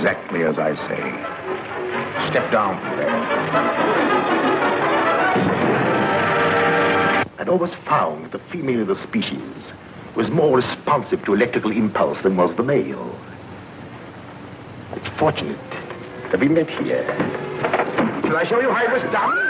exactly as I say. Step down from there. I'd always found that the female of the species was more responsive to electrical impulse than was the male. It's fortunate that we met here. Shall I show you how it was done?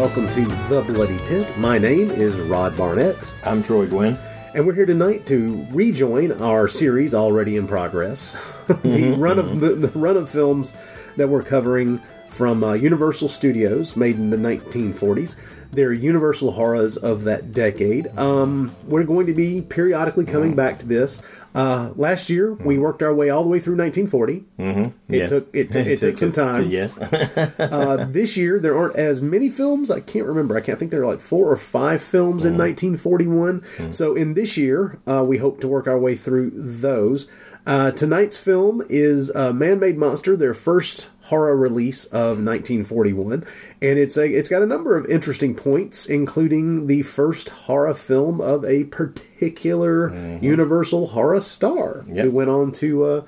Welcome to The Bloody Pit. My name is Rod Barnett, I'm Troy Gwynn. and we're here tonight to rejoin our series already in progress. the run of the run of films that we're covering from uh, Universal Studios, made in the 1940s. They're Universal horrors of that decade. Um, we're going to be periodically coming back to this. Uh, last year, we worked our way all the way through 1940. Mm-hmm. It Yes. took it, took- it took some us to- time. yes. Uh, this year there aren't as many films. I can't remember. I can't think there are like four or five films in 1941. So in this year, uh, we hope to work our way through those. Uh, tonight's film is uh, Man-Made Monster, their first horror release of 1941, and it's a it's got a number of interesting points, including the first horror film of a particular Universal horror star Yep. who went on to uh,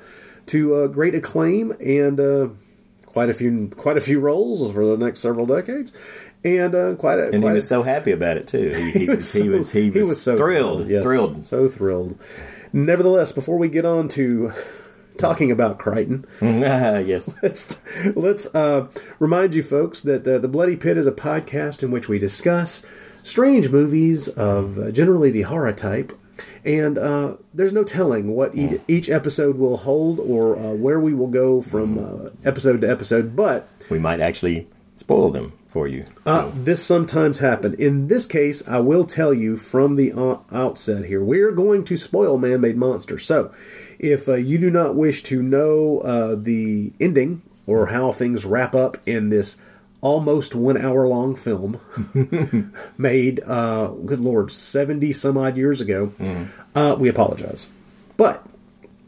to uh, great acclaim and. Uh, quite a few quite a few roles for the next several decades, and uh, quite a and he quite was a, so happy about it too. He, he, was, he was he was so thrilled, yes, thrilled. so thrilled. Nevertheless, before we get on to talking about Creighton, yes. let's let's uh, remind you folks that uh, the Bloody Pit is a podcast in which we discuss strange movies of uh, generally the horror type. And uh, there's no telling what e- each episode will hold or uh, where we will go from uh, episode to episode. But We might actually spoil them for you. Uh, this sometimes happens. In this case, I will tell you from the o- outset here, we're going to spoil Man Made Monster. So, if uh, you do not wish to know uh, the ending or how things wrap up in this almost one hour long film made, uh, good lord, 70 some odd years ago, uh, we apologize. But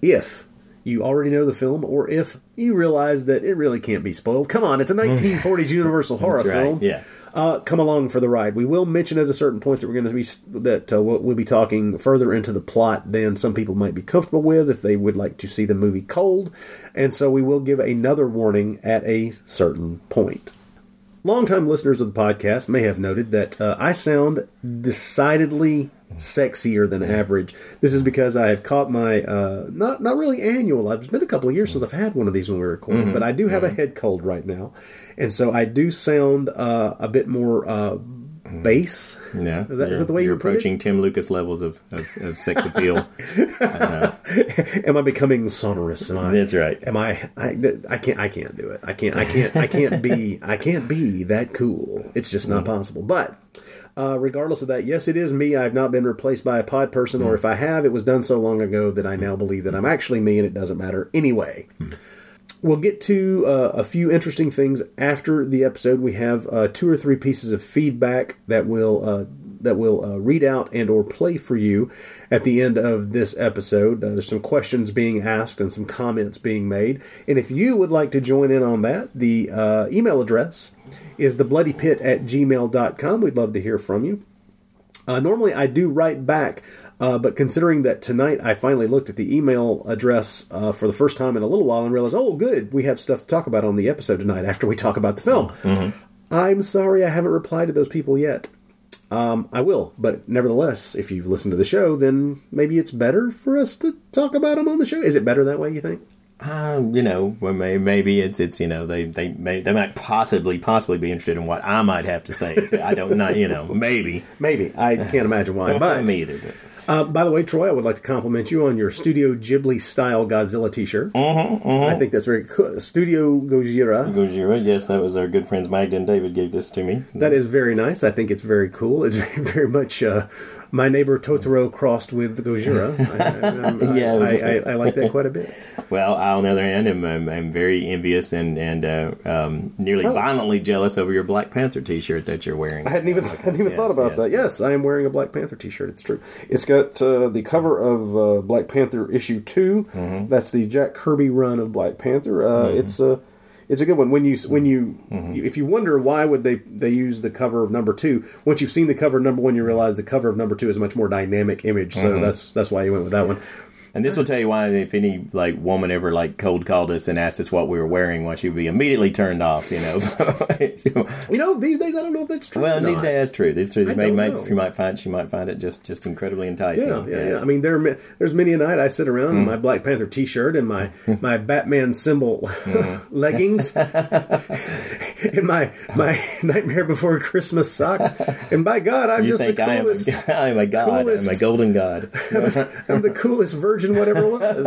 if you already know the film, or if you realize that it really can't be spoiled, come on, it's a 1940s Universal horror right, film. yeah. Uh, come along for the ride. We will mention at a certain point that we're going to be that uh, we'll, be talking further into the plot than some people might be comfortable with if they would like to see the movie cold, and so we will give another warning at a certain point. Longtime listeners of the podcast may have noted that uh, I sound decidedly sexier than average. This is because I have caught my uh, not not really annual. It's been a couple of years since I've had one of these when we were recording, but I do have a head cold right now, and so I do sound uh, a bit more uh, bass. Yeah, Is that- is that the way you you're it? approaching Tim Lucas levels of, of, of sex appeal? Am I becoming sonorous? Am I? That's right. Am I, I? I can't. I can't do it. I can't. I can't. I can't be. I can't be that cool. It's just not possible. But uh, regardless of that, yes, it is me. I've not been replaced by a pod person, or if I have, it was done so long ago that I now believe that I'm actually me, and it doesn't matter anyway. We'll get to uh, a few interesting things after the episode. We have uh, two or three pieces of feedback that will uh, that will uh, read out and or play for you at the end of this episode. Uh, there's some questions being asked and some comments being made. And if you would like to join in on that, the uh, email address is thebloodypit at gmail.com. We'd love to hear from you. Normally, I do write back, uh, but considering that tonight I finally looked at the email address uh, for the first time in a little while and realized, oh, good, we have stuff to talk about on the episode tonight after we talk about the film. I'm sorry I haven't replied to those people yet. Um, I will, but nevertheless, if you've listened to the show, then maybe it's better for us to talk about them on the show. Is it better that way? You think? Uh, you know, well, may, maybe it's it's you know they they may they might possibly possibly be interested in what I might have to say. I don't know, you know, maybe Maybe I can't imagine why. But me either. But. Uh, by the way, Troy, I would like to compliment you on your Studio Ghibli style Godzilla T-shirt. Mm-hmm, I think that's very cool. Studio Gojira. Gojira, yes, that was our good friends Magda and David gave this to me. That is very nice. I think it's very cool. It's very, very much uh, my neighbor Totoro crossed with Gojira. I, I, Yeah, was- I, I, I like that quite a bit. Well, I, on the other hand, am I'm, I'm very envious and and uh, um, nearly Oh. violently jealous over your Black Panther T-shirt that you're wearing. I hadn't even, I hadn't even Yes, thought about yes, that. Yes, I am wearing a Black Panther T-shirt. It's true. It's got uh, the cover of uh, Black Panther issue 2 Mm-hmm. That's the Jack Kirby run of Black Panther. Uh, It's a it's a good one. When you when you Mm-hmm. if you wonder why would they they use the cover of number two, once you've seen the cover of number one, you realize the cover of number two is a much more dynamic image. So Mm-hmm. that's that's why you went with that one. And this will tell you why if any like woman ever like cold called us and asked us what we were wearing, why she would be immediately turned off. You know. You know, these days I don't know if that's true. well, these days that's true. These days may, don't may, know. you might find she might find it just just incredibly enticing. Yeah, yeah, yeah. I mean, there, are there's many a night I sit around Mm. in my Black Panther T-shirt and my my Batman symbol Mm. leggings, and my my Nightmare Before Christmas socks, and by God, I'm You just the think I am, a, I am a god? coolest- I'm a golden god. I'm the coolest virgin whatever it was.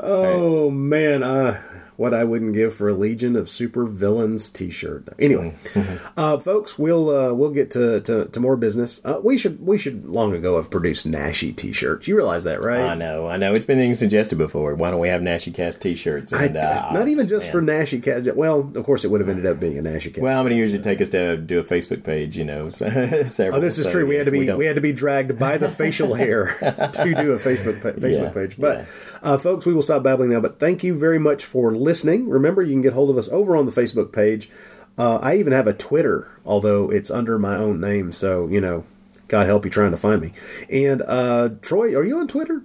oh man, uh, what I wouldn't give for a Legion of Super Villains T-shirt. Anyway, Mm-hmm. uh, folks, we'll uh, we'll get to, to, to more business. Uh, we should we should long ago have produced Nashi T-shirts. You realize that, right? I know, I know. It's been suggested before. Why don't we have Nashi Cast T-shirts? I- And, uh, not even just man. for Nashi Cast. Well, of course, it would have ended up being a Nashi Cast. Well, how many years did it take us to do a Facebook page? You know, several. Oh, this is so, true. We had to be don't- we, had to be dragged by the facial hair to do a Facebook pa- Facebook Yeah, page. But yeah. uh, folks, we will stop babbling now. But thank you very much for listening. Remember, you can get hold of us over on the Facebook page. Uh, I even have a Twitter, although it's under my own name. So you know, God help you trying to find me. And uh, Troy, are you on Twitter?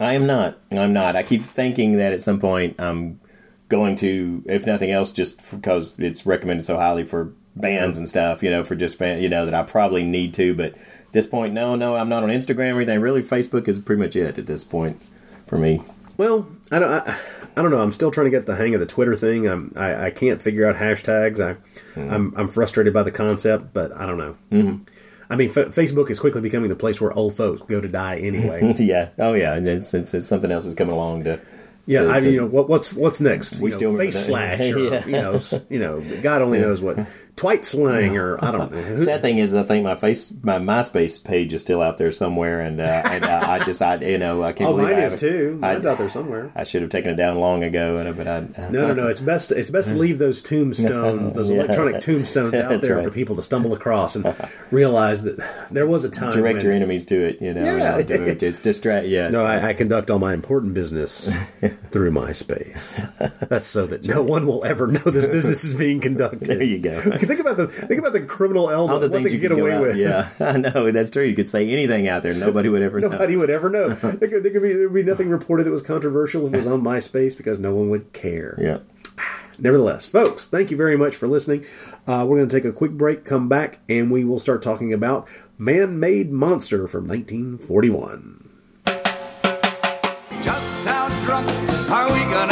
I am not. I'm not. I keep thinking that at some point I'm going to, if nothing else, just because it's recommended so highly for bands and stuff. You know, for just band, you know that I probably need to. But at this point, no, no, I'm not on Instagram or anything. Really, Facebook is pretty much it at this point for me. Well, I don't. I, I don't know. I'm still trying to get the hang of the Twitter thing. I'm, I I can't figure out hashtags. I I'm I'm frustrated by the concept, but I don't know. Mm-hmm. I mean, F- Facebook is quickly becoming the place where old folks go to die anyway. yeah. Oh yeah. And it's, it's, it's something else is coming along to. yeah, to- I to- mean, you know, what, what's what's next? We you still know, remember face slash, or Yeah. you know, you know, God only knows what twite slang, or I don't know. Sad thing is, I think my face, my MySpace page is still out there somewhere, and, uh, and uh, I just, I, you know, I can't Oh, believe mine I is too. I, out there somewhere. I should have taken it down long ago, and but I No, no, no. It's best. It's best to leave those tombstones, those Yeah. electronic tombstones out there right. for people to stumble across and realize that there was a time. direct when, your enemies to it. You know, Yeah. know, it's distract. Yeah, No, I, I conduct all my important business through MySpace. That's so that no one will ever know this business is being conducted. there you go. Think about the think about the criminal element. All the what things they you could could get away out, with. Yeah, I know that's true. You could say anything out there, nobody would ever know. Nobody would ever know. There could, there could be there would be nothing reported that was controversial if it was on MySpace because no one would care. Yeah. Nevertheless, folks, thank you very much for listening. Uh, we're going to take a quick break, come back, and we will start talking about Man Made Monster from 1941. Just how drunk are we gonna get?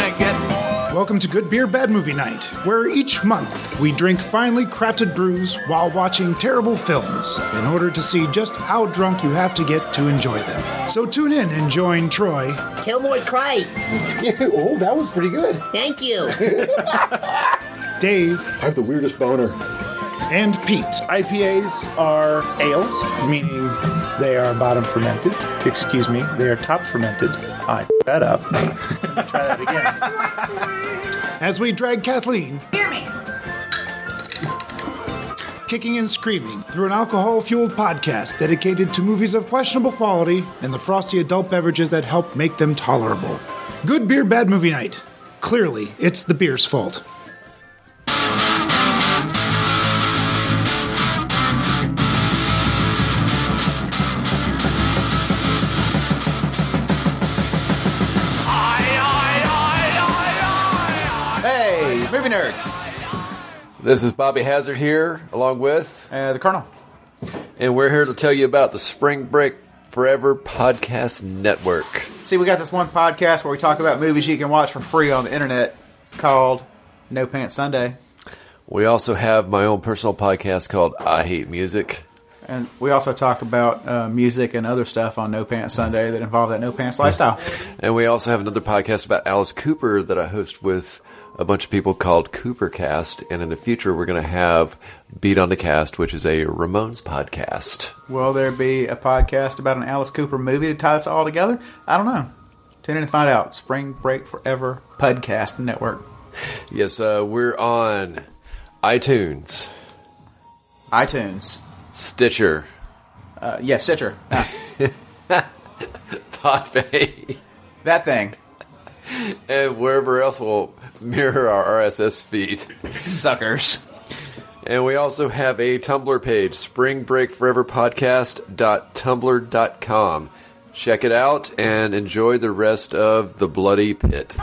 Welcome to Good Beer Bad Movie Night, where each month we drink finely crafted brews while watching terrible films in order to see just how drunk you have to get to enjoy them. So tune in and join Troy, Killboy Crates. oh, that was pretty good. Thank you. Dave, I have the weirdest boner. And Pete. IPAs are ales, meaning they are bottom fermented. Excuse me, they are top fermented. I f- that up. Try that again. As we drag Kathleen Hear me. kicking and screaming through an alcohol fueled podcast dedicated to movies of questionable quality and the frosty adult beverages that help make them tolerable. Good beer, bad movie night. Clearly, it's the beer's fault. Nerds! This is Bobby Hazard here, along with, Uh, the Colonel. and we're here to tell you about the Spring Break Forever Podcast Network. See, we got this one podcast where we talk about movies you can watch for free on the internet called No Pants Sunday. We also have my own personal podcast called I Hate Music. And we also talk about uh, music and other stuff on No Pants Sunday that involve that no pants lifestyle. And we also have another podcast about Alice Cooper that I host with a bunch of people called Coopercast. And in the future, we're going to have Beat on the Cast, which is a Ramones podcast. Will there be a podcast about an Alice Cooper movie to tie this all together? I don't know. Tune in and find out. Spring Break Forever Podcast Network. Yes, uh, we're on iTunes, iTunes. Stitcher, Uh, yeah, Stitcher. Ah, Podbay, that thing. and wherever else will mirror our RSS feed. Suckers. And we also have a Tumblr page, springbreakforeverpodcast.tumblr.com. Check it out and enjoy the rest of The Bloody Pit.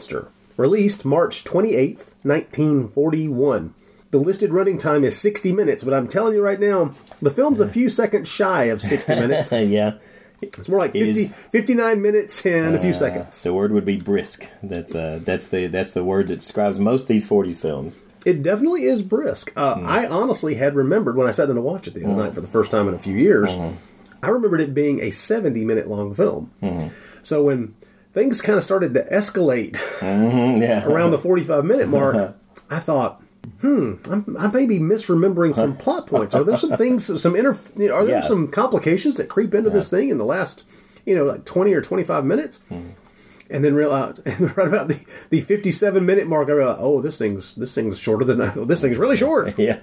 Monster, released March 28th, 1941. The listed running time is 60 minutes, but I'm telling you right now, the film's a few seconds shy of 60 minutes. yeah. It's more like 50, is- 59 minutes and a few Uh, seconds. The word would be brisk. That's uh, that's the that's the word that describes most of these '40s films. It definitely is brisk. Uh, Hmm. I honestly had remembered when I sat down to watch it the other night for the first time in a few years. Hmm. I remembered it being a 70 minute long film. Hmm. So when things kind of started to escalate Yeah. around the 45 minute mark, I thought, hmm, I'm, I may be misremembering some plot points. Are there some things, some inter, you know, are there Yeah. some complications that creep into this thing in the last, you know, like 20 or 25 minutes? Hmm. And then realize, and right about the, the 57 minute mark, I realized, oh, this thing's this thing's shorter than I, this thing's really short. yeah.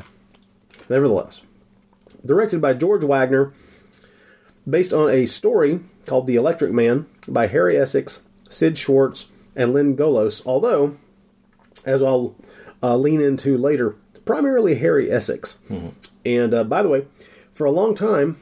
Nevertheless, directed by George Waggner, based on a story called The Electric Man by Harry Essex, Sid Schwartz, and Len Golos. Although, as I'll uh, lean into later, primarily Harry Essex. And uh, by the way, for a long time,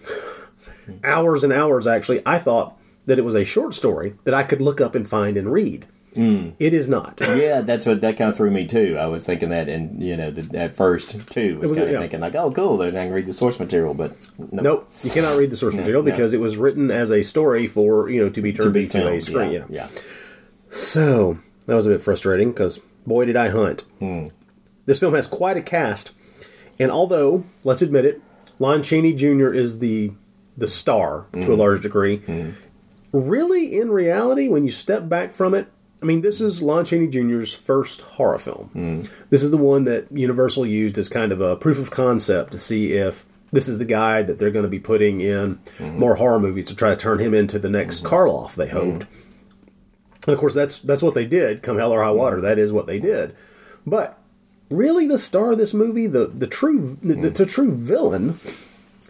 hours and hours actually, I thought that it was a short story that I could look up and find and read. It is not. Yeah, that's what that kind of threw me too. I was thinking that, and you know, the, at first too, was, was- kind of yeah. thinking like, "Oh, cool, then I can read the source material." But no, Nope, you cannot read the source material no. because it was written as a story for you know to be to turned be into a filmed. screen. Yeah, Yeah. yeah, So that was a bit frustrating because boy did I hunt. Hmm. This film has quite a cast, and although let's admit it, Lon Chaney Jr. is the the star to Hmm. a large degree. Really, in reality, when you step back from it, I mean, this is Lon Chaney Jr.'s first horror film. Hmm. This is the one that Universal used as kind of a proof of concept to see if this is the guy that they're going to be putting in Hmm. more horror movies to try to turn him into the next Karloff. They hoped. And of course, that's that's what they did. Come hell or high water, that is what they did. But really, the star of this movie, the the true the, the, true villain,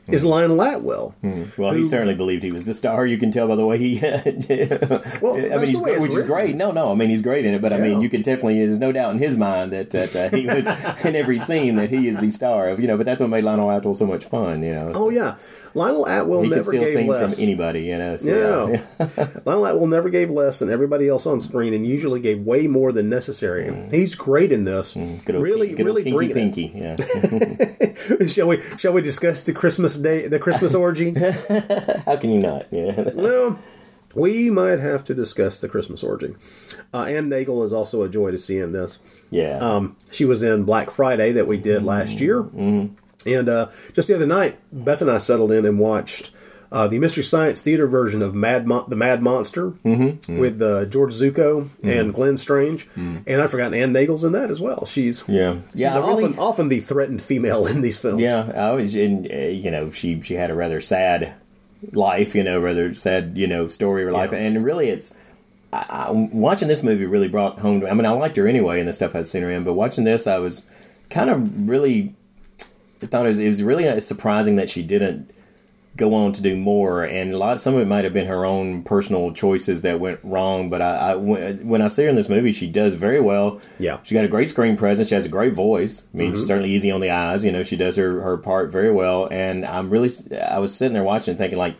is Lionel Atwill. Well, he certainly believed he was the star. You can tell by the way he. Well, I mean, he's the way it's which is great. No, no, I mean he's great in it. But I mean, you can definitely. There's no doubt in his mind that that uh, he was in every scene that he is the star of. You know, but that's what made Lionel Atwill so much fun. You know, Oh yeah, Lionel Atwill he never can steal gave scenes less. from anybody. You know, so, Yeah. Lionel Atwill never gave less than everybody else on screen, and usually gave way more than necessary. He's great in this. Good old, really, good really kinky bringing pinky. Yeah. shall we? Shall we discuss the Christmas day, the Christmas orgy? How can you not? Yeah. well, We might have to discuss the Christmas orgy. Uh, Anne Nagel is also a joy to see in this. Yeah. Um, she was in Black Friday that we did last year. Mm-hmm. And uh, just the other night, Beth and I settled in and watched uh, the Mystery Science Theater version of Mad Mon- the Mad Monster with uh, George Zucco and Glenn Strange. And I've forgotten Anne Nagel's in that as well. She's yeah. she's Yeah. Often really- often the threatened female in these films. Yeah, I was in. Uh, you know, she she had a rather sad life. You know, rather sad. You know, story of life, Yeah. and really, it's. I, I, watching this movie really brought home. To, I mean, I liked her anyway in the stuff I'd seen her in, but watching this, I was kind of really. Thought it was, it was really uh, surprising that she didn't go on to do more, and a lot. Some of it might have been her own personal choices that went wrong. But I, I when I see her in this movie, she does very well. Yeah. she got a great screen presence. She has a great voice. I mean, Mm-hmm. she's certainly easy on the eyes. You know, she does her her part very well. And I'm really, I was sitting there watching, and thinking like.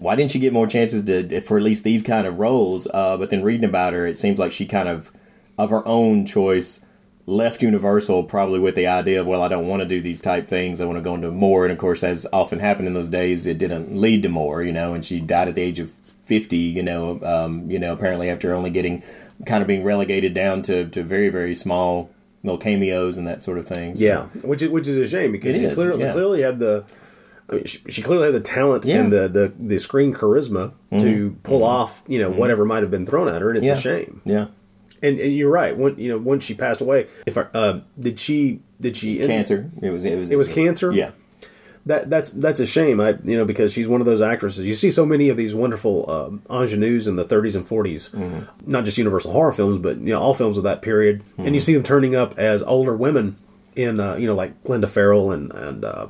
Why didn't she get more chances to for at least these kind of roles? Uh, but then reading about her, it seems like she kind of, of her own choice, left Universal probably with the idea of, well, I don't want to do these type things. I want to go into more. And of course, as often happened in those days, it didn't lead to more, you know, and she died at the age of 50, you know, um, you know, apparently after only getting kind of being relegated down to, to very, very small little cameos and that sort of thing. So- Yeah, which is which is a shame because It she is, clearly, yeah. clearly had the. I mean, she, she clearly had the talent Yeah. Mm-hmm. and the, the, the screen charisma to pull off, you know, whatever might have been thrown at her, and it's Yeah. a shame. Yeah. And, and you're right. When you know, once she passed away, if I, uh, did she did she Cancer. It was, it was, It was cancer? Yeah. That that's that's a shame. I you know because she's one of those actresses. You see so many of these wonderful um, ingenues in the 30s and 40s, Mm-hmm. not just Universal horror films, but you know all films of that period. And Mm-hmm. you see them turning up as older women in uh, you know like Glenda Farrell and and uh,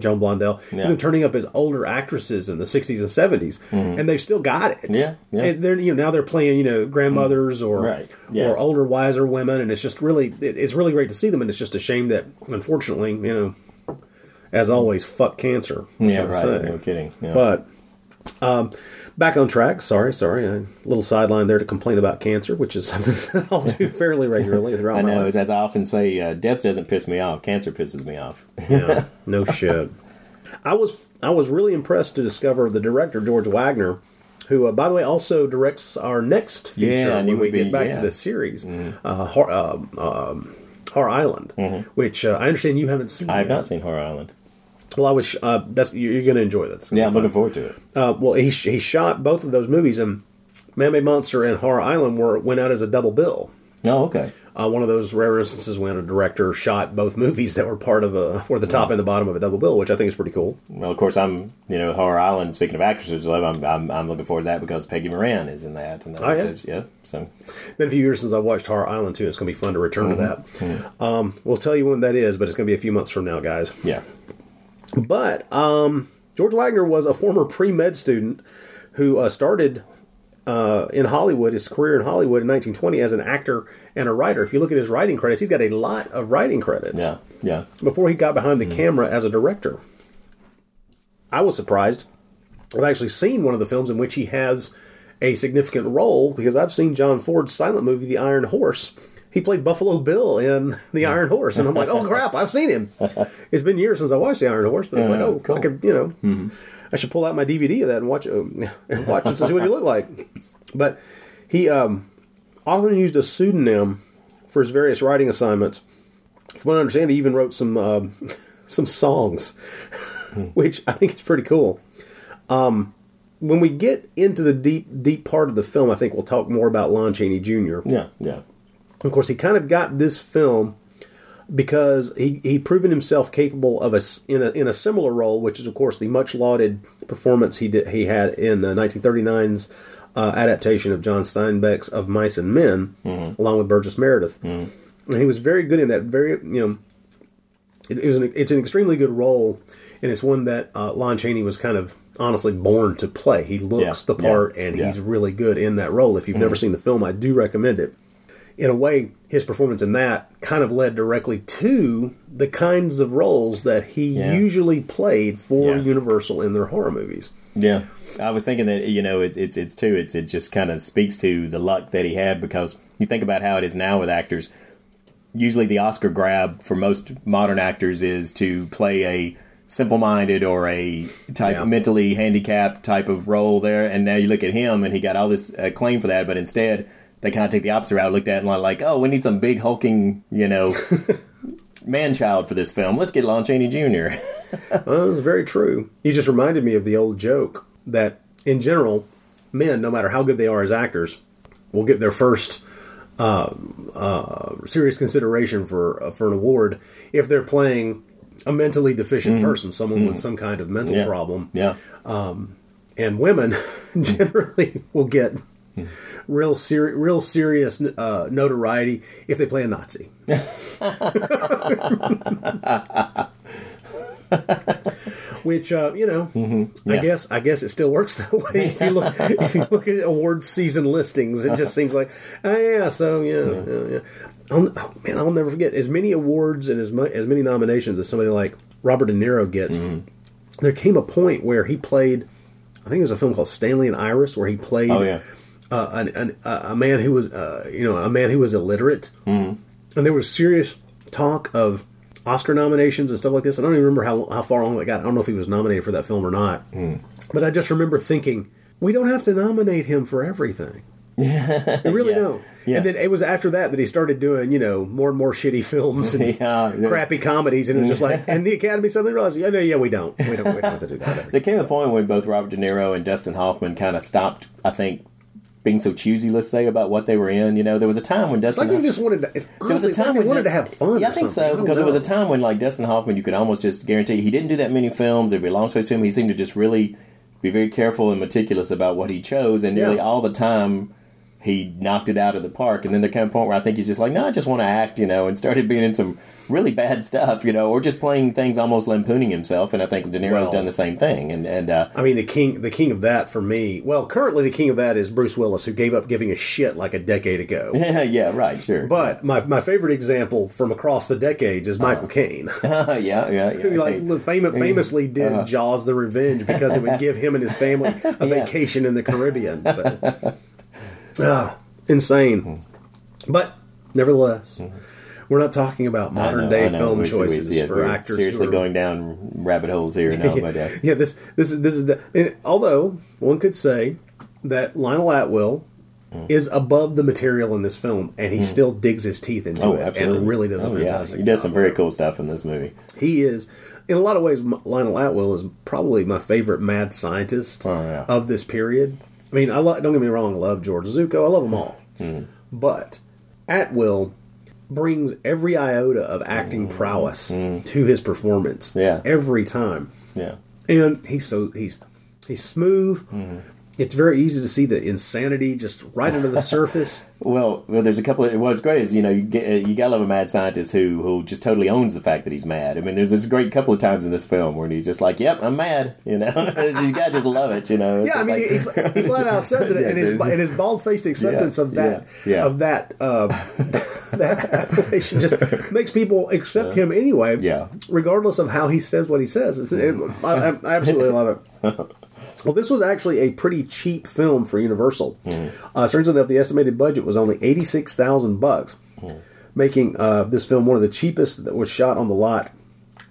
Joan Blondell. Yeah. them turning up as older actresses in the 60s and 70s, and they've still got it. Mm-hmm. Yeah, yeah. And they're you know now they're playing you know grandmothers or Right, yeah. or older wiser women, and it's just really it, it's really great to see them. And it's just a shame that unfortunately you know as always, fuck cancer. Yeah, right. say? No kidding. Yeah. But um, back on track. Sorry, sorry. A little sideline there to complain about cancer, which is something that I'll do fairly regularly throughout I my know, life. as, as I often say, uh, death doesn't piss me off. Cancer pisses me off. Yeah, no shit. I was I was really impressed to discover the director George Waggner, who uh, by the way also directs our next feature Yeah, when we be- get back yeah. to the series, uh, Hor- um, um, Horror Island, which uh, I understand you haven't seen. Mm-hmm. I have yet. not seen Horror Island. Well, I was. Uh, that's you're, you're going to enjoy that. Yeah, I'm looking forward to it. Uh, well, he he shot both of those movies, and Man-Made Monster and Horror Island were went out as a double bill. Oh, okay. Uh, one of those rare instances when a director shot both movies that were part of a, or the top and the bottom of a double bill, which I think is pretty cool. Well, of course, I'm you know Horror Island. Speaking of actresses. I'm, I'm I'm looking forward to that because Peggy Moran is in that. And Oh, yeah? yeah. So Been a few years since I watched Horror Island too. It's going to be fun to return to that. Um, we'll tell you when that is, but it's going to be a few months from now, guys. yeah. But um, George Waggner was a former pre med student who uh, started uh, in Hollywood, his career in Hollywood in 1920 as an actor and a writer. If you look at his writing credits, he's got a lot of writing credits Yeah. Yeah. before he got behind the camera as a director. I was surprised. I've actually seen one of the films in which he has a significant role because I've seen John Ford's silent movie, The Iron Horse. He played Buffalo Bill in The Iron Horse, and I'm like, oh crap, I've seen him. It's been years since I watched The Iron Horse, but it's like, oh, cool. I could, you know, I should pull out my DVD of that and watch it, and watch it to see what he looked like. But he um, often used a pseudonym for his various writing assignments. From what I understand, he even wrote some um, some songs, which I think is pretty cool. Um, when we get into the deep deep part of the film, I think we'll talk more about Lon Chaney Jr. Yeah. Yeah. Of course, he kind of got this film because he he proven himself capable of a in a in a similar role, which is of course the much lauded performance he did he had in the 1939's uh, adaptation of John Steinbeck's Of Mice and Men, along with Burgess Meredith, and he was very good in that. Very you know, it, it was an, it's an extremely good role, and it's one that uh, Lon Chaney was kind of honestly born to play. He looks Yeah, the part, yeah, and yeah. he's really good in that role. If you've never seen the film, I do recommend it in a way, his performance in that kind of led directly to the kinds of roles that he Yeah. usually played for Yeah. Universal in their horror movies. Yeah, I was thinking that you know it, it's it's too it's it just kind of speaks to the luck that he had because you think about how it is now with actors. Usually, the Oscar grab for most modern actors is to play a simple-minded or a type Yeah. mentally handicapped type of role there, and now you look at him and he got all this acclaim for that, but instead they kind of take the opposite route. Looked at it and like, oh, we need some big hulking, you know. Man child for this film. Let's get Lon Chaney Jr. Well, was very true. You just reminded me of the old joke that, in general, men, no matter how good they are as actors, will get their first uh, uh, serious consideration for uh, for an award if they're playing a mentally deficient person, someone with some kind of mental Yeah. problem. yeah. And women generally will get real ser- real serious uh, notoriety if they play a Nazi. Which uh, you know, I Yeah. guess I guess it still works that way. If you look if you look at award season listings, it just seems like, oh yeah, so yeah, yeah, yeah. I'll, oh, man, I'll never forget as many awards and as mu- as many nominations as somebody like Robert De Niro gets. There came a point where he played, I think it was a film called Stanley and Iris, where he played Oh yeah. Uh, an, an, a man who was, uh, you know, a man who was illiterate, mm. and there was serious talk of Oscar nominations and stuff like this. I don't even remember how how far along that got. I don't know if he was nominated for that film or not, but I just remember thinking we don't have to nominate him for everything. Yeah, we really Yeah. don't. Yeah. And then it was after that that he started doing, you know, more and more shitty films and Yeah, crappy comedies, and it was just like, and the Academy suddenly realized, yeah, no, yeah, we don't, we don't, we don't have to do that. There came a point when both Robert De Niro and Dustin Hoffman kind of stopped, I think, being so choosy, let's say, about what they were in. You know, there was a time when Dustin like they just wanted to. It's, There was a like time they when wanted to have fun. Yeah, I think. So because there was a time when like Dustin Hoffman, you could almost just guarantee he didn't do that many films. There'd be a long space to him. He seemed to just really be very careful and meticulous about what he chose, and nearly Yeah. all the time he knocked it out of the park. And then there came a point where I think he's just like, no, I just want to act, you know, and started being in some really bad stuff, you know, or just playing things almost lampooning himself. And I think De Niro's Well- done the same thing. And and uh, I mean, the king, the king of that for me. Well, currently the king of that is Bruce Willis, who gave up giving a shit like a decade ago. yeah, yeah, right, sure, But my, my favorite example from across the decades is Michael Caine, yeah, yeah, yeah. who like famous, famously did Jaws: The Revenge because it would give him and his family a Uh-huh. Yeah. vacation in the Caribbean. So, Ah, insane. But nevertheless, we're not talking about Mm-hmm. Modern know, day film It's- it's- choices yeah, for we're actors. Seriously, are- going down rabbit holes here now. but, uh, yeah, this this is this is the, and although one could say that Lionel Atwill Mm. is above the material in this film, and he still digs his teeth into Oh, it absolutely. and really does a Oh, yeah. fantastic. He does some very cool stuff in this movie. He is, in a lot of ways, Lionel Atwill is probably my favorite mad scientist Oh, yeah. of this period. I mean, I lo- don't get me wrong, I love George Zucco, I love them all, Mm-hmm. but Atwill brings every iota of acting prowess to his performance. Mm-hmm. Yeah. every time Yeah. and he's so he's he's smooth. Mm-hmm. It's very easy to see the insanity just right under the surface. Well, well, there's a couple of what's great is you know you get uh, you gotta love a mad scientist who who just totally owns the fact that he's mad. I mean, there's this great couple of times in this film where he's just like, "Yep, I'm mad," you know. you gotta just love it, you know. It's yeah, I mean, like- he, he flat out says it, Yeah, and his his bald faced acceptance Yeah, of that yeah, of that uh, that appellation just makes people accept him anyway. Yeah. regardless of how he says what he says. It's, it, I I absolutely love it. Well, this was actually a pretty cheap film for Universal. Uh, turns out the estimated budget was only eighty six thousand bucks, making uh, this film one of the cheapest that was shot on the lot,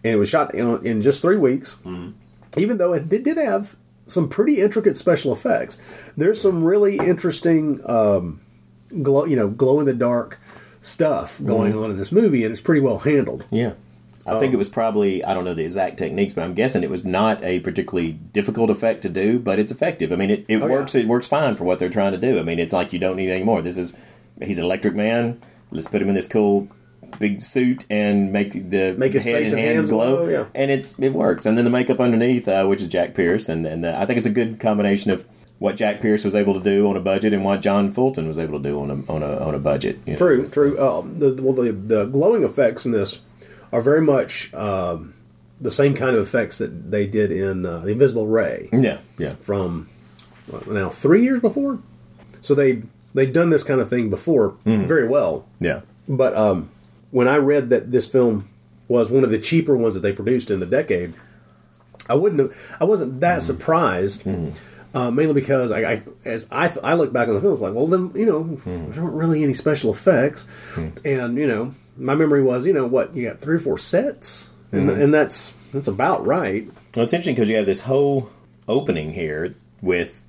and it was shot in, in just three weeks. Even though it did, did have some pretty intricate special effects, there's some really interesting, um, glow, you know, glow in the dark stuff going on in this movie, and it's pretty well handled. Yeah. I think it was probably I don't know the exact techniques, but I'm guessing it was not a particularly difficult effect to do, but it's effective. I mean, it, it Oh, yeah. works. It works fine for what they're trying to do. I mean, it's like you don't need any more. This is he's an electric man. Let's put him in this cool big suit and make the Make his head and and hands hands glow. glow, yeah. And it's it works. And then the makeup underneath, uh, which is Jack Pierce, and and uh, I think it's a good combination of what Jack Pierce was able to do on a budget and what John Fulton was able to do on a on a on a budget. you know. True, true. Um, the, well, the the glowing effects in this are very much um, the same kind of effects that they did in uh, the Invisible Ray Yeah, yeah. from what, now three years before. So they they'd done this kind of thing before very well. Yeah. But um, when I read that this film was one of the cheaper ones that they produced in the decade, I wouldn't have. I wasn't that surprised. Uh, mainly because I, I as I th- I look back on the film, it's like, well, then you know, there aren't really any special effects, and you know, my memory was, you know, what you got three or four sets, and, mm-hmm. and that's That's about right. Well, it's interesting because you have this whole opening here with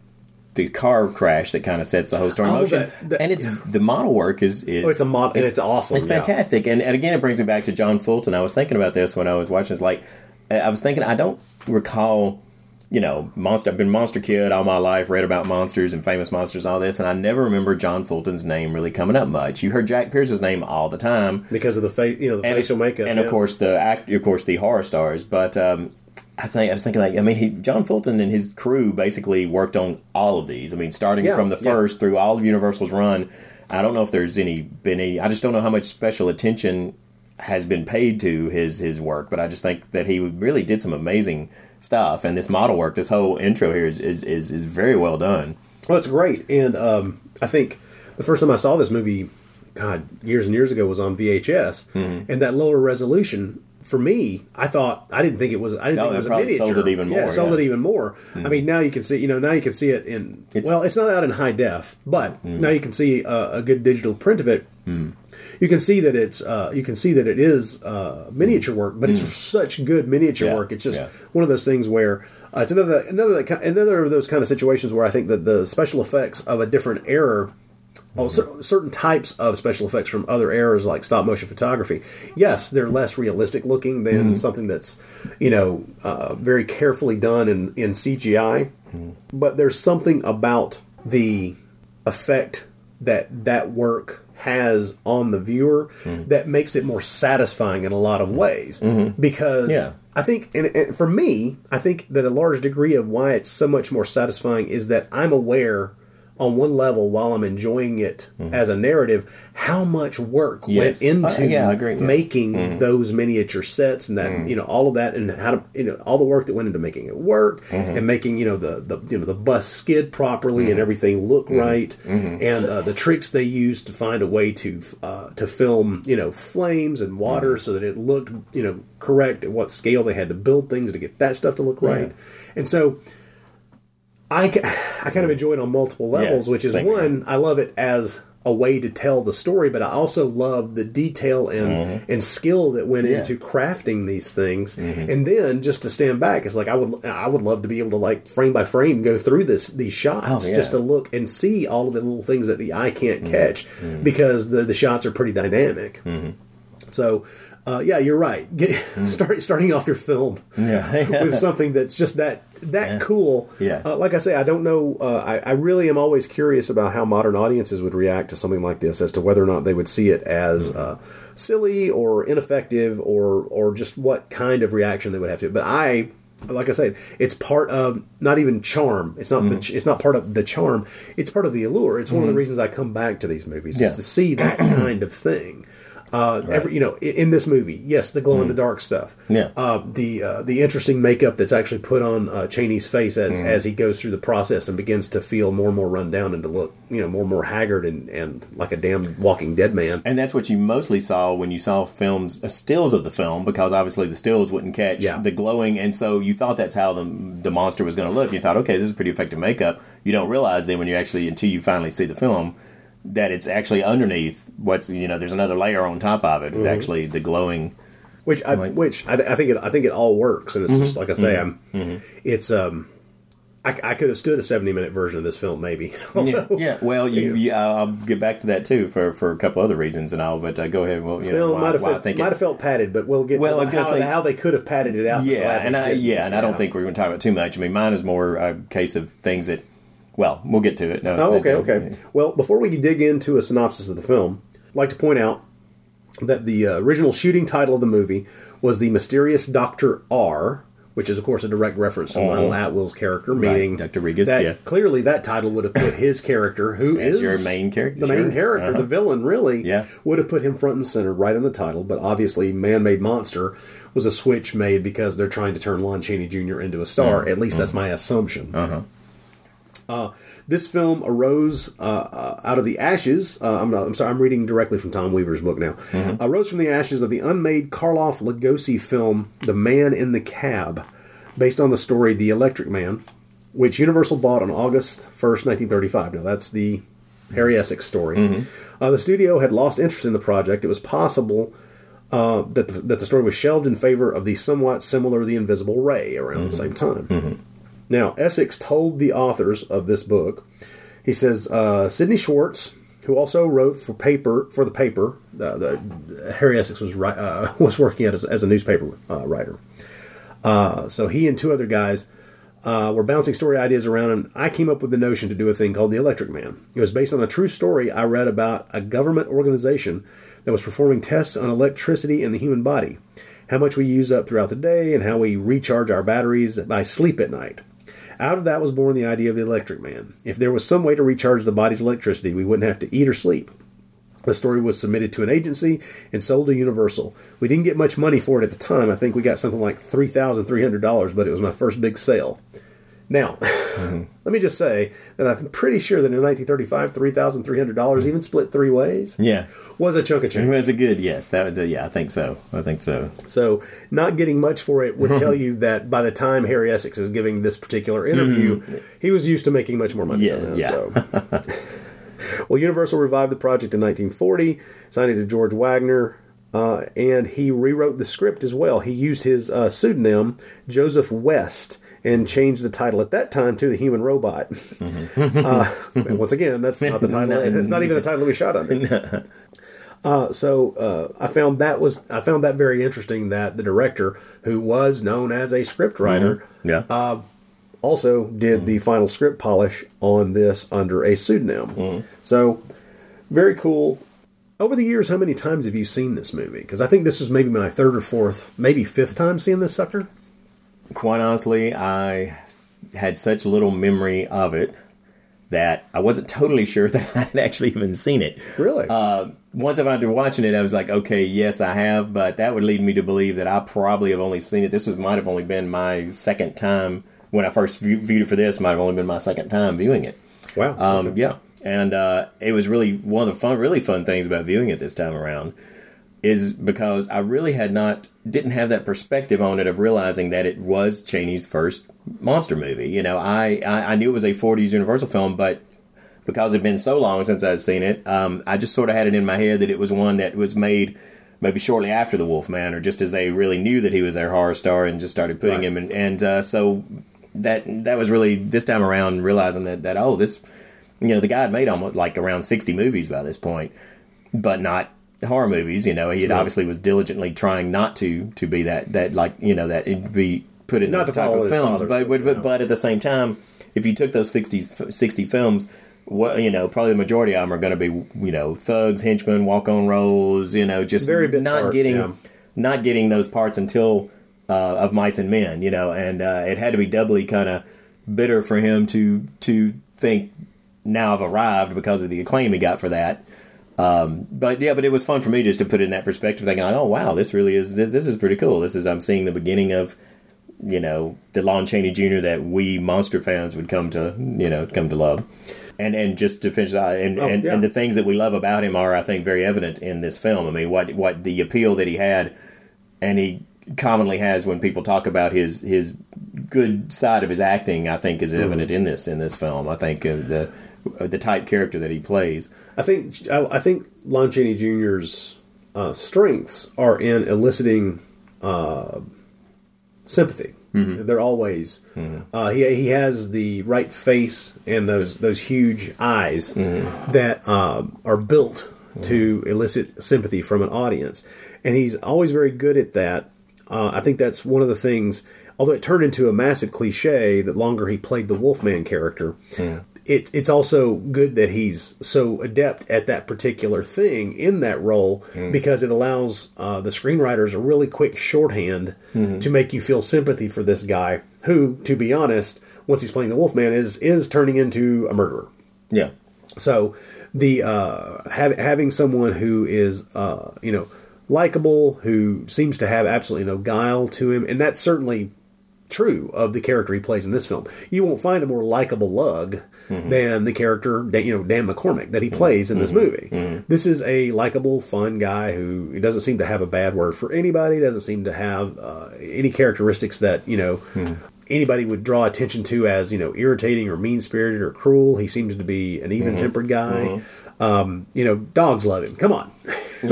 the car crash that kind of sets the whole story in Oh, motion, and it's the model work is is Oh, it's a mod- and it's awesome, It's yeah. fantastic, and, and again, it brings me back to John Fulton. I was thinking about this when I was watching. It's like I was thinking, I don't recall. You know, monster. I've been monster kid all my life. Read about monsters and famous monsters, and all this, and I never remember John Fulton's name really coming up much. You heard Jack Pierce's name all the time, Because of the face, you know, the and facial makeup, and yeah. of course the act, of course the horror stars. But um, I think I was thinking like I mean, he, John Fulton and his crew basically worked on all of these. I mean, starting Yeah, from the yeah. first through all of Universal's run. I don't know if there's any been any. I just don't know how much special attention has been paid to his his work. But I just think that he really did some amazing stuff. And this model work, this whole intro here is is is, is very well done. Well, it's great, and um, I think the first time I saw this movie, God, years and years ago, was on VHS, Mm-hmm. and that lower resolution. For me, I thought I didn't think it was. I didn't No, think it was a miniature. sold it even more, it sold yeah. Mm-hmm. it even more. I mean, now you can see. You know, now you can see it in. It's- well, it's not out in high def, but Mm-hmm. now you can see a, a good digital print of it. You can see that it's. Uh, you can see that it is uh, miniature work, but it's such good miniature Mm. Yeah, work. It's just yeah. one of those things where uh, it's another another another of those kind of situations where I think that the special effects of a different era. Oh, cer- certain types of special effects from other eras, like stop motion photography, yes, they're less realistic looking than something that's, you know, uh, very carefully done in, in CGI. But there's something about the effect that that work has on the viewer mm-hmm. that makes it more satisfying in a lot of ways. Mm-hmm. Because Yeah. I think, and, and for me, I think that a large degree of why it's so much more satisfying is that I'm aware on one level while I'm enjoying it as a narrative how much work Mm-hmm. Yes. went into Uh, yeah, I agree, yeah. Mm-hmm. making those miniature sets and that you know all of that and how to you know all the work that went into making it work Mm-hmm. and making you know the, the you know the bus skid properly and everything look Mm-hmm. right and uh, the tricks they used to find a way to uh, to film you know flames and water Mm-hmm. so that it looked you know correct at what scale they had to build things to get that stuff to look right and so I, I kind of enjoy it on multiple levels, Yeah, which is one, I love it as a way to tell the story, but I also love the detail and and skill that went Mm-hmm. Yeah. into crafting these things. Mm-hmm. And then just to stand back, it's like I would I would love to be able to like frame by frame go through this these shots Oh, yeah. Mm-hmm. just to look and see all of the little things that the eye can't catch because the the shots are pretty dynamic. So. Uh, yeah, you're right. Get, start starting off your film Yeah. with something that's just that that cool. Yeah. Uh, like I say, I don't know. Uh, I, I really am always curious about how modern audiences would react to something like this, as to whether or not they would see it as uh, silly or ineffective, or or just what kind of reaction they would have to. it. But I. Like I said, it's part of not even charm. It's not. The, ch- it's not part of the charm. It's part of the allure. It's one of the reasons I come back to these movies Yeah. is to see that kind of thing. Uh, every you know, in, in this movie, yes, the glow in the dark stuff. Yeah. Uh, the uh, the interesting makeup that's actually put on uh, Chaney's face as as he goes through the process and begins to feel more and more run down and to look you know more and more haggard and, and like a damn Walking Dead man. And that's what you mostly saw when you saw films, uh, stills of the film, because obviously the stills wouldn't catch Yeah. the glowing, and so you thought that's how the the monster was going to look. You thought, okay, this is pretty effective makeup. You don't realize then when you actually until you finally see the film that it's actually underneath what's you know there's another layer on top of it. It's actually the glowing. which I, which I, I think it I think it all works, and it's just like I say, I'm it's um. I, I could have stood a seventy minute version of this film, maybe. Yeah, yeah. Well, you, you, I'll get back to that too for, for a couple other reasons and all. But uh, go ahead. Well, you know, Well, might have felt, might it- have felt padded, but we'll get Well, to how, say- how they could have padded it out. Yeah, and I yeah, and I don't think we're going to talk about too much. I mean, mine is more a case of things that. Well, we'll get to it. No, it's Oh, okay, okay. Well, before we dig into a synopsis of the film, I'd like to point out that the uh, original shooting title of the movie was The Mysterious Dr. R, which is, of course, a direct reference to Lionel Atwill's character, meaning Dr. Rigas, that yeah. clearly that title would have put his character, who is your main character, the main sure. character, Uh-huh. the villain, really, Yeah. would have put him front and center right in the title. But obviously, Man Made Monster was a switch made because they're trying to turn Lon Chaney Jr. into a star. At least that's my assumption. Uh, this film arose uh, uh, out of the ashes. Uh, I'm, I'm sorry, I'm reading directly from Tom Weaver's book now. Arose from the ashes of the unmade Karloff Lugosi film, The Man in the Cab, based on the story The Electric Man, which Universal bought on August 1st, 1935. Now, that's the Harry Essex story. Uh, the studio had lost interest in the project. It was possible uh, that the, that the story was shelved in favor of the somewhat similar The Invisible Ray around the same time. Now, Essex told the authors of this book, he says, uh, Sidney Schwartz, who also wrote for paper for the paper, uh, the Harry Essex was uh, was working at as, as a newspaper uh, writer. Uh, so he and two other guys uh, were bouncing story ideas around, and I came up with the notion to do a thing called the Electric Man. It was based on a true story I read about a government organization that was performing tests on electricity in the human body, how much we use up throughout the day, and how we recharge our batteries by sleep at night. Out of that was born the idea of the Electric Man. If there was some way to recharge the body's electricity, we wouldn't have to eat or sleep. The story was submitted to an agency and sold to Universal. We didn't get much money for it at the time. I think we got something like three thousand three hundred dollars, but it was my first big sale. Now, let me just say that I'm pretty sure that in 1935, three thousand three hundred dollars, even split three ways, Yeah. was a chunk of It change. was a good yes. That was a, yeah. I think so. I think so. So, not getting much for it would tell you that by the time Harry Essex is giving this particular interview, he was used to making much more money. Yeah, than that, yeah. So. well, Universal revived the project in 1940, signed it to George Waggner, uh, and he rewrote the script as well. He used his uh, pseudonym Joseph West and changed the title at that time to the Human Robot. uh, and once again, that's not the title. It's not even the title we shot under. Uh, so uh, I found that was I found that very interesting that the director, who was known as a script writer, Yeah. Uh, also did the final script polish on this under a pseudonym. So very cool. Over the years, how many times have you seen this movie? Because I think this is maybe my third or fourth, maybe fifth time seeing this sucker. Quite honestly, I had such little memory of it that I wasn't totally sure that I had actually even seen it. Really? Uh, once I found after watching it, I was like, okay, yes, I have, but that would lead me to believe that I probably have only seen it. This was might have only been my second time when I first view, viewed it for this. Might have only been my second time viewing it. wow. Um, Yeah, and uh, it was really one of the fun, really fun things about viewing it this time around is because I really had not didn't have that perspective on it of realizing that it was Chaney's first monster movie. You know, I I, I knew it was a '40s Universal film, but because it had been so long since I'd seen it, um, I just sort of had it in my head that it was one that was made maybe shortly after the Wolfman, or just as they really knew that he was their horror star and just started putting Right. him in. And uh, so that that was really this time around realizing that that oh this you know the guy had made almost like around 60 movies by this point but not horror movies you know he had obviously was diligently trying not to to be that that like you know that it'd be put in Not those type of films but, but, but but at the same time if you took those 60 60 films what you know probably the majority of them are going to be you know thugs henchmen walk on roles you know just Very not parts, getting yeah. not getting those parts until uh, of mice and men, you know, and uh, it had to be doubly kind of bitter for him to to think now I've arrived because of the acclaim he got for that. Um, but yeah, but it was fun for me just to put in that perspective, thinking like, oh wow, this really is this, this is pretty cool. This is I'm seeing the beginning of you know the Lon Chaney Jr. that we monster fans would come to you know come to love. And and just to finish that, and, and, yeah. and the things that we love about him are, I think, very evident in this film. I mean, what what the appeal that he had, and he commonly has when people talk about his his good side of his acting, I think, is evident in this in this film. I think uh, the the type character that he plays. I think I, I think Lon Chaney Jr.'s uh, strengths are in eliciting uh, sympathy. They're always uh, he he has the right face and those those huge eyes that um, are built to elicit sympathy from an audience, and he's always very good at that. Uh, I think that's one of the things. Although it turned into a massive cliche the longer he played the Wolfman character, it, it's also good that he's so adept at that particular thing in that role because it allows uh, the screenwriters a really quick shorthand to make you feel sympathy for this guy who, to be honest, once he's playing the Wolfman, is is turning into a murderer. Yeah, So the uh, hav having someone who is uh, you know likable, who seems to have absolutely no guile to him, and that's certainly true of the character he plays in this film. You won't find a more likable lug than the character Dan- you know Dan McCormick that he plays in this movie. This is a likable, fun guy who doesn't seem to have a bad word for anybody. Doesn't seem to have uh, any characteristics that you know. Anybody would draw attention to as you know irritating or mean spirited or cruel. He seems to be an even tempered guy. Um, you know, dogs love him. Come on,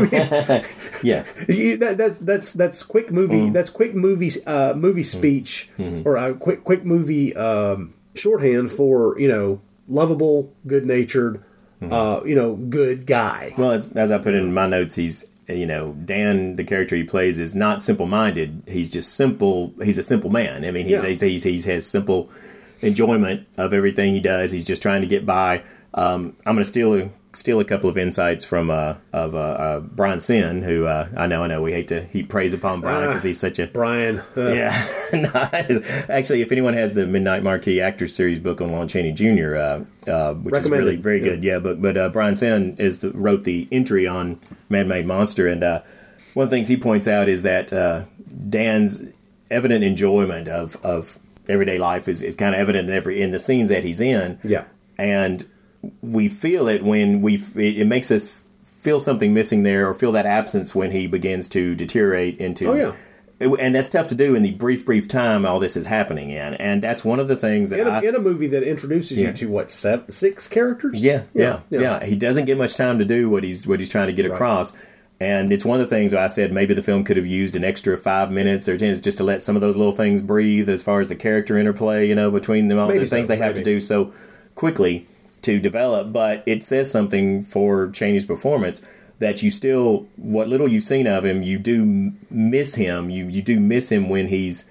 yeah. You, that, that's that's that's quick movie. That's quick movie uh, movie speech or uh, quick quick movie um, shorthand for you know lovable, good natured, uh, you know, good guy. Well, as, as I put in my notes, he's you know Dan, the character he plays, is not simple minded. He's just simple. He's a simple man. I mean, he's Yeah. he's, he's, he's has simple enjoyment of everything he does. He's just trying to get by. Um, I'm going to steal a steal a couple of insights from uh, of uh, uh, Bryan Senn, who uh, I know I know we hate to heap praise upon Brian because he's such a Brian. yeah. Actually, if anyone has the Midnight Marquee Actors Series book on Lon Chaney Jr., uh, uh, which is really very good, yeah. But but uh, Bryan Senn is the, wrote the entry on Man Made Monster, and uh, one of the things he points out is that uh, Dan's evident enjoyment of of everyday life is, is kind of evident in every in the scenes that he's in. Yeah. and we feel it when we it, it makes us feel something missing there or feel that absence when he begins to deteriorate into Oh, yeah. and that's tough to do in the brief brief time all this is happening in and that's one of the things that In a, I, in a movie that introduces Yeah. you to what seven, six characters? yeah, yeah, yeah, He doesn't get much time to do what he's what he's trying to get across. And it's one of the things I said maybe the film could have used an extra five minutes or ten just to let some of those little things breathe as far as the character interplay, you know, between them all Maybe the so, things they have to do so quickly to develop. But it says something for Chaney's performance that you still what little you've seen of him, you do miss him. You you do miss him when he's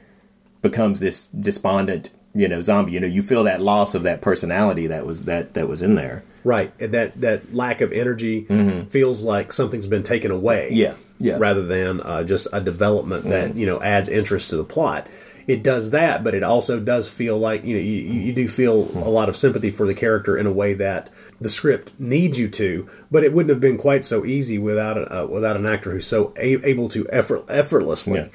becomes this despondent, you know, zombie. You know, you feel that loss of that personality that was that that was in there. Right. And that that lack of energy feels like something's been taken away. Mm-hmm. Yeah, yeah. Mm-hmm. Rather than uh, just a development that you know adds interest to the plot. It does that, but it also does feel like you know you, you do feel a lot of sympathy for the character in a way that the script needs you to. But it wouldn't have been quite so easy without a, uh, without an actor who's so a- able to effort, effortlessly Yeah.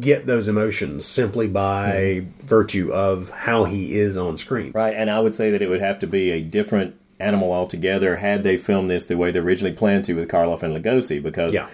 get those emotions simply by virtue of how he is on screen. Right, and I would say that it would have to be a different animal altogether had they filmed this the way they originally planned to with Karloff and Lugosi, because Yeah.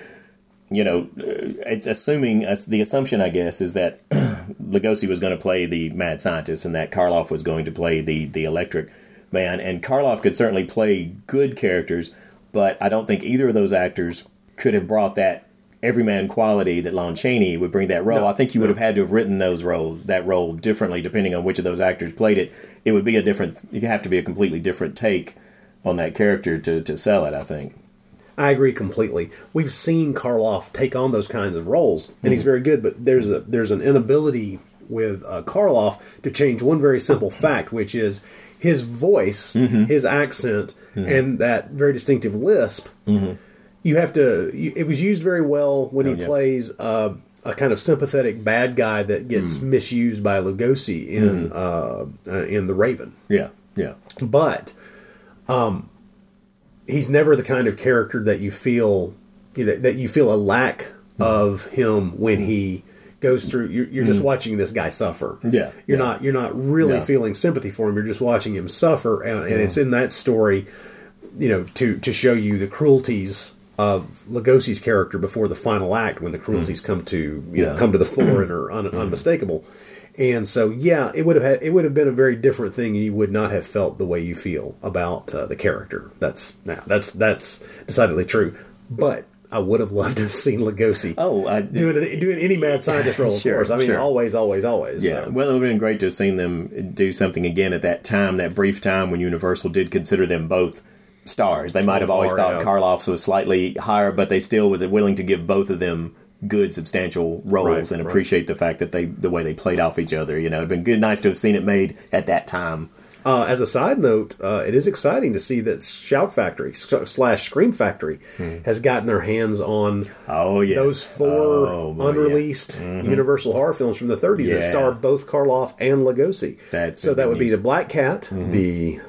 you know uh, it's assuming the assumption, I guess, is that Lugosi was going to play the mad scientist and that Karloff was going to play the the electric man, and Karloff could certainly play good characters, but I don't think either of those actors could have brought that everyman quality that Lon Chaney would bring that role. No, I think you would have had to have written those roles, that role differently depending on which of those actors played it. It would be a different. You have to be a completely different take on that character to to sell it. I think. I agree completely. We've seen Karloff take on those kinds of roles, and he's very good. But there's a there's an inability with uh, Karloff to change one very simple fact, which is his voice, his accent, and that very distinctive lisp. You have to. You, it was used very well when he Oh, yeah. plays uh, a kind of sympathetic bad guy that gets misused by Lugosi in uh, uh, in The Raven Yeah. Yeah. but um, he's never the kind of character that you feel that you feel a lack hmm. of him when hmm. he goes through. You're, you're just hmm. watching this guy suffer. Yeah, you're yeah. not you're not really Yeah. feeling sympathy for him. You're just watching him suffer, and, and it's in that story, you know, to to show you the cruelties of Lugosi's character before the final act when the cruelties come to you know come to the fore and are un, unmistakable. And so, yeah, it would have had it would have been a very different thing, and you would not have felt the way you feel about uh, the character. That's now that's that's decidedly true. But I would have loved to have seen Lugosi Oh, I, doing doing any mad scientist role. Sure, of course, I mean, sure. always, always, always. Yeah, so. well, it would have been great to have seen them do something again at that time, that brief time when Universal did consider them both stars. They might have always thought. Karloff was slightly higher, but they still was willing to give both of them good, substantial roles Right, and right. appreciate the fact that they the way they played off each other. You know, it'd been good, nice to have seen it made at that time. Uh, as a side note, uh, it is exciting to see that Shout Factory slash Scream Factory has gotten their hands on. Oh yes, those four Oh, boy, yeah. unreleased Universal horror films from the 30s that Yeah. star both Karloff and Lugosi. That's so that would be the Black Cat, the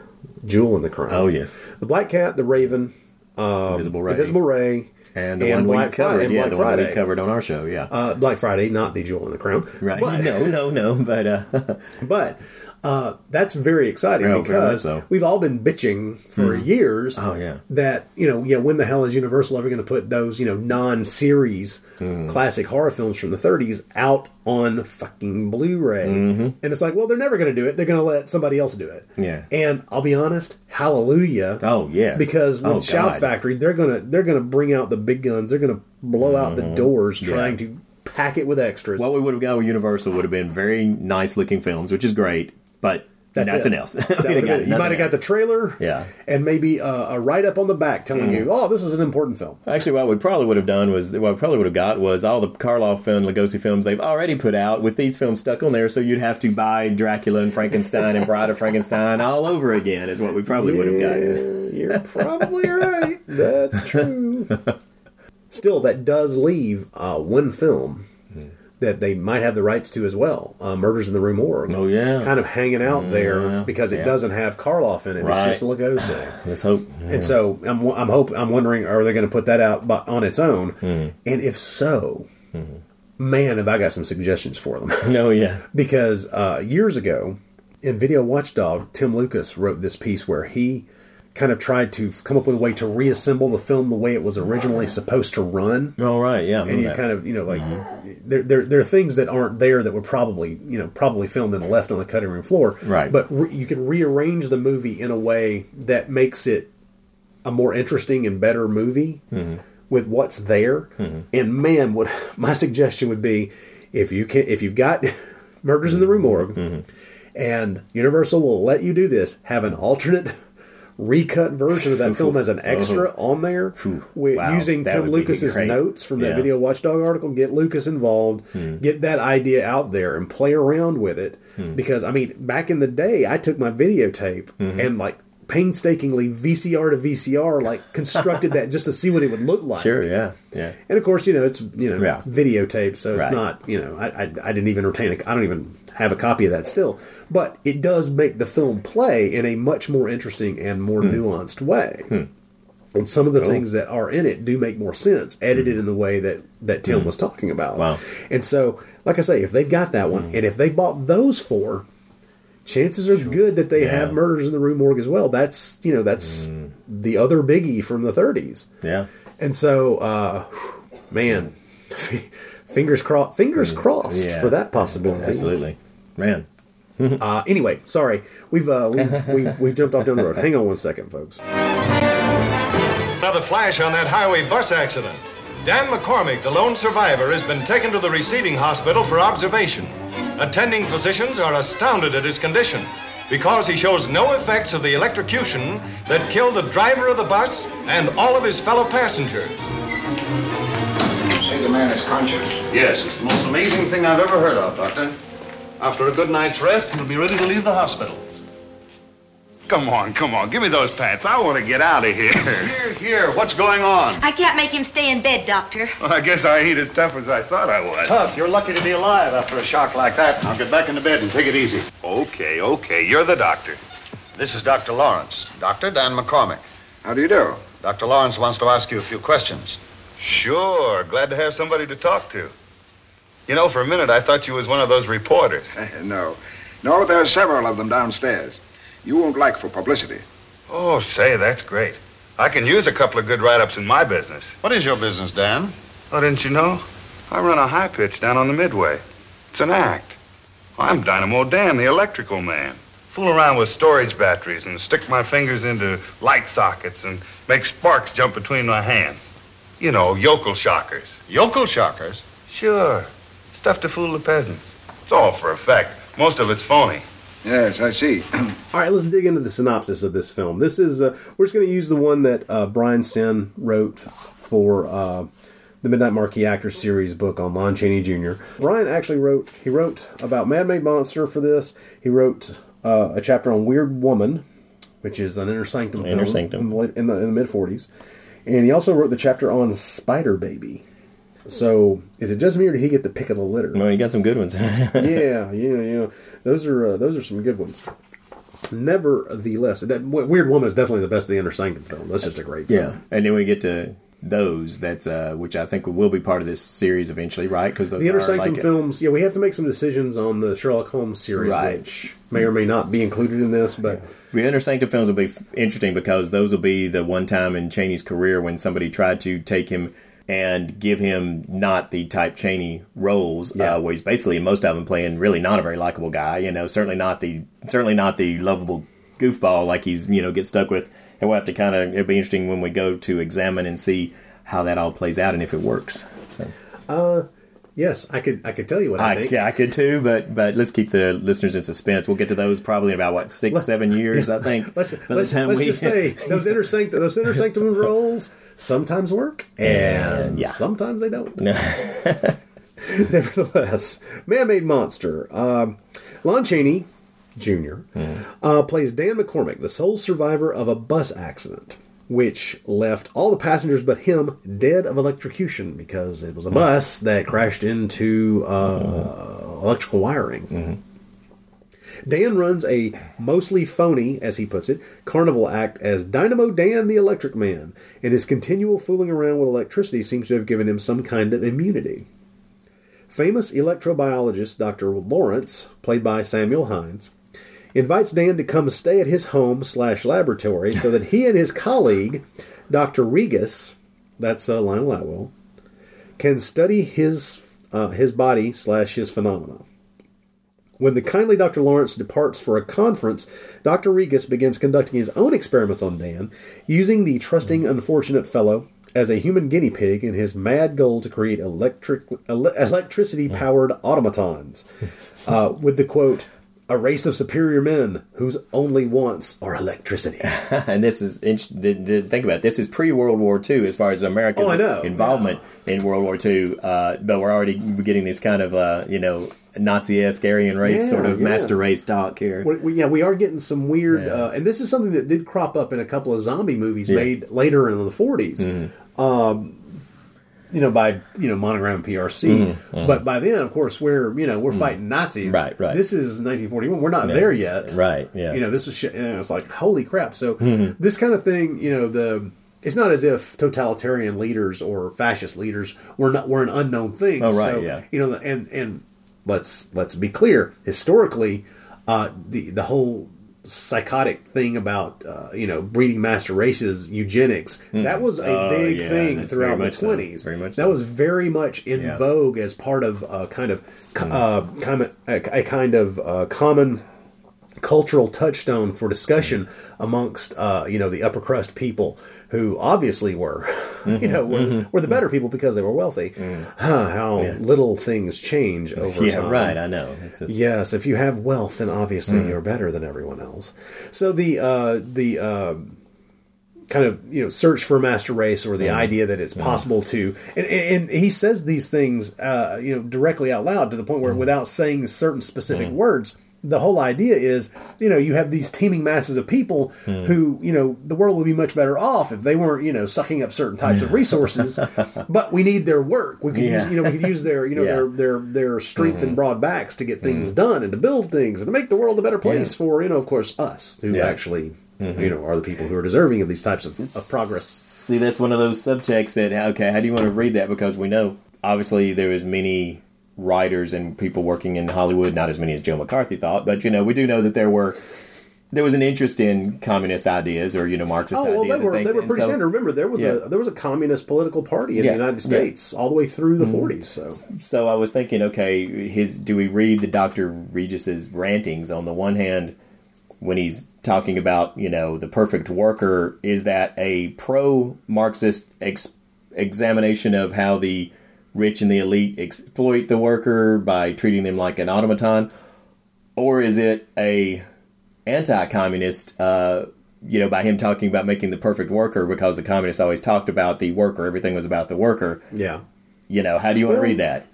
Jewel in the Crown. Oh yes, the Black Cat, the Raven, Invisible Ray, Invisible Ray, and the one we Black covered, Friday. and yeah, Black the one Friday. we covered on our show, yeah. Uh, Black Friday, not the Jewel in the Crown. right? But, no, no, no, but uh, but uh, that's very exciting Oh, very much because so. we've all been bitching for years. Oh, yeah. that you know, yeah. When the hell is Universal ever going to put those you know non-series Mm. classic horror films from the 30s out on fucking Blu-ray? Mm-hmm. And it's like, well, they're never going to do it. They're going to let somebody else do it. Yeah. And I'll be honest, hallelujah. oh yeah. Because with oh, Shout God. Factory, they're gonna they're gonna bring out the big guns. They're going to blow out the doors trying to pack it with extras. What we would have got with Universal would have been very nice looking films, which is great, but That's nothing it. else. That We'd have would've got been you might have got the trailer, Yeah. and maybe a, a write up on the back telling you, "Oh, this is an important film." Actually, what we probably would have done was what we probably would have got was all the Karloff and Lugosi films they've already put out with these films stuck on there, so you'd have to buy Dracula and Frankenstein and Bride of Frankenstein all over again. Is what we probably would have gotten. You're probably right. That's true. Still, that does leave uh, one film that they might have the rights to as well. Uh, Murders in the Rue Morgue. Oh, yeah. kind of hanging out there because it yeah. doesn't have Karloff in it. Right. It's just Lugosi. Let's hope. And so I'm I'm hope I'm wondering are they going to put that out by, on its own? And if so, man, have I got some suggestions for them. No, yeah. because uh, years ago in Video Watchdog, Tim Lucas wrote this piece where he kind of tried to come up with a way to reassemble the film the way it was originally supposed to run. All right, yeah. I And you that. kind of, you know, like mm-hmm. there, there, there are things that aren't there that were probably, you know, probably filmed and left on the cutting room floor. Right. But re- you can rearrange the movie in a way that makes it a more interesting and better movie mm-hmm. with what's there. Mm-hmm. And man, what my suggestion would be if you can, if you've got Murders in the Rue Morgue, and Universal will let you do this, have an alternate. Recut version of that film as an extra on there, with Wow, using Tim Lucas's notes from that Yeah. Video Watchdog article. Get Lucas involved, get that idea out there, and play around with it. Hmm. Because I mean, back in the day, I took my videotape Mm-hmm. and like painstakingly VCR to VCR, like constructed that just to see what it would look like. Sure, yeah, yeah. And of course, you know it's you know Yeah. videotape, so it's not you know I, I I didn't even retain it. I don't even have a copy of that still, but it does make the film play in a much more interesting and more Hmm. nuanced way. And some of the things that are in it do make more sense, edited in the way that that Tim was talking about. Hmm. Wow. And so, like I say, if they've got that one, and if they bought those four, chances are good that they Yeah. have Murders in the Rue Morgue as well. That's you know that's Hmm. the other biggie from the 30s. Yeah. And so, uh, man, fingers crossed. Fingers crossed. Yeah. for that possibility. Absolutely. Man. Uh, anyway, sorry, we've uh, we've, we've we've jumped off down the road. Hang on one second, folks. Another flash on that highway bus accident. Dan McCormick, the lone survivor, has been taken to the receiving hospital for observation. Attending physicians are astounded at his condition because he shows no effects of the electrocution that killed the driver of the bus and all of his fellow passengers. You Say the man is conscious. Yes, it's the most amazing thing I've ever heard of, Doctor. After a good night's rest, he'll be ready to leave the hospital. Come on, come on, give me those pats. I want to get out of here. Here, here, what's going on? I can't make him stay in bed, Doctor. Well, I guess I ain't as tough as I thought I was. Tough, you're lucky to be alive after a shock like that. Now get back into bed and take it easy. Okay, okay, you're the doctor. This is Dr. Lawrence. Dr. Dan McCormick. How do you do? Dr. Lawrence wants to ask you a few questions. Sure, glad to have somebody to talk to. You know, for a minute I thought you was one of those reporters. no. No, there are several of them downstairs. You won't like for publicity. Oh, say, that's great. I can use a couple of good write-ups in my business. What is your business, Dan? Oh, didn't you know? I run a high pitch down on the Midway. It's an act. I'm Dynamo Dan, the electrical man. Fool around with storage batteries and stick my fingers into light sockets and make sparks jump between my hands. You know, yokel shockers. Yokel shockers. Sure. Stuff to fool the peasants. It's all for effect. Most of it's phony. Yes, I see. All right, let's dig into the synopsis of this film. This is uh, we're just going to use the one that uh, Bryan Senn wrote for uh, the Midnight Marquee Actors series book on Lon Chaney Jr. Bryan actually wrote he wrote about Mad Made Monster for this. He wrote uh, a chapter on Weird Woman, which is an Inner Sanctum Inner film Sanctum. in the, in the, in the mid '40s, and he also wrote the chapter on Spider Baby. So, is it just me, or did he get the pick of the litter? Well, you got some good ones. yeah, yeah, yeah. Those are uh, those are some good ones. Nevertheless, that W- Weird Woman is definitely the best of the Inner Sanctum film. That's just a great film. yeah. And then we get to those that's uh which I think will be part of this series eventually, right? Because The Inner Sanctum like films, yeah, we have to make some decisions on the Sherlock Holmes series, Right. which may or may not be included in this, but The Inner Sanctum films will be f- interesting because those will be the one time in Chaney's career when somebody tried to take him and give him not the type Chaney roles, Yeah. uh, where he's basically in most of them playing really not a very likable guy. You know, certainly not the certainly not the lovable goofball like he's you know get stuck with. And we'll have to kind of it'll be interesting when we go to examine and see how that all plays out and if it works. So. Uh, yes, I could. I could tell you what I, I, think. yeah, I could too, but but let's keep the listeners in suspense. We'll get to those probably in about what six, seven years, I think. Let's, let's, let's we- just say those inner sanctum, those inner sanctum roles sometimes work and Yeah. sometimes they don't. Nevertheless, man-made monster. Um, Lon Chaney Jr. Uh, plays Dan McCormick, the sole survivor of a bus accident, which left all the passengers but him dead of electrocution because it was a bus that crashed into uh, electrical wiring. Dan runs a mostly phony, as he puts it, carnival act as Dynamo Dan the Electric Man, and his continual fooling around with electricity seems to have given him some kind of immunity. Famous electrobiologist Dr. Lawrence, played by Samuel Hinds, invites Dan to come stay at his home slash laboratory so that he and his colleague, Dr. Rigas, that's uh, Lionel Atwill, can study his uh, his body slash his phenomena. When the kindly Dr. Lawrence departs for a conference, Dr. Rigas begins conducting his own experiments on Dan, using the trusting, unfortunate fellow as a human guinea pig in his mad goal to create electric, ele- electricity powered automatons. Uh, with the quote, a race of superior men whose only wants are electricity. and this is int- the, the, think about it, this is pre World War II as far as America's Oh, involvement in World War II. Uh, but we're already getting this kind of uh, you know Nazi-esque Aryan race Yeah, sort of yeah. master race talk here. We, we- yeah, we are getting some weird, Yeah. uh, and this is something that did crop up in a couple of zombie movies Yeah. made later in the 40s. Um, you know, by you know monogram PRC, mm-hmm, mm-hmm. but by then, of course, we're you know we're mm. fighting Nazis. Right, right. This is 1941. We're not there yet. Right, yeah. You know, this was shit. And it's like holy crap. So mm-hmm. this kind of thing, you know, the it's not as if totalitarian leaders or fascist leaders were not were an unknown thing. Oh, right, So, yeah. You know, and and let's let's be clear. Historically, uh, the the whole psychotic thing about uh, you know breeding master races eugenics that was a Oh, big yeah, thing throughout the much so. 20s Very much that so. was very much in Yeah. vogue as part of a kind of uh, common, a, a kind of uh, common cultural touchstone for discussion amongst uh, you know the upper crust people who obviously were you know were, were the better people because they were wealthy. Huh, how little things change over yeah, time. Right. I know. It's just, Yes, if you have wealth, then obviously you're better than everyone else. So the uh, the uh, kind of you know search for a master race or the idea that it's possible to, and, and, he says these things uh, you know directly out loud to the point where without saying certain specific words. The whole idea is, you know, you have these teeming masses of people hmm. who, you know, the world would be much better off if they weren't, you know, sucking up certain types of resources. but we need their work. We could Yeah. use, you know, we could use their, you know, Yeah. their their their strength and hmm. broad backs to get things hmm. done and to build things and to make the world a better place for you know of course us who Yeah. actually mm-hmm. you know are the people who are deserving of these types of, of progress. See, that's one of those subtexts that okay, how do you want to read that? Because we know obviously there is many writers and people working in Hollywood, not as many as Joe McCarthy thought, but you know we do know that there were there was an interest in communist ideas or you know Marxist Oh well, ideas they were and things. they were pretty so- standard. Remember, there was Yeah. a there was a communist political party in Yeah, the United yeah. Mm-hmm. States all the way through the 40s. So So I was thinking, okay, his do we read the Doctor Rigas's rantings on the one hand when he's talking about you know the perfect worker is that a pro Marxist ex- examination of how the rich and the elite exploit the worker by treating them like an automaton, or is it a anti-communist? Uh, you know, by him talking about making the perfect worker because the communists always talked about the worker, everything was about the worker. yeah, You know, how do you want Well, to read that?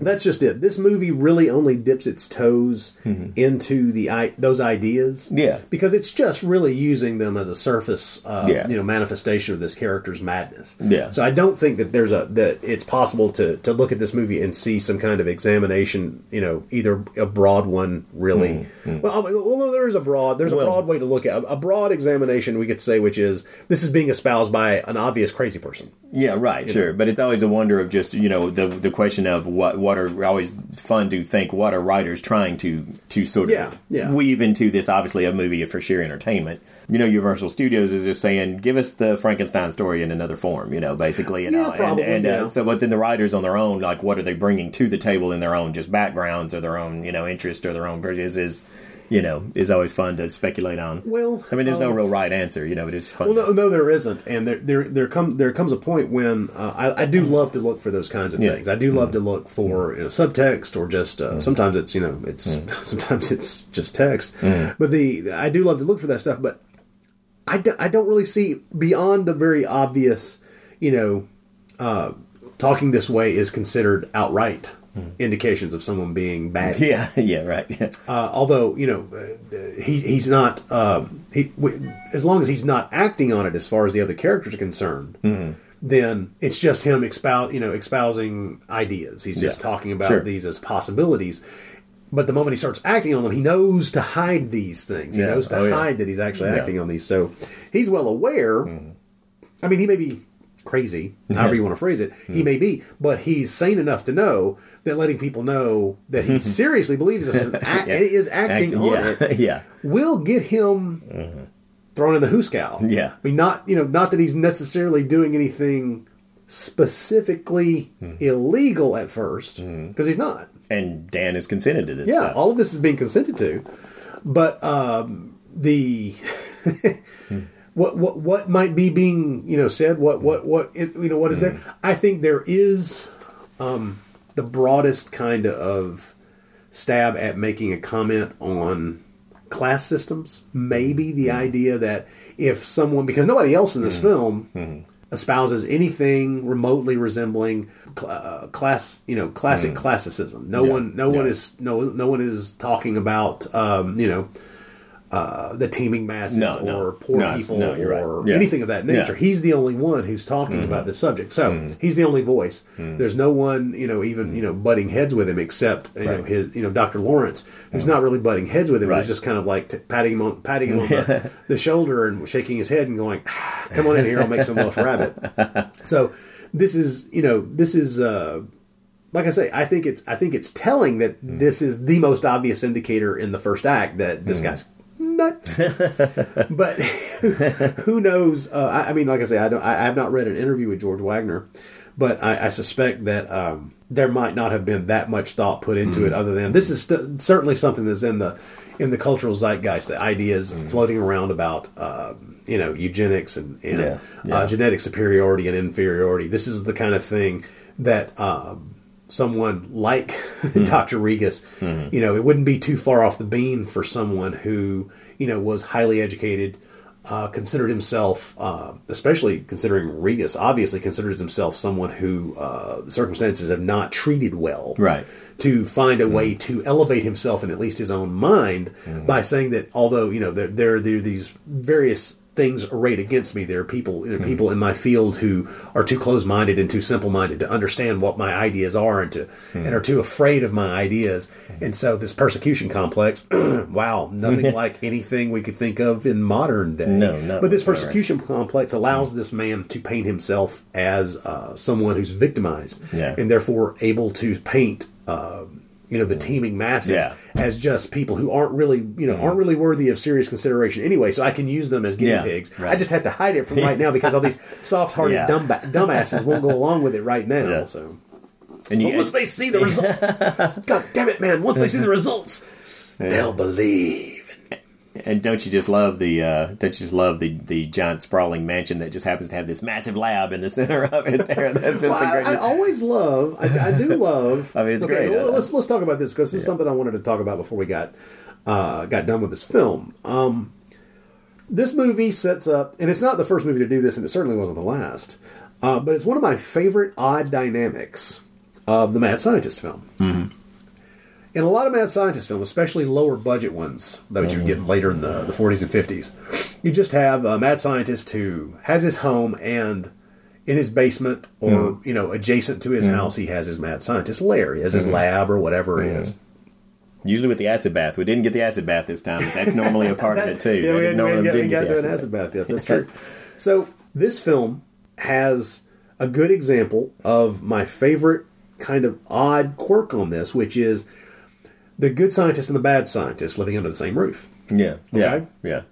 That's just it. This movie really only dips its toes Mm-hmm. into the those ideas. Yeah. because it's just really using them as a surface, uh, Yeah. you know, manifestation of this character's madness. Yeah. So I don't think that there's a that it's possible to to look at this movie and see some kind of examination. You know, either a broad one, really. Well, I mean, well, there is a broad. There's a Mm-hmm. Broad way to look at a broad examination. We could say, which is this is being espoused by an obvious crazy person. Yeah, right, sure. But it's always a wonder of just you know the the question of what what are always fun to think what are writers trying to to sort of Yeah, weave into this obviously a movie for sheer entertainment. You know, Universal Studios is just saying give us the Frankenstein story in another form. You know, basically, you Yeah, know, probably, and, and uh, so but then the writers on their own like what are they bringing to the table in their own just backgrounds or their own you know interest or their own is is you know, is always fun to speculate on. Well, I mean, there's no um, real right answer. You know, it is fun. Well, no, no, there isn't, and there, there, there come, there comes a point when uh, I, I do love to look for those kinds of Yeah. things. I do love to look for you know, subtext or just uh, sometimes it's you know it's sometimes it's just text, but the I do love to look for that stuff. But I don't really see beyond the very obvious, you know, uh, talking this way is considered outright indications of someone being bad. yeah, yeah, right. Yeah. Uh, although you know uh, he he's not um, he w- as long as he's not acting on it as far as the other characters are concerned. Then it's just him expound you know espousing ideas. He's just Yeah. talking about Sure. these as possibilities. But the moment he starts acting on them, he knows to hide these things. He Yeah. knows to Oh, yeah. hide that he's actually Yeah. Mm-hmm. acting on these. So he's well aware. I mean, he may be crazy, however you want to phrase it. Mm-hmm. He may be, but he's sane enough to know that letting people know that he seriously believes this and act, Yeah. is acting, on yeah. it yeah. will get him thrown in the hoosegow. Yeah. I mean, not you know, not that he's necessarily doing anything specifically illegal at first, because he's not. And Dan has consented to this. Yeah, stuff. all of this is being consented to, but um, the what what what might be being you know said, what what what it, you know what is there? I think there is um, the broadest kind of stab at making a comment on class systems. Maybe the idea that if someone because nobody else in this film espouses anything remotely resembling cl- uh, class, you know, classic classicism. No Yeah. one, no one is no no one is talking about um, you know. Uh, the teeming masses No, no. or poor No, people you're right. or Yeah. anything of that nature. Yeah. Mm-hmm. He's the only one who's talking about this subject. So he's the only voice. There's no one, you know, even you know, butting heads with him except you know Mm-hmm. His, you know, Dr. Lawrence, who's not really butting heads with him. Right. He's just kind of like t- patting him on, patting him on the, the shoulder and shaking his head and going, "Ah, "Come on in here, I'll make some Welsh rabbit." So this is, you know, this is. uh like I say, I think it's I think it's telling that Mm. this is the most obvious indicator in the first act that this guy's nuts. but who knows? Uh, I, I mean, like I say, I don't. I, I have not read an interview with George Waggner, but I, I suspect that um, there might not have been that much thought put into Mm. it. Other than this is st- certainly something that's in the in the cultural zeitgeist. The ideas Mm. floating around about um, you know eugenics and, and Yeah, yeah. Uh, genetic superiority and inferiority. This is the kind of thing that. Um, someone like Hmm. Dr. Rigas, Mm-hmm. you know, it wouldn't be too far off the beam for someone who, you know, was highly educated, uh, considered himself, uh, especially considering Rigas, obviously considers himself someone who uh, circumstances have not treated well. Right. To find a way to elevate himself in at least his own mind by saying that although, you know, there, there, there are these various things arrayed against me. There are people, there are people in my field who are too close-minded and too simple-minded to understand what my ideas are, and to and are too afraid of my ideas. And so, this persecution complex, wow, nothing like anything we could think of in modern day. No, no, But this that's right. persecution complex allows this man to paint himself as uh, someone who's victimized, Yeah. and therefore able to paint. Uh, you know the mm. teeming masses Yeah. as just people who aren't really you know aren't mm. really worthy of serious consideration anyway so i can use them as guinea Yeah, pigs right. i just have to hide it from right now because all these soft-hearted Yeah. dumb dumbasses won't go along with it right now Yeah. so And you, but once they see the results god damn it man once they see the results they'll believe And don't you just love the uh, don't you just love the the giant sprawling mansion that just happens to have this massive lab in the center of it there? That's just Well, the I, I always love. I, I do love. I mean, it's great, well, uh, let's let's talk about this because this is something I wanted to talk about before we got uh, got done with this film. Um, this movie sets up, and it's not the first movie to do this, and it certainly wasn't the last. Uh, but it's one of my favorite odd dynamics of the Mad Scientist film. In a lot of Mad Scientist films, especially lower budget ones that you mm-hmm. get later in the, the 40s and 50s, you just have a mad scientist who has his home and in his basement or mm-hmm. you know adjacent to his mm-hmm. house he has his mad scientist lair. He has his lab or whatever it is. Usually with the acid bath, we didn't get the acid bath this time. But that's normally a part of it too. yeah, That we hadn't, we hadn't got, we got get to the an acid acid bath yet. That's true. so this film has a good example of my favorite kind of odd quirk on this, which is the good scientist and the bad scientist living under the same roof. Yeah, yeah, Okay. yeah.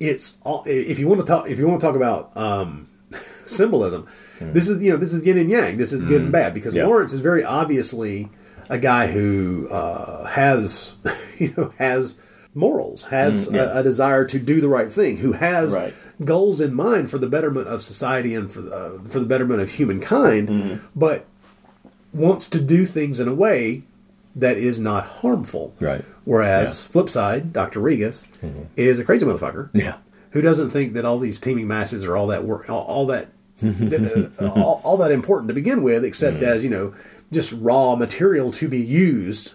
It's all if you want to talk if you want to talk about um, symbolism. This is you know this is yin and yang. This is good and bad because Yeah. Lawrence is very obviously a guy who uh, has you know has morals, has Mm, yeah. a, a desire to do the right thing, who has Right. goals in mind for the betterment of society and for the, uh, for the betterment of humankind, Mm-hmm. but wants to do things in a way that is not harmful. Right. Whereas, flip side, Dr. Rigas is a crazy motherfucker Yeah. who doesn't think that all these teeming masses are all that work, all, all that, that, uh, all, all that important to begin with, except Mm-hmm. as you know, just raw material to be used.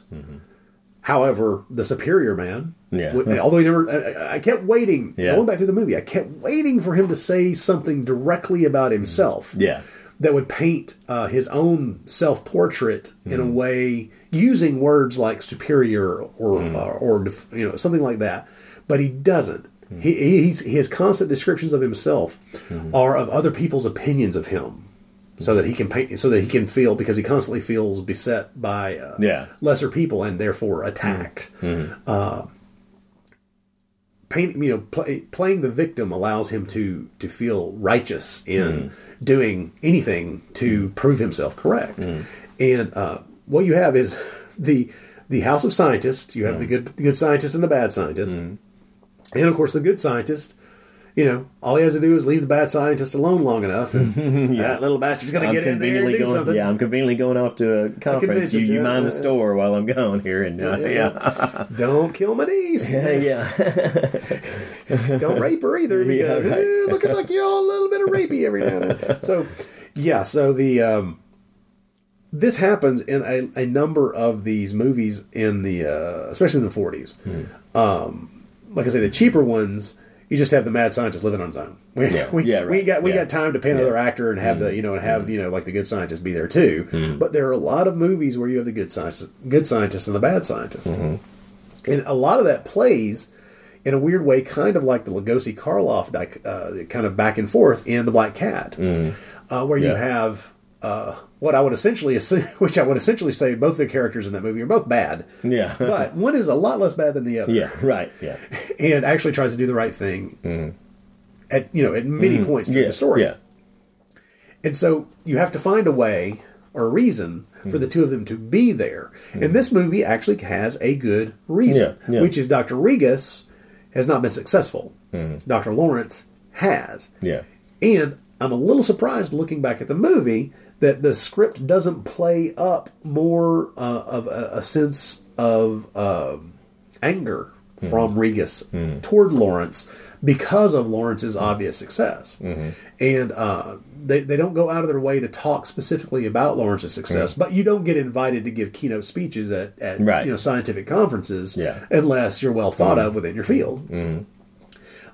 However, the superior man, Yeah. although he never, I, I kept waiting. Yeah. Going back through the movie, I kept waiting for him to say something directly about himself Yeah. that would paint uh, his own self portrait in Mm-hmm. a way using words like superior or Mm. uh, or you know something like that. But he doesn't. Mm. He, his constant descriptions of himself Mm-hmm. are of other people's opinions of him, so that he can paint, so that he can feel because he constantly feels beset by uh, Yeah. lesser people and therefore attacked. Uh, paint, you know, play, playing the victim allows him to to feel righteous in doing anything to prove himself correct. And uh, what you have is the the House of Scientists. You have the good the good scientist and the bad scientist, and of course the good scientist. You know, all he has to do is leave the bad scientist alone long enough, and that little bastard's going to get in there and do going. something. Yeah, I'm conveniently going off to a conference. You, you yeah, mind the store while I'm gone here, and uh, yeah, Don't kill my niece. yeah, yeah. Don't rape her either. Yeah, Because, right. eh, looking like you're all a little bit of rapey every now and then. So, yeah. So the um, this happens in a, a number of these movies in the uh, especially in the forties. Hmm. Um, like I say, the cheaper ones. You just have the mad scientist living on his own. We, Yeah. we, Yeah, we got we Yeah. got time to pay another actor and have the you know and have you know like the good scientist be there too. Hmm. But there are a lot of movies where you have the good scientist, good scientist and the bad scientist, Mm-hmm. and a lot of that plays in a weird way, kind of like the Lugosi Karloff uh, kind of back and forth in the Black Cat, uh, where you Mm. Have uh, what I would essentially assume, which I would essentially say both the characters in that movie are both bad, Yeah. but one is a lot less bad than the other, yeah, right, yeah, and actually tries to do the right thing mm-hmm. at you know at many mm-hmm. points during Mm-hmm. yeah, the story, yeah, and so you have to find a way or a reason for the mm-hmm. two of them to be there. And this movie actually has a good reason, Yeah, yeah. which is Dr. Rigas has not been successful. Dr. Lawrence has. yeah. And I'm a little surprised looking back at the movie that the script doesn't play up more uh, of a, a sense of uh, anger from Rigas toward Lawrence because of Lawrence's obvious success. And uh, they, they don't go out of their way to talk specifically about Lawrence's success, but you don't get invited to give keynote speeches at, at Right. you know scientific conferences Yeah. unless you're well thought of within your field.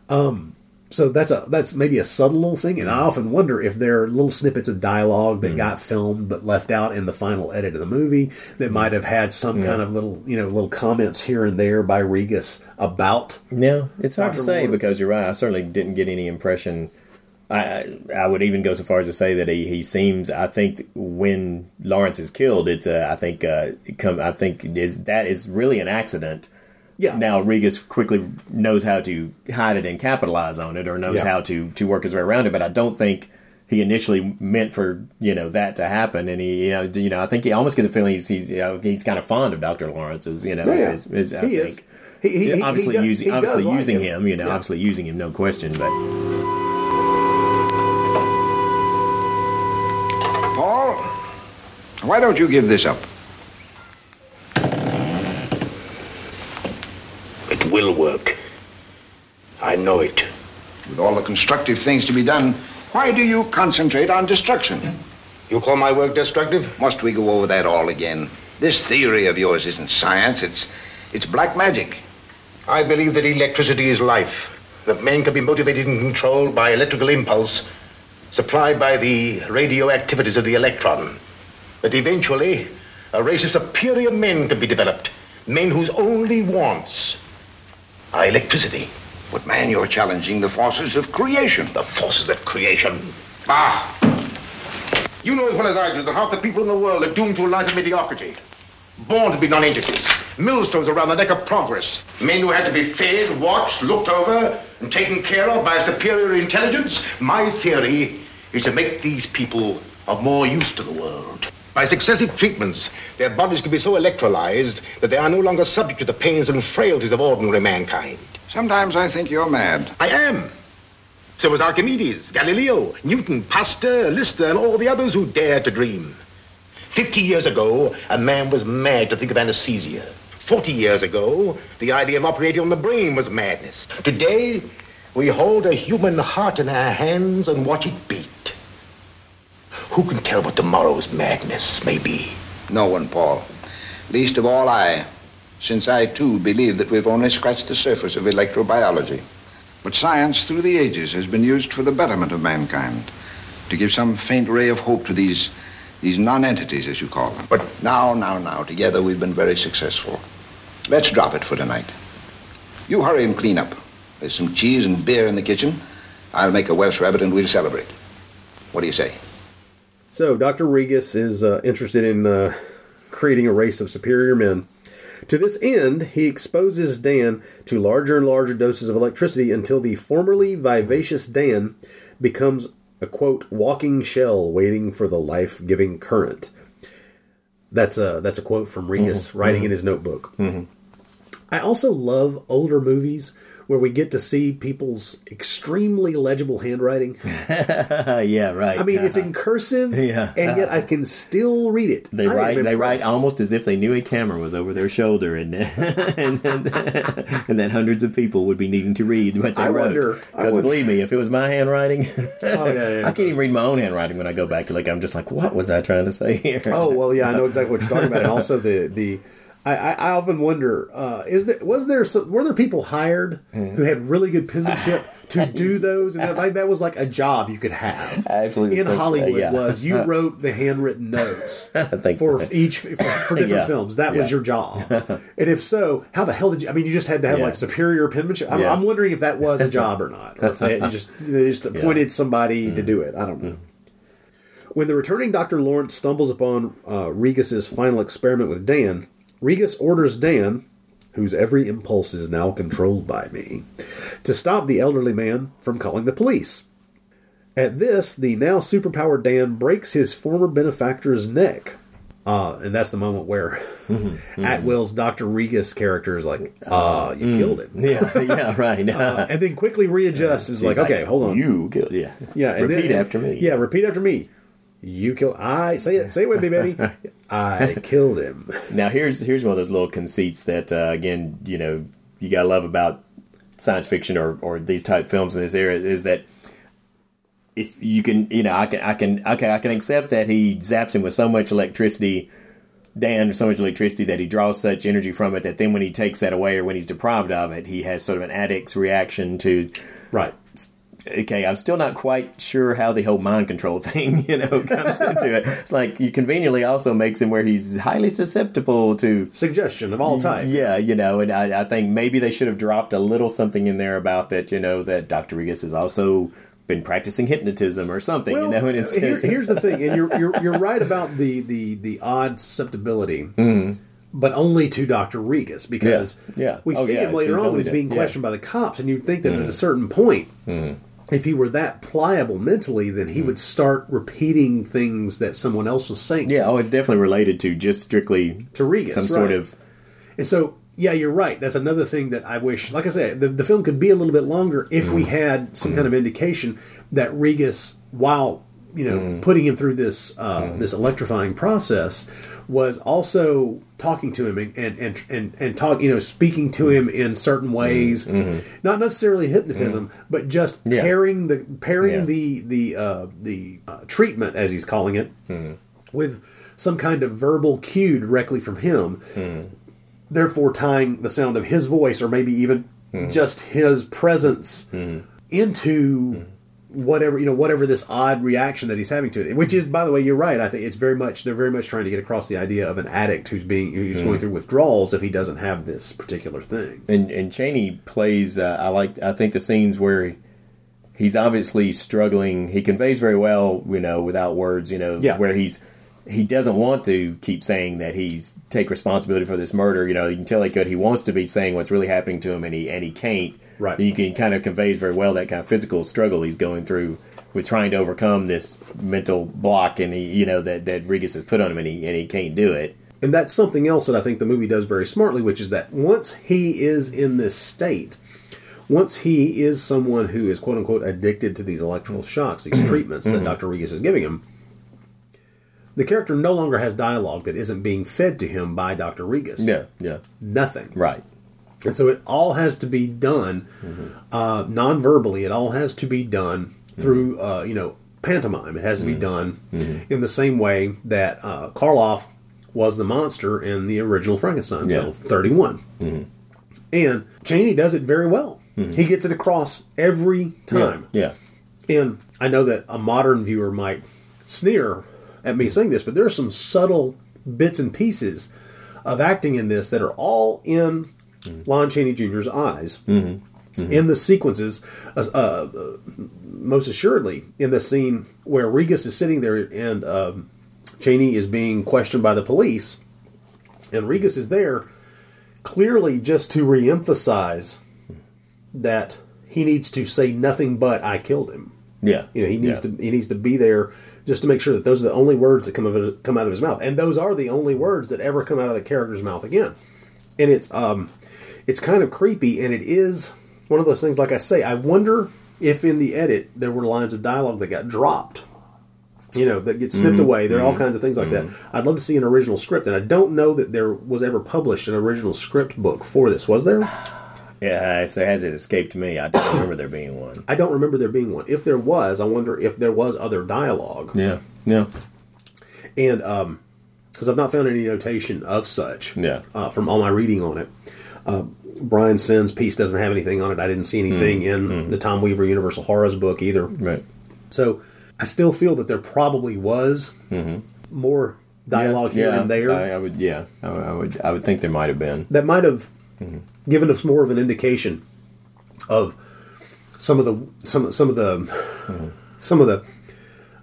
Um, so that's a that's maybe a subtle little thing, and I mm. often wonder if there are little snippets of dialogue that mm. got filmed but left out in the final edit of the movie that mm. might have had some kind of little you know little comments here and there by Rigas about No, it's hard to say Lawrence. because you're right. I certainly didn't get any impression. I I I would even go so far as to say that he, he seems. I think when Lawrence is killed, it's a. I think uh, come. I think is that is really an accident. Yeah Now Rigas quickly knows how to hide it and capitalize on it, or knows Yeah. how to to work his way around it. But I don't think he initially meant for you know that to happen. And he you know you know I think he almost get the feeling he's he's you know, he's kind of fond of Doctor Lawrence's. You know, Yeah, yeah. is- is- I He is. think. He- he- he- obviously he does- using he obviously like using him. him. You know, Yeah. obviously using him, no question. But Paul, why don't you give this up? It will work. I know it. With all the constructive things to be done, why do you concentrate on destruction? You call my work destructive? Must we go over that all again? This theory of yours isn't science, it's it's black magic. I believe that electricity is life. That men can be motivated and controlled by electrical impulse supplied by the radioactivities of the electron. That eventually a race of superior men can be developed. Men whose only wants are electricity. But man, you're challenging the forces of creation. The forces of creation. Ah, You know as well as I do that half the people in the world are doomed to a life of mediocrity. Born to be non-entities. Millstones around the neck of progress. Men who had to be fed, watched, looked over, and taken care of by a superior intelligence. My theory is to make these people of more use to the world. By successive treatments, their bodies can be so electrolyzed that they are no longer subject to the pains and frailties of ordinary mankind. Sometimes I think you're mad. I am. So was Archimedes, Galileo, Newton, Pasteur, Lister, and all the others who dared to dream. Fifty years ago, a man was mad to think of anesthesia. Forty years ago, the idea of operating on the brain was madness. Today, we hold a human heart in our hands and watch it beat. Who can tell what tomorrow's madness may be? No one, Paul. Least of all I, since I too believe that we've only scratched the surface of electrobiology. But science through the ages has been used for the betterment of mankind, to give some faint ray of hope to these these non-entities, as you call them. But now, now, now, together we've been very successful. Let's drop it for tonight. You hurry and clean up. There's some cheese and beer in the kitchen. I'll make a Welsh rabbit and we'll celebrate. What do you say? So, Dr. Rigas is uh, interested in uh, creating a race of superior men. To this end, he exposes Dan to larger and larger doses of electricity until the formerly vivacious Dan becomes a quote walking shell waiting for the life giving current. That's a that's a quote from Rigas Mhm, writing mhm. in his notebook. Mhm. I also love older movies where we get to see people's extremely legible handwriting. yeah, right. I mean, it's uh-huh. in cursive, Yeah. and yet I can still read it. They I write. They write almost as if they knew a camera was over their shoulder, and and, and that hundreds of people would be needing to read what they I wrote. wonder- Because believe me, if it was my handwriting, Oh, yeah, yeah. I can't even read my own handwriting when I go back to like I'm just like, what was I trying to say here? Oh well, yeah, I know exactly what you're talking about, and also the the. I, I I often wonder: uh, is there was there some, were there people hired Mm-hmm. who had really good penmanship to do those, and that, like that was like a job you could have. I absolutely in think so, Hollywood yeah. was you wrote the handwritten notes for so. each for, for different Yeah. films. That was your job, and if so, how the hell did you? I mean, you just had to have Yeah. like superior penmanship. I'm, Yeah. I'm wondering if that was a job or not, or if they just they just appointed somebody Mm-hmm. to do it. I don't know. When the returning Dr. Lawrence stumbles upon uh, Rigas's final experiment with Dan, Rigas orders Dan, whose every impulse is now controlled by me, to stop the elderly man from calling the police. At this, the now superpowered Dan breaks his former benefactor's neck. Uh, and that's the moment where Atwill's Dr. Rigas character is like, uh, you killed him. yeah, yeah, right. Uh, and then quickly readjusts. Is like, He's okay, hold on. You killed. Yeah, Yeah, and Repeat then- after me. Yeah, repeat after me. You kill. I say it. Say it with me, Betty. I killed him. Now here's here's one of those little conceits that uh, again you know you gotta love about science fiction or, or these type films in this era is that if you can you know I can I can okay I can accept that he zaps him with so much electricity Dan so much electricity that he draws such energy from it that then when he takes that away or when he's deprived of it he has sort of an addict's reaction to right okay, I'm still not quite sure how the whole mind control thing, you know, comes into it. It's like you conveniently also makes him where he's highly susceptible to suggestion of all type. Yeah, you know, and I, I think maybe they should have dropped a little something in there about that, you know, that Dr. Rigas has also been practicing hypnotism or something, you know, and it's Here- here's the thing, and you're, you're you're right about the the the odd susceptibility. But only to Dr. Rigas because Mm-hmm. Yeah, yeah. we Oh, see yeah, him later on when he's being. Mm-hmm. questioned by the cops, and you'd think that at a certain point, if he were that pliable mentally, then he hmm. would start repeating things that someone else was saying. Yeah, oh, it's definitely related to just strictly to Rigas, some sort of And so, yeah, you're right. That's another thing that I wish, like I said, the, the film could be a little bit longer if we hmm. had some hmm. kind of indication that Rigas, while you know putting him through this uh, this electrifying process, was also talking to him and and and and, talk, you know, speaking to him in certain ways, mm-hmm. Mm-hmm. not necessarily hypnotism, mm-hmm. but just Yeah. pairing the pairing Yeah. the the uh, the uh, treatment as he's calling it with some kind of verbal cue directly from him therefore tying the sound of his voice or maybe even just his presence into whatever you know whatever this odd reaction that he's having to it which is by the way you're right i think it's very much they're very much trying to get across the idea of an addict who's being who's going through withdrawals if he doesn't have this particular thing and and Chaney plays. Uh, I like. I think the scenes where he's obviously struggling. He conveys very well, you know, without words. You know, Yeah. where he's he doesn't want to keep saying that he's take responsibility for this murder. You know, you can tell he could. He wants to be saying what's really happening to him, and he and he can't. Right. You can kind of conveys very well that kind of physical struggle he's going through with trying to overcome this mental block, and he, you know, that that Rigas has put on him, and he and he can't do it. And that's something else that I think the movie does very smartly, which is that once he is in this state, once he is someone who is quote unquote addicted to these electrical shocks, these treatments that mm-hmm. Dr. Rigas is giving him, the character no longer has dialogue that isn't being fed to him by Dr. Rigas. Yeah, yeah, Nothing. right. And so it all has to be done uh, non verbally, it all has to be done through, uh, you know, pantomime. It has to be done in the same way that uh, Karloff was the monster in the original Frankenstein Yeah. film, 31. And Chaney does it very well. He gets it across every time. Yeah, And I know that a modern viewer might sneer at me saying this, but there are some subtle bits and pieces of acting in this that are all in Lon Chaney Jr.'s eyes. In the sequences, uh, uh, most assuredly, in the scene where Rigas is sitting there and um, Chaney is being questioned by the police, and Rigas is there clearly just to reemphasize that he needs to say nothing but "I killed him." yeah. You know, he needs Yeah. to he needs to be there just to make sure that those are the only words that come of come out of his mouth, and those are the only words that ever come out of the character's mouth again. And it's um, it's kind of creepy, and it is one of those things. Like I say, I wonder if in the edit there were lines of dialogue that got dropped. You know, that get snipped mm, away. There are all mm, kinds of things like that. Mm. I'd love to see an original script, and I don't know that there was ever published an original script book for this. Was there? Yeah, if there has it escaped me, I don't remember there being one. I don't remember there being one. If there was, I wonder if there was other dialogue. Yeah, yeah, and um because I've not found any notation of such Yeah. uh, from all my reading on it. Uh, Bryan Senn's piece doesn't have anything on it. I didn't see anything in the Tom Weaver Universal Horrors book either. right. So I still feel that there probably was more dialogue here yeah, and there I, I would, yeah, I, I would, I would think there might have been. that might have given us more of an indication of some of the some some of the some of the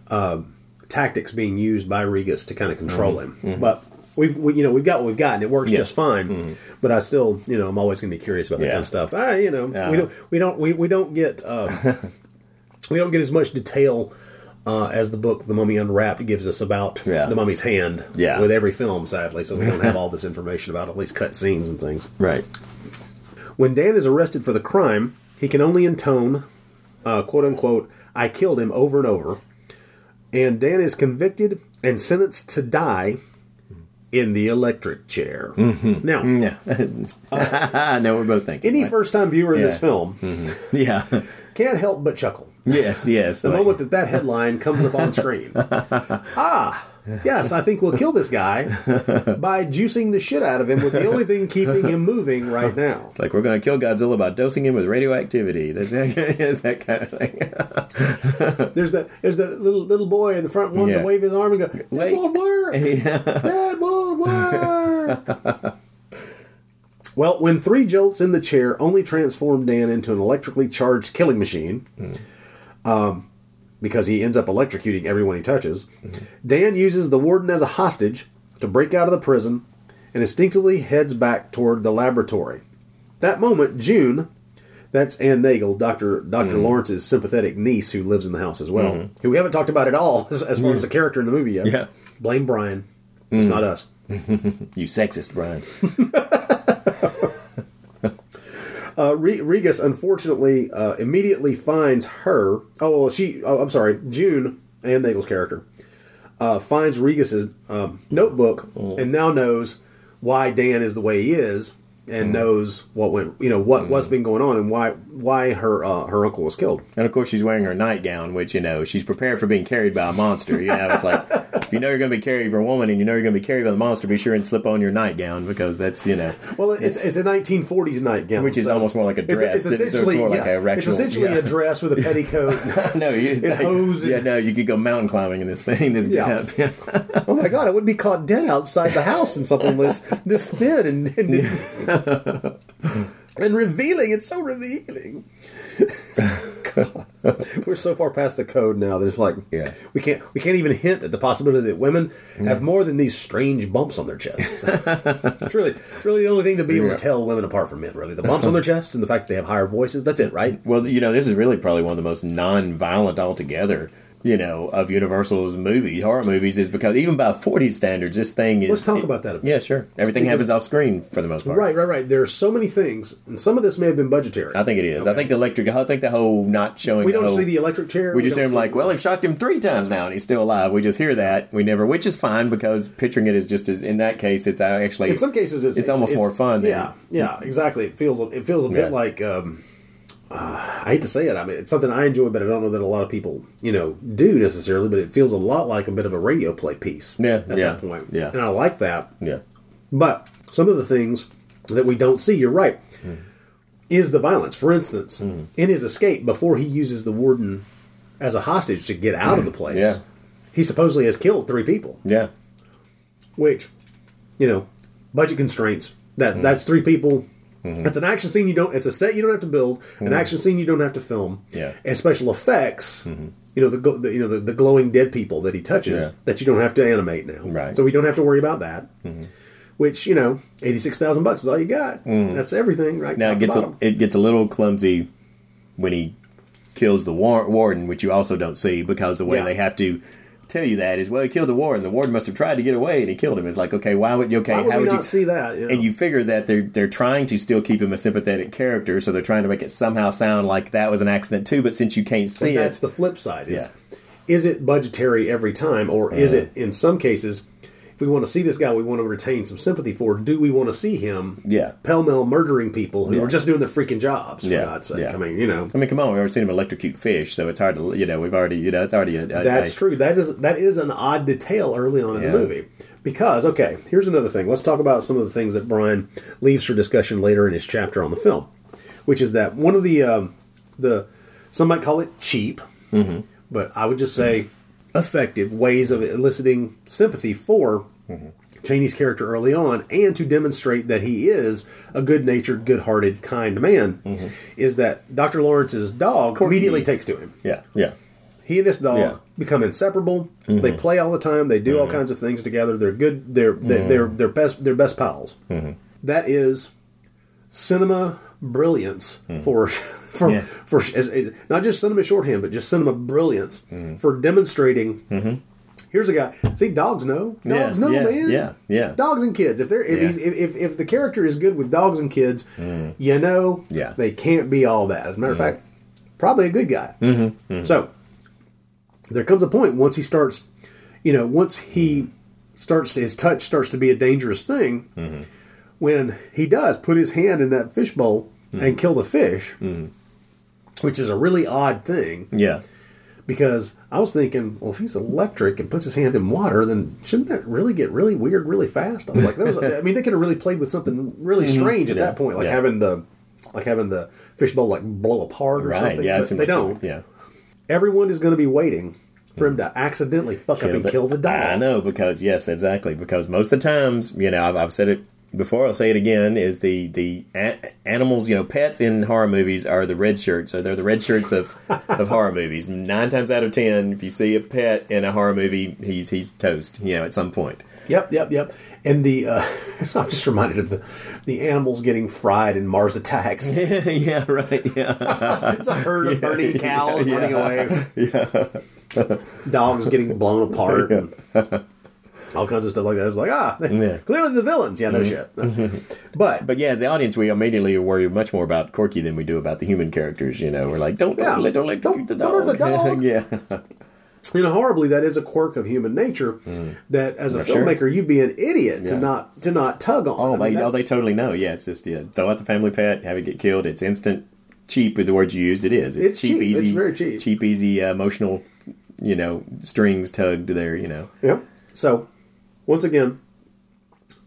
uh, tactics being used by Rigas to kind of control him. But we've we, you know we've got what we've got and it works Yeah. just fine. But I still you know I'm always going to be curious about that Yeah. kind of stuff. Ah, you know Yeah. we don't we don't we, we don't get um, we don't get as much detail. Uh, as the book *The Mummy Unwrapped* gives us about Yeah. the mummy's hand, Yeah. with every film, sadly, so we don't have all this information about at least cut scenes and things. Right. When Dan is arrested for the crime, he can only intone, uh, quote unquote, I killed him over and over. And Dan is convicted and sentenced to die in the electric chair. Now, Yeah. I know we're both thinking. any right? first time viewer in this Yeah. film Yeah. can't help but chuckle. Yes. Yes. The like- moment that that headline comes up on screen. ah, yes, I think we'll kill this guy by juicing the shit out of him with the only thing keeping him moving right now. It's like we're going to kill Godzilla by dosing him with radioactivity. That's that kind of thing. There's that there's that little little boy in the front one Yeah. to wave his arm and go, That Wait. won't work. That won't work. well, when three jolts in the chair only transform Dan into an electrically charged killing machine, um, because he ends up electrocuting everyone he touches, Dan uses the warden as a hostage to break out of the prison and instinctively heads back toward the laboratory. That moment, June, that's Anne Nagel, Doctor Doctor mm-hmm. Lawrence's sympathetic niece who lives in the house as well, mm-hmm. who we haven't talked about at all as, as far as a mm-hmm. character in the movie yet. Yeah. Blame Bryan. It's not us. you sexist, Bryan. Uh, Re- Rigas unfortunately uh, immediately finds her. Oh, well, she. Oh, I'm sorry, June Anne Nagel's character uh, finds Rigas's um, notebook and now knows why Dan is the way he is, and knows what went. You know what what's been going on and why why her uh, her uncle was killed. And of course, she's wearing her nightgown, which you know she's prepared for being carried by a monster. You know, it's like if you know you're going to be carried by a woman and you know you're going to be carried by the monster, be sure and slip on your nightgown because that's you know, Well, it's, it's a 1940s nightgown, which is so almost more like a dress. it's so essentially more like yeah, rectal, it's essentially yeah. a dress with a petticoat. no, it's like, hose yeah, no, you could go mountain climbing in this thing. This Yeah. gap. oh my god, I would be caught dead outside the house in something this this thin and and, and revealing. It's so revealing. We're so far past the code now that it's like Yeah. we can't we can't even hint at the possibility that women have more than these strange bumps on their chests. it's really it's really the only thing to be able Yeah. to tell women apart from men. Really, the bumps on their chests and the fact that they have higher voices. That's it, right? Well, you know, this is really probably one of the most non-violent altogether. You know, of Universal's movie horror movies is because even by 40 standards, this thing is. Let's talk about that a bit. Yeah, sure. Everything Because- happens off screen for the most part. Right, right, right. There are so many things, and some of this may have been budgetary. I think it is. I think the electric. I think the whole not showing. we don't whole, see the electric chair. We just hear him like, well, they've shocked him three times now, and he's still alive. We just hear that. We never, which is fine because picturing it is just as in that case, it's actually in some cases it's, it's, almost more fun. than- Yeah, yeah, exactly. It feels it feels a bit Yeah. like um, uh, I hate to say it. I mean, it's something I enjoy, but I don't know that a lot of people you know do necessarily. But it feels a lot like a bit of a radio play piece. Yeah, at yeah, that point. yeah. and I like that. yeah, But some of the things that we don't see, you're right, Hmm. is the violence. For instance, in his escape before he uses the warden as a hostage to get out of the place, Yeah. he supposedly has killed three people. yeah, Which, you know, budget constraints. That's Mm-hmm. that's three people. It's an action scene you don't. It's a set you don't have to build. An action scene you don't have to film. Mm-hmm. Yeah. Mm-hmm. And special effects. You know the, the you know the, the glowing dead people that he touches Yeah. that you don't have to animate now. Right. Mm-hmm. So we don't have to worry about that. Which you know, eighty six thousand bucks is all you got. That's everything, right? Now it gets a, it gets a little clumsy when he kills the war- warden, which you also don't see because the way Yeah. they have to tell you that is well, he killed the warden. The warden must have tried to get away, and he killed him. It's like okay, why would you? Okay, Why would how would not you see that? Yeah. And you figure that they're they're trying to still keep him a sympathetic character, so they're trying to make it somehow sound like that was an accident too. But since you can't see But that's it, the flip side. Is, Yeah. is it budgetary every time, or is Uh-huh. it in some cases? If we want to see this guy, we want to retain some sympathy for. Do we want to see him? Yeah. pell mell murdering people who Yeah. are just doing their freaking jobs. For Yeah, God's sake, yeah. I mean, you know, I mean, come on, we've already seen him electrocute fish, so it's hard to you know we've already you know it's already a, a- that's a- true. That is that is an odd detail early on in Yeah. the movie. Because okay, here's another thing. Let's talk about some of the things that Bryan leaves for discussion later in his chapter on the film, which is that one of the um, the some might call it cheap, Mm-hmm. but I would just say effective ways of eliciting sympathy for Mm-hmm. Chaney's character early on, and to demonstrate that he is a good-natured, good-hearted, kind man, Mm-hmm. is that Dr. Lawrence's dog immediately takes to him. yeah yeah He and this dog Yeah. become inseparable. They play all the time. They do all kinds of things together. They're good. They're they're they're, they're best. They're best pals. That is cinema brilliance hmm. for for Yeah. for as, as- not just cinema shorthand, but just cinema brilliance hmm. for demonstrating. Mm-hmm. Here's a guy. See, dogs know. Dogs Yeah, know, yeah, man. yeah, yeah. Dogs and kids. If they're if he's if, if, if the character is good with dogs and kids, hmm. you know, Yeah. they can't be all bad. As a matter of mm-hmm. fact, probably a good guy. Mm-hmm. mm-hmm. So there comes a point once he starts, you know, once he starts his touch starts to be a dangerous thing. Mm-hmm. When he does put his hand in that fishbowl Mm-hmm. and kill the fish, which is a really odd thing yeah because I was thinking, well, if he's electric and puts his hand in water, then shouldn't that really get really weird really fast? I was like, was, I mean, they could have really played with something really strange at Mm-hmm. Yeah, that point, like yeah. having the, like having the fishbowl like blow apart or right something. yeah but they like don't. yeah Everyone is going to be waiting for him to accidentally fuck up and the- kill the dog. I know because yes, exactly. Because most of the times, you know, I've, I've said it before. I'll say it again: is the the a- animals, you know, pets in horror movies are the red shirts. Or they're the red shirts of of horror movies. Nine times out of ten, if you see a pet in a horror movie, he's he's toast. You know, at some point. Yep, yep, yep. And the, uh, so I'm just reminded of the, the animals getting fried in Mars Attacks. yeah, right. Yeah, it's a herd of burning cows yeah. running away. Yeah. Dogs getting blown apart. All kinds of stuff like that. It's like, ah, Yeah. clearly the villains. Yeah, no shit. But, But yeah, as the audience, we immediately worry much more about Corky than we do about the human characters. You know, we're like, don't Yeah. don't let don't let Don't- the don't hurt the dog. yeah, you know, horribly, that is a quirk of human nature that as a Yeah, sure. filmmaker, you'd be an idiot to not to not tug on. Oh, I mean, they, oh, they totally know. Yeah, it's just yeah, throw out the family pet, have it get killed. It's instant, cheap. With the words you used, it is. It's cheap. It's very cheap. cheap, easy, uh, emotional. You know, strings tugged there. You know, Yep. So, once again,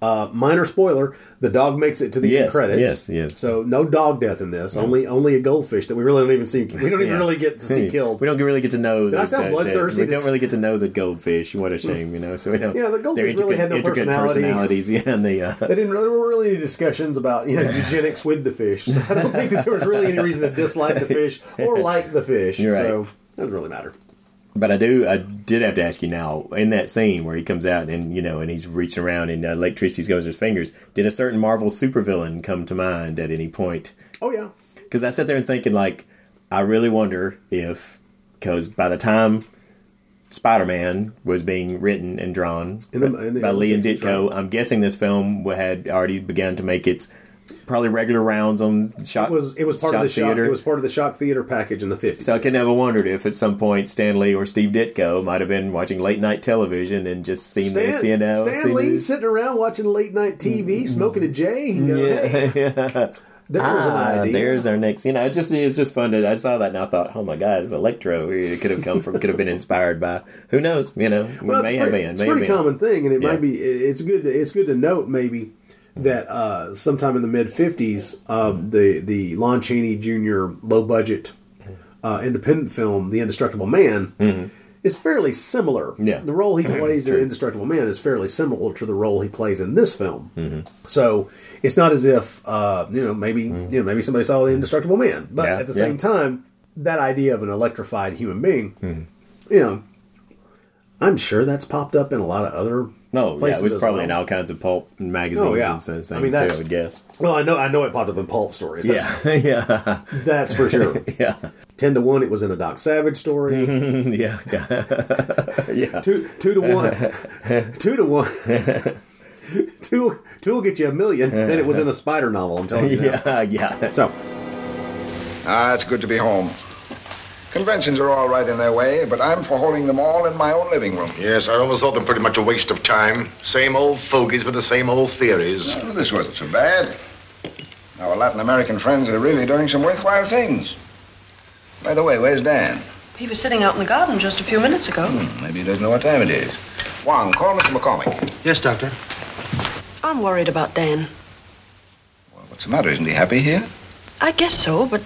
Uh, minor spoiler: the dog makes it to the end credits. yes, yes. So no dog death in this. Only only a goldfish that we really don't even see. We don't even Yeah. really get to see killed. We don't really get to know. Did I the- sound bloodthirsty We don't really get to know the goldfish. What a shame, you know. So we don't. Yeah, the goldfish really had no personality. personalities. Yeah, and the. Uh, They didn't. There were really any discussions about you know eugenics with the fish. So I don't think that there was really any reason to dislike the fish or like the fish. You're right. So it doesn't really matter. But I do, I did have to ask you now in that scene where he comes out and you know, and he's reaching around and uh, electricity goes to his fingers. Did a certain Marvel supervillain come to mind at any point? Oh yeah. Because I sat there and thinking, like, I really wonder if, because by the time Spider Man was being written and drawn In the- by Lee and Ditko. I'm guessing this film had already begun to make its probably regular rounds on shock. It was it was part of the shock. theater. It was part of the shock theater package in the fifties. So I could never wondered if at some point Stan Lee or Steve Ditko might have been watching late night television and just seen this, you know. Stan this. sitting around watching late night TV, smoking a J. and going, hey, Yeah. there's Ah, an idea. there's our next. You know, it just it's just fun to. I saw that and I thought, oh my god, it's Electro. It could have come from, could have been inspired by. Who knows? You know, well, may it's have pretty, been. it's a have pretty been. common thing, and it Yeah. might be. It's good. To, it's good to note maybe that uh, sometime in the mid '50s, uh, the the Lon Chaney Jr. low budget uh, independent film, The Indestructible Man. Is fairly similar. Mm-hmm. Yeah. The role he plays in Indestructible Man is fairly similar to the role he plays in this film. Mm-hmm. So it's not as if uh, you know maybe you know maybe somebody saw the Indestructible Man, but Yeah, at the yeah. same time, that idea of an electrified human being, Mm-hmm. you know, I'm sure that's popped up in a lot of other. No, yeah, places it was probably well. in all kinds of pulp magazines Oh, yeah. and such things I mean, too. I would guess. Well, I know I know it popped up in pulp stories. That's, Yeah, yeah, that's for sure. yeah, Ten to one, it was in a Doc Savage story. yeah, yeah. yeah. two two to one, two to one. Two, two will get you a million. Then it was in a spider novel. I'm telling you. now. Yeah, yeah. So, Ah, it's good to be home. Conventions are all right in their way, but I'm for holding them all in my own living room. Yes, I always thought them pretty much a waste of time. Same old fogies with the same old theories. Well, this wasn't so bad. Our Latin American friends are really doing some worthwhile things. By the way, where's Dan? He was sitting out in the garden just a few minutes ago. Hmm, maybe he doesn't know what time it is. Wang, call Mr. McCormick. Yes, Doctor. I'm worried about Dan. Well, what's the matter? Isn't he happy here? I guess so, but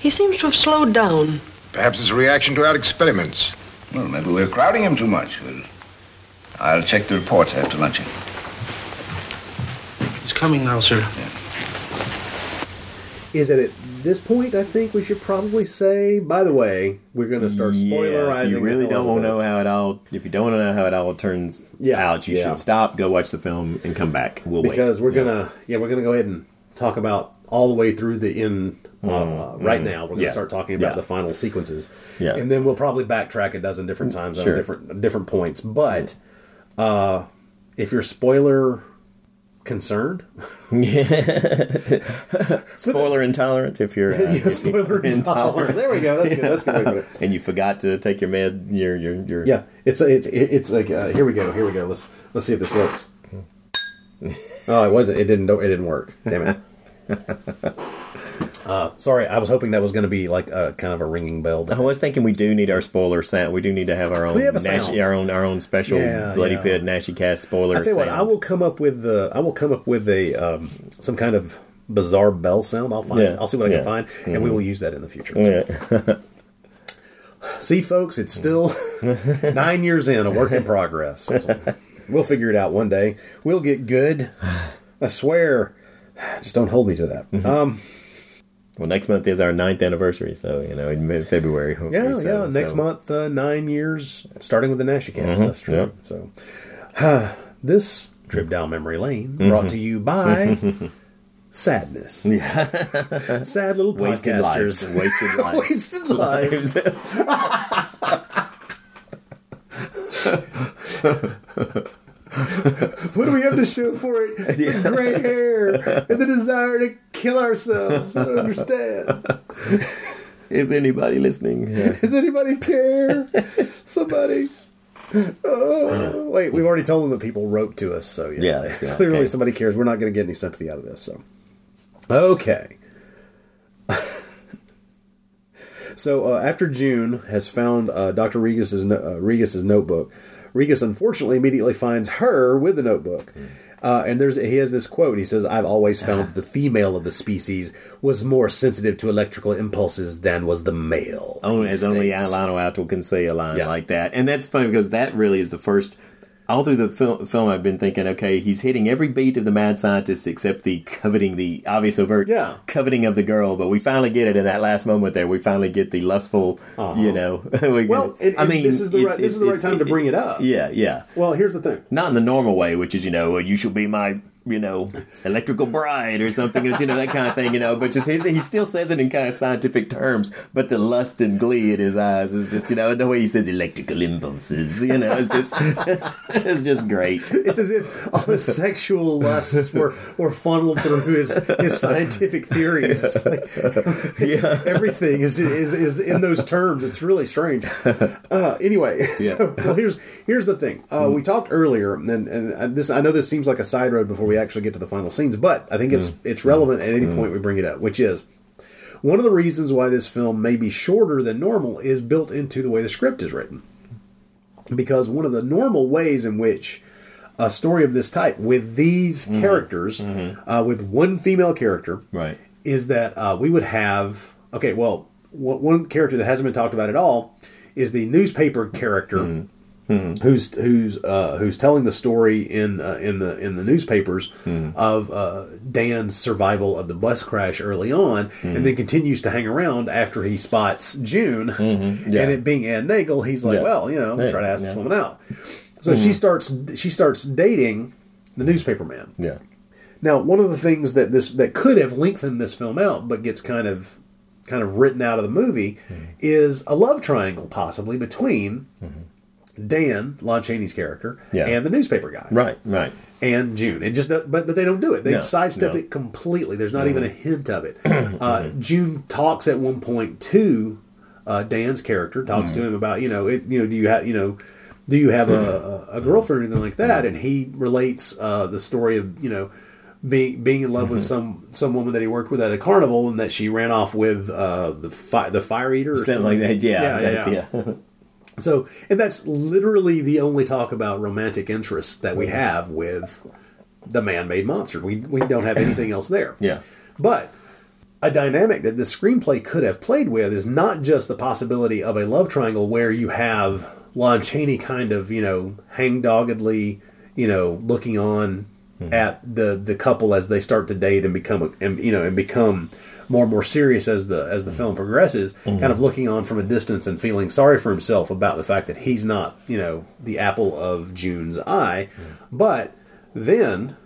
he seems to have slowed down. Perhaps it's a reaction to our experiments. Well, maybe we're crowding him too much. Well, I'll check the reports after luncheon. He's coming now, sir. is it at this point? I think we should probably say. By the way, we're going to start spoilerizing. Yeah, if you really don't want to know how it all, if you don't want to know how it all turns Yeah, out, you yeah. should stop, go watch the film, and come back. We'll because wait. we're gonna yeah we're gonna go ahead and talk about all the way through the end uh, uh, right now we're gonna Mm, Yeah. start talking about Yeah. the final sequences. Yeah. and then we'll probably backtrack a dozen different times Sure. on different different points. But uh, if you're spoiler concerned spoiler intolerant if you're uh, yeah, spoiler intolerant. there we go. That's good. That's good way to put it. And you forgot to take your med, your your your yeah. It's it's it's like uh, here we go here we go. Let's let's see if this works. Oh it wasn't. It didn't it didn't work. Damn it uh, sorry i was hoping that was going to be like a kind of a ringing bell I was thinking we do need our spoiler sound. We do need to have our own have Nash, sound. our own our own special Yeah, Bloody yeah. Pit Naschy Cast spoiler. I tell you what. I will come up with the I will come up with a um, some kind of bizarre bell sound. I'll find. Yeah, I'll see what I can find, and we will use that in the future. Yeah. See, folks, it's still nine years in, a work in progress. So we'll figure it out one day. We'll get good. I swear. Just don't hold me to that. Mm-hmm. Um, Well, next month is our ninth anniversary, so you know in February. hopefully, yeah, so- yeah. Next so- month, uh, nine years, starting with the Nash. Mhm, That's true. yep. So, this trip down memory lane brought to you by Sadness. Yeah, sad little Wasted podcasters. lives. Wasted lives. Wasted lives. what do we have to show for it? The gray hair and the desire to kill ourselves. I don't understand. Is anybody listening? Yeah. Does anybody care? Somebody. Oh, wait, we've already told them that people wrote to us, so yeah, Yeah, yeah, clearly okay. somebody cares. We're not going to get any sympathy out of this. So, okay. so uh, after June has found uh, Dr. Rigas's no- uh, Rigas's notebook, Rigas unfortunately immediately finds her with the notebook. Uh, and there's he has this quote. He says, "I've always found the female of the species was more sensitive to electrical impulses than was the male." Only as only States. Lionel Atwill can say a line Yeah. like that, and that's funny because that really is the first. All through the film, film, I've been thinking, okay, he's hitting every beat of the mad scientist except the coveting, the obvious overt Yeah. coveting of the girl. But we finally get it in that last moment there. We finally get the lustful, uh-huh. you know. we- Well, and- I and mean, this is the right- this is the right time to bring it up. Yeah, yeah. Well, here's the thing. Not in the normal way, which is you know, you shall be my you know electrical bride or something, you know that kind of thing, you know. But just his, he still says it in kind of scientific terms, but the lust and glee in his eyes is just you know the way he says electrical impulses, you know, it's just it's just great. It's as if all the sexual lusts were, were funneled through his, his scientific theories. It's like, Yeah. everything is, is is in those terms. It's really strange. Uh, anyway, so well, here's here's the thing. Uh, we talked earlier, and, and this I know this seems like a side road before we actually get to the final scenes, but I think it's it's relevant at any point we bring it up, which is. One of the reasons why this film may be shorter than normal is built into the way the script is written. Because one of the normal ways in which a story of this type with these characters uh, with one female character Right. is that uh, we would have okay well one one character that hasn't been talked about at all is the newspaper character Mm-hmm. who's who's uh, who's telling the story in uh, in the in the newspapers mm-hmm. of uh, Dan's survival of the bus crash early on, and then mm-hmm. continues to hang around after he spots June, and it being Anne Nagel, he's like, Yeah. well, you know, Yeah, try to ask this woman out. So she starts she starts dating the newspaper man. Yeah. Now, one of the things that this that could have lengthened this film out, but gets kind of kind of written out of the movie, is a love triangle possibly between Dan, Lon Chaney's character, Yeah. and the newspaper guy, Right. Right. and June. It just but but they don't do it. They No, sidestep no. it completely. There's not even a hint of it. Uh, June talks at one point to uh, Dan's character, talks to him about you know it, you know do you have you know do you have a, a, a girlfriend or anything like that? And he relates uh, the story of you know being being in love with some some woman that he worked with at a carnival and that she ran off with uh, the fi- the fire eater or Something like that. Yeah. Yeah, yeah, yeah. So, and that's literally the only talk about romantic interest that we have with the man-made monster. We we don't have anything else there. Yeah. But a dynamic that the screenplay could have played with is not just the possibility of a love triangle where you have Lon Chaney kind of, you know, hangdoggedly, you know, looking on hmm. at the the couple as they start to date and become and you know and become more and more serious as the as the mm-hmm. film progresses, kind mm-hmm. of looking on from a distance and feeling sorry for himself about the fact that he's not, you know, the apple of June's eye. Mm-hmm. But then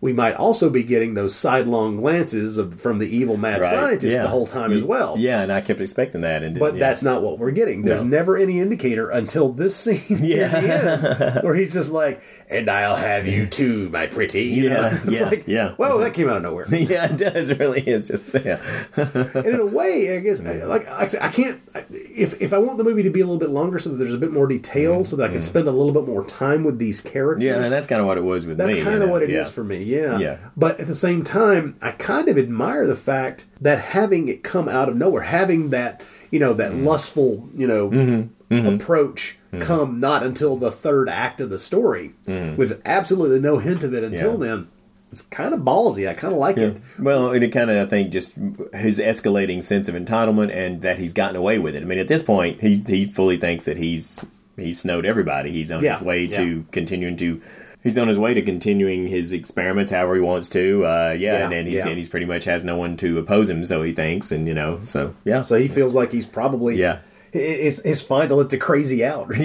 we might also be getting those sidelong glances of, from the evil mad Right, scientist yeah. the whole time as well. Yeah, and I kept expecting that, and But yeah. that's not what we're getting. There's No. never any indicator until this scene Yeah. at the end, where he's just like, "And I'll have you too, my pretty." You? Yeah, it's yeah, like, yeah. Well, that came out of nowhere. yeah, it does really. It's just yeah. and in a way, I guess, like I, said, I can't. If if I want the movie to be a little bit longer, so that there's a bit more detail, so that I can spend a little bit more time with these characters. Mm-hmm. Yeah, and that's kind of what it was with That's me. kind you of what it is for me, yeah. Yeah. But at the same time, I kind of admire the fact that having it come out of nowhere, having that, you know, Mm-hmm. that lustful, you know, approach come not until the third act of the story, with absolutely no hint of it until Mm-hmm. Yeah. then. It's kind of ballsy. I kind of like it. Well, and it kind of, I think, just his escalating sense of entitlement and that he's gotten away with it. I mean, at this point, he he fully thinks that he's he's snowed everybody. He's on Yeah, his way yeah. to continuing to. He's on his way to continuing his experiments however he wants to. Uh, yeah, Yeah, and then he's yeah. and he's pretty much has no one to oppose him, so he thinks, and you know, so yeah, So he feels like he's probably yeah. It's, it's fine to let the crazy out.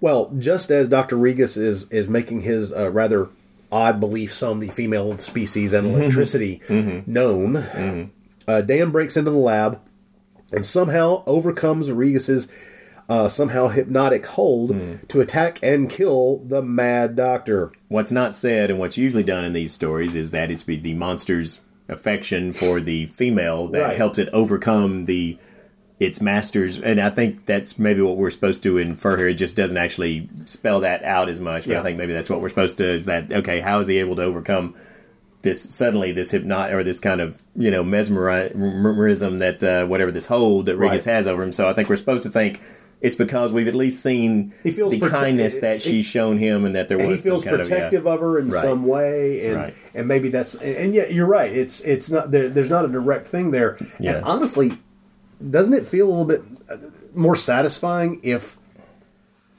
well, just as Dr. Rigas is is making his uh, rather odd beliefs on the female species and electricity known, uh, Dan breaks into the lab and somehow overcomes Rigas's uh, somehow hypnotic hold to attack and kill the Mad Doctor. What's not said and what's usually done in these stories is that it's the monster's affection for the female that Right. helps it overcome the its master's and I think that's maybe what we're supposed to infer here. It just doesn't actually spell that out as much, but Yeah. I think maybe that's what we're supposed to is that okay, how is he able to overcome this suddenly this hypnot or this kind of you know mesmerism that uh, whatever this hold that Rigas Right. has over him. So I think we're supposed to think it's because we've at least seen He feels the prote- kindness that she's shown him, and that there was he some feels kind protective of, yeah. of her in Right. some way, and Right. and maybe that's and, yet you're right. It's it's not there, there's not a direct thing there. Yeah. And honestly, doesn't it feel a little bit uh, more satisfying if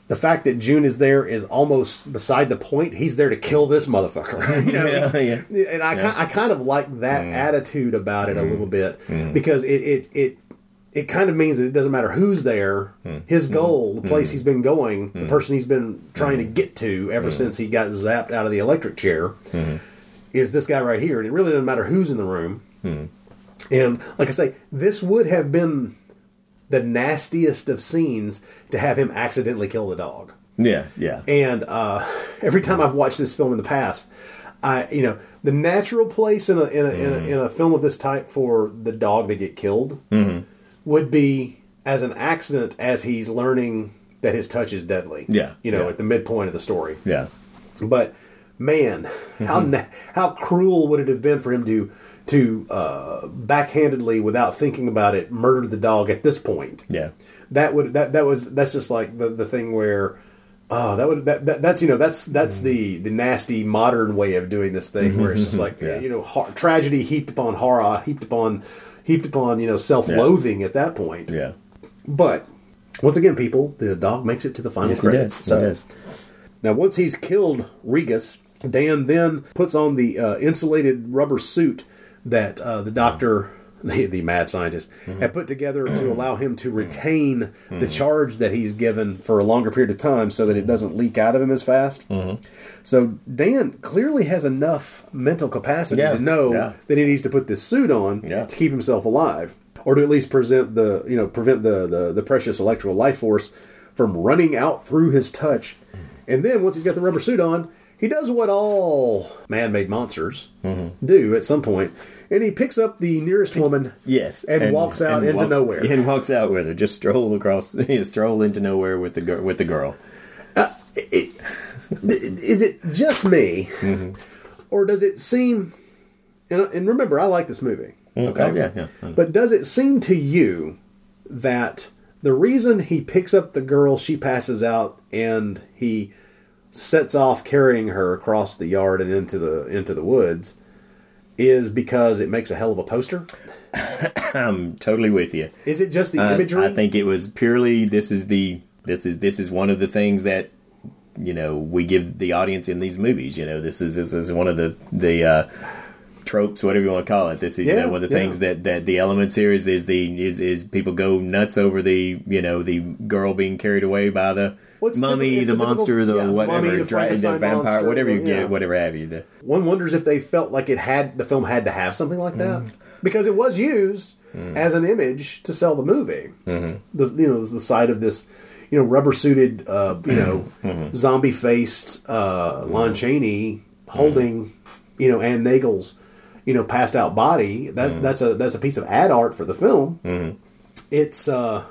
the fact that June is there is almost beside the point? He's there to kill this motherfucker. you know, Yeah, yeah. And I Yeah. I kind of like that Mm. attitude about it a little bit because it it it. It kind of means that it doesn't matter who's there. Mm. His hmm. goal, the hmm. place he's been going, the hmm. person he's been trying to get to ever since he got zapped out of the electric chair, is this guy right here. And it really doesn't matter who's in the room. And like I say, this would have been the nastiest of scenes to have him accidentally kill the dog. Yeah, yeah. And uh, every time I've watched this film in the past, I you know the natural place in a in a, in, a, in a film of this type for the dog to get killed Mhm. Would be as an accident as he's learning that his touch is deadly. Yeah, you know, yeah. at the midpoint of the story. Yeah. But man, how Mm-hmm. na- how cruel would it have been for him to to uh, backhandedly, without thinking about it, murder the dog at this point? Yeah. That would that that was that's just like the the thing where. Oh, that would that, that that's you know that's that's the the nasty modern way of doing this thing where it's just like Yeah. you know hor- tragedy heaped upon horror heaped upon heaped upon you know self-loathing at that point. Yeah. But once again, people, the dog makes it to the final Yes, he credits. So does. now, once he's killed Rigas, Dan then puts on the uh, insulated rubber suit that uh, the doctor, the, the mad scientist, Mm-hmm. had put together to allow him to retain the charge that he's given for a longer period of time so that it doesn't leak out of him as fast. Mm-hmm. So Dan clearly has enough mental capacity Yeah, to know yeah. that he needs to put this suit on Yeah. to keep himself alive, or to at least present the you know prevent the the, the precious electrical life force from running out through his touch. And then once he's got the rubber suit on, he does what all man-made monsters Mm-hmm. do at some point, and he picks up the nearest woman. Yes, and, walks out and into walks- nowhere. And walks out with her, just stroll across, stroll into nowhere with the girl. With the girl. Uh, is it just me, Mm-hmm. or does it seem? And, and remember, I like this movie. Mm, okay, Oh, yeah, yeah. Mm. But does it seem to you that the reason he picks up the girl, she passes out, and he sets off carrying her across the yard and into the into the woods, is because it makes a hell of a poster? I'm totally with you. Is it just the I- imagery? I think it was purely this is the this is this is one of the things that you know we give the audience in these movies. You know, this is this is one of the the uh, tropes, whatever you want to call it. This is you know, one of the yeah. things that that the elements here is is the is is people go nuts over the you know the girl being carried away by the. It's mummy, the, the monster, the yeah, whatever, mummy, the dra- the vampire, monster, whatever you yeah. get, whatever have you. The, One wonders if they felt like it had the film had to have something like that Mm. because it was used as an image to sell the movie. Mm-hmm. The you know the sight of this you know rubber suited uh, you know Mm-hmm. zombie faced uh, Lon Chaney holding you know Anne Nagel's you know passed out body that Mm-hmm. that's a that's a piece of ad art for the film. It's uh,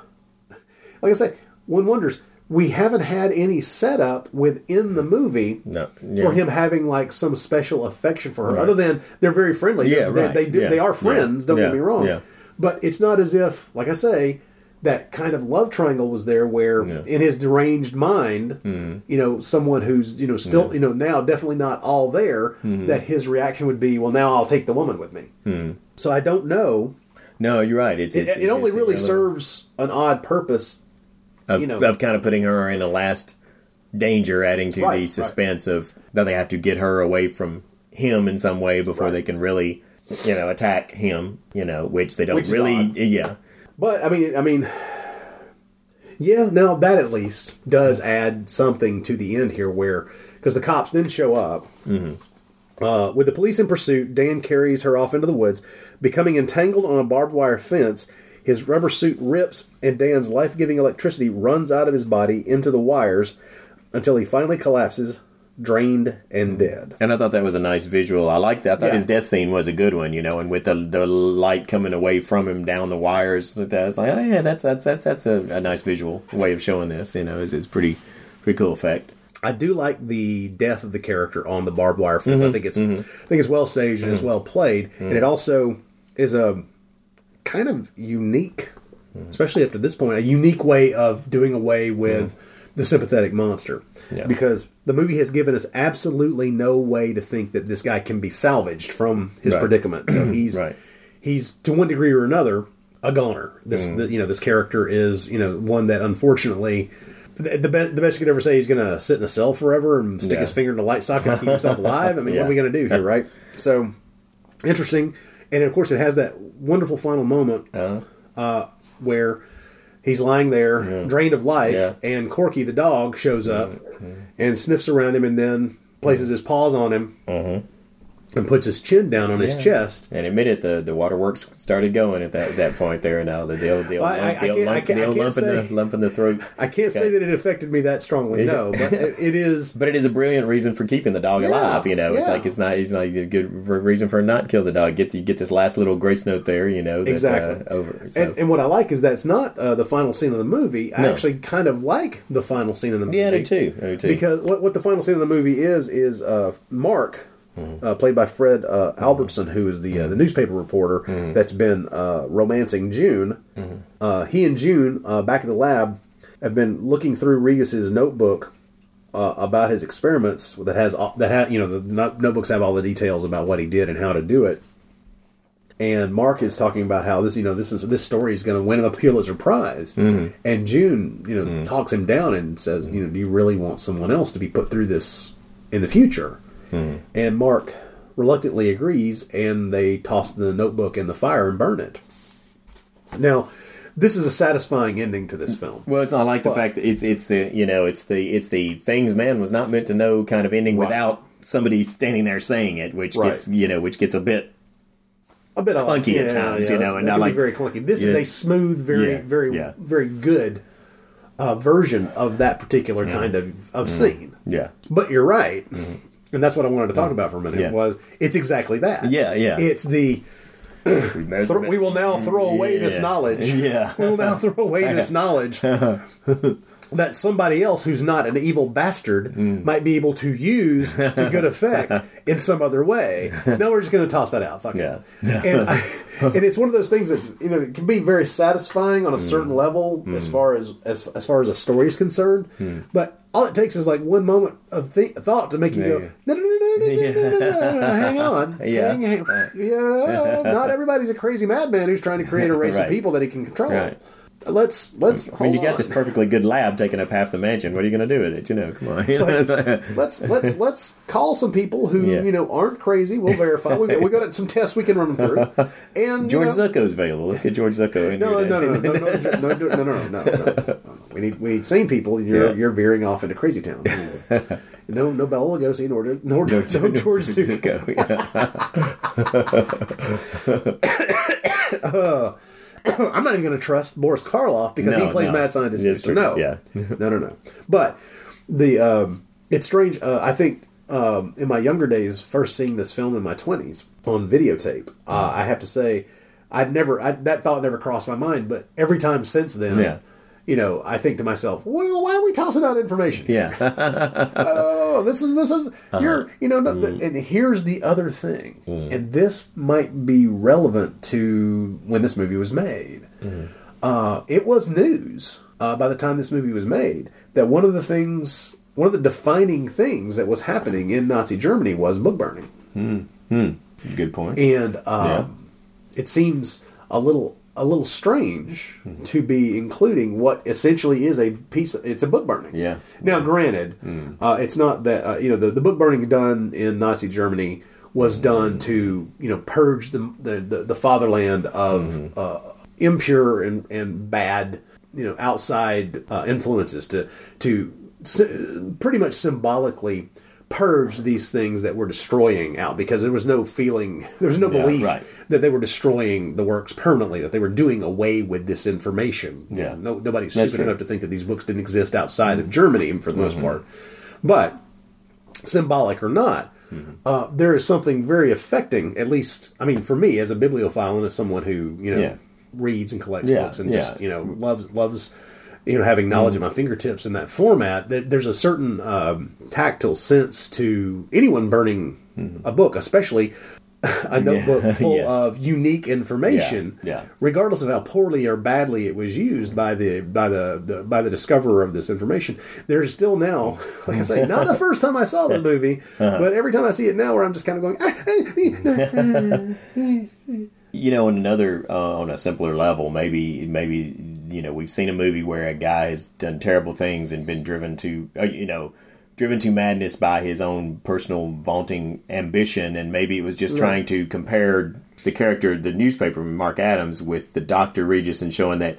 like I say, one wonders. We haven't had any setup within the movie No, for him having like some special affection for her, Right. other than they're very friendly. Yeah, They- right. They do. Yeah, They are yeah, friends. Don't yeah, get me wrong. yeah. But it's not as if, like I say, that kind of love triangle was there, where Yeah. Mm-hmm. in his deranged mind, you know, someone who's you know still you know now definitely not all there, Mm-hmm. that his reaction would be, well, now I'll take the woman with me. So I don't know. no, you're right. It's, It, it's it only it's really irrelevant. serves an odd purpose. of, you know- of kind of putting her in a last danger, adding to Right, the right. suspense of that they have to get her away from him in some way before Right. they can really, you know, attack him. You know, which they don't Which really. Yeah, But I mean, I mean, yeah. Now that at least does add something to the end here, where because the cops didn't show up. Uh, with the police in pursuit, Dan carries her off into the woods, becoming entangled on a barbed wire fence. His rubber suit rips, and Dan's life-giving electricity runs out of his body into the wires until he finally collapses, drained and dead. and I thought that was a nice visual. I liked that. I thought Yeah. his death scene was a good one. You know, and with the the light coming away from him down the wires, like that, was like, oh yeah, that's that's that's that's a, a nice visual way of showing this. You know, it's, it's pretty pretty cool effect. I do like the death of the character on the barbed wire fence. I mm-hmm. think it's mm-hmm. I think it's well staged and it's mm-hmm. well played, and it also is a kind of unique especially up to this point, a unique way of doing away with the sympathetic monster. Yeah. Because the movie has given us absolutely no way to think that this guy can be salvaged from his Right. predicament. So he's Right. he's to one degree or another a goner. This Mm. the, you know this character is you know one that unfortunately. The, the, be- the best you could ever say he's going to sit in a cell forever and stick Yeah. his finger in a light socket to keep himself alive. I mean, what are we going to do here, right? So interesting, and of course, it has that wonderful final moment Uh, uh, where he's lying there, drained of life, Yeah. and Corky the dog shows up mm-hmm. and sniffs around him, and then places his paws on him mm-hmm. And puts his chin down on his chest. And admit it, the, the waterworks started going at that, that point there. Now the old, the old, lump, the can't- I lump, can't- the I old can't lump, in say- the, lump in the throat. I can't say that it affected me that strongly, no, but it, it is. But it is a brilliant reason for keeping the dog Yeah, alive. You know, it's yeah. like it's not. It's not a good reason for not kill the dog. Get you get this last little grace note there. You know, that, Exactly. uh, over. So. And, and what I like is that's not uh, the final scene of the movie. I No. actually kind of like the final scene of the movie. Yeah, I do too. I do too. Because what, what the final scene of the movie is is uh, Mark, Mm-hmm. uh, played by Fred uh, Albertson, who is the uh, the newspaper reporter Mm-hmm. that's been uh, romancing June. Uh, he and June, uh, back in the lab, have been looking through Rigas's notebook. Uh, about his experiments that has all- that ha, you know the not- notebooks have all the details about what he did and how to do it and Mark is talking about how this, you know, this is this story is going to win a Pulitzer Prize, Mhm. and June, you know, talks him down and says, you know, do you really want someone else to be put through this in the future? Mm. And Mark reluctantly agrees, and they toss the notebook in the fire and burn it. Now, this is a satisfying ending to this film. Well, it's not like the But- fact that it's it's the you know it's the it's the things man was not meant to know kind of ending Right. without somebody standing there saying it, which Right. gets you know which gets a bit a bit clunky yeah, at times, yeah, you know, and not like very clunky. This is a smooth, very, Yeah, very, very good uh, version of that particular mm-hmm. kind of of mm-hmm. scene. yeah But you're right, mm-hmm. And that's what I wanted to talk about for a minute. Yeah. Was it's exactly that? Yeah, yeah. It's the thro- we will now throw away this knowledge. Yeah. we will now throw away this knowledge that somebody else who's not an evil bastard Mm. might be able to use to good effect in some other way. Now we're just going to toss that out. Fuck it. Yeah. and, I, and it's one of those things that's you know it can be very satisfying on a certain level as far as, as as far as a story is concerned. But all it takes is like one moment of th- thought to make you go, no, no, no, no, no, no, no, no, no, no, hang on, Yeah. hang, hang, yeah. Not everybody's a crazy madman who's trying to create a race Right. of people that he can control. Right. Let's let's. I mean, you hold got on. this perfectly good lab taking up half the mansion. What are you going to do with it? You know, come on. Like, let's let's let's call some people who Yeah. you know aren't crazy. We'll verify. We got, we got some tests we can run them through. And George you know, Zucco's available. Let's get George Zucco in No, here. no, no, no, no, no, no, no, no, no, no, no, no. We need we need sane people. You're Yeah. you're veering off into crazy town. No, no Bela Lugosi, nor nor, nor, no, George Zucco. Uh, I'm not even going to trust Boris Karloff because No, he plays no. mad scientist. Yes, So no, Yeah. no, no, no. But the um, it's strange. Uh, I think um, in my younger days, first seeing this film in my 20s on videotape, uh, I have to say, I'd never I, that thought never crossed my mind. But every time since then, Yeah. You know, I think to myself, well, why are we tossing out information? Yeah. oh, this is this is Uh-huh. you're you know, Mm. and here's the other thing, and this might be relevant to when this movie was made. Mm. Uh, it was news uh, by the time this movie was made that one of the things, one of the defining things that was happening in Nazi Germany was book burning, Hmm. Good point. and um, it seems a little a little strange Mm-hmm. to be including what essentially is a piece. Of, it's a book burning. Yeah. Now, granted, uh, it's not that uh, you know the, the book burning done in Nazi Germany was done to you know purge the the, the, the fatherland of uh, impure and, and bad you know outside uh, influences to to pretty much symbolically purge these things that were destroying out because there was no feeling there was no Yeah, belief right. that they were destroying the works permanently that they were doing away with this information Yeah. no, nobody's That's stupid true. enough to think that these books didn't exist outside of Germany for the most Mm-hmm. part. But symbolic or not, Mm-hmm. uh, there is something very affecting. At least, I mean, for me as a bibliophile and as someone who you know Yeah. reads and collects Yeah, books and just you know loves loves you know having knowledge Mm-hmm. at my fingertips in that format. That there's a certain um, tactile sense to anyone burning Mm-hmm. a book, especially a notebook Yeah. full Yeah. of unique information, Yeah, regardless of how poorly or badly it was used by the by the, the by the discoverer of this information. There's still now, like I say, not the first time I saw the movie, Uh-huh. but every time I see it now, where I'm just kind of going, "Ah, you know, on another uh, on a simpler level, maybe maybe you know we've seen a movie where a guy has done terrible things and been driven to uh, you know driven to madness by his own personal vaunting ambition, and maybe it was just Right. trying to compare the character, the newspaper Mark Adams, with the Doctor Rigas, and showing that.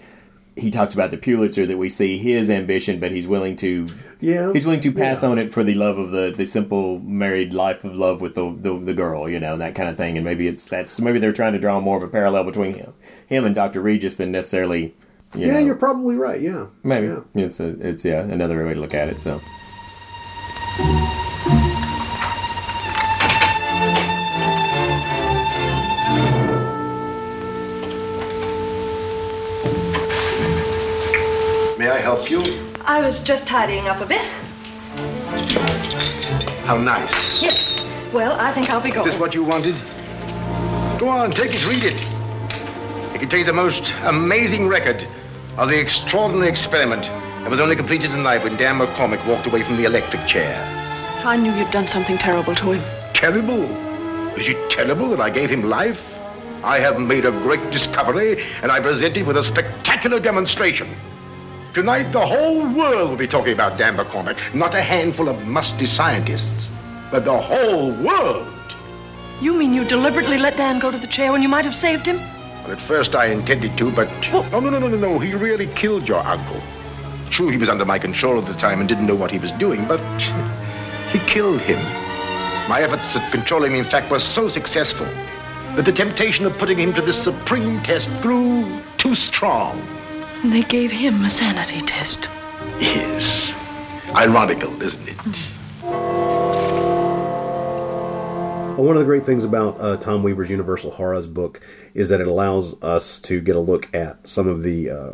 He talks about the Pulitzer that we see his ambition, but he's willing to Yeah. he's willing to pass Yeah. on it for the love of the, the simple married life of love with the, the the girl, you know, and that kind of thing. And maybe it's that's maybe they're trying to draw more of a parallel between him him and Doctor Rigas than necessarily. You yeah, know, you're probably right. Yeah, maybe Yeah. it's a, it's yeah another way to look at it. So May I help you? I was just tidying up a bit. How nice. Yes. Well, I think I'll be Is going. this what you wanted? Go on, take it, read it. It contains a most amazing record of the extraordinary experiment that was only completed tonight when Dan McCormick walked away from the electric chair. I knew you'd done something terrible to him. Terrible? Is it terrible that I gave him life? I have made a great discovery, and I present it with a spectacular demonstration. Tonight, the whole world will be talking about Dan McCormick, not a handful of musty scientists, but the whole world. You mean you deliberately let Dan go to the chair when you might have saved him? Well, at first I intended to, but. No, no, no, no, no, no. He really killed your uncle. True, he was under my control at the time and didn't know what he was doing, but he killed him. My efforts at controlling him, in fact, were so successful that the temptation of putting him to this supreme test grew too strong. And they gave him a sanity test. Yes. Ironical, isn't it? Hmm. Well, one of the great things about uh, Tom Weaver's Universal Horrors book is that it allows us to get a look at some of the uh,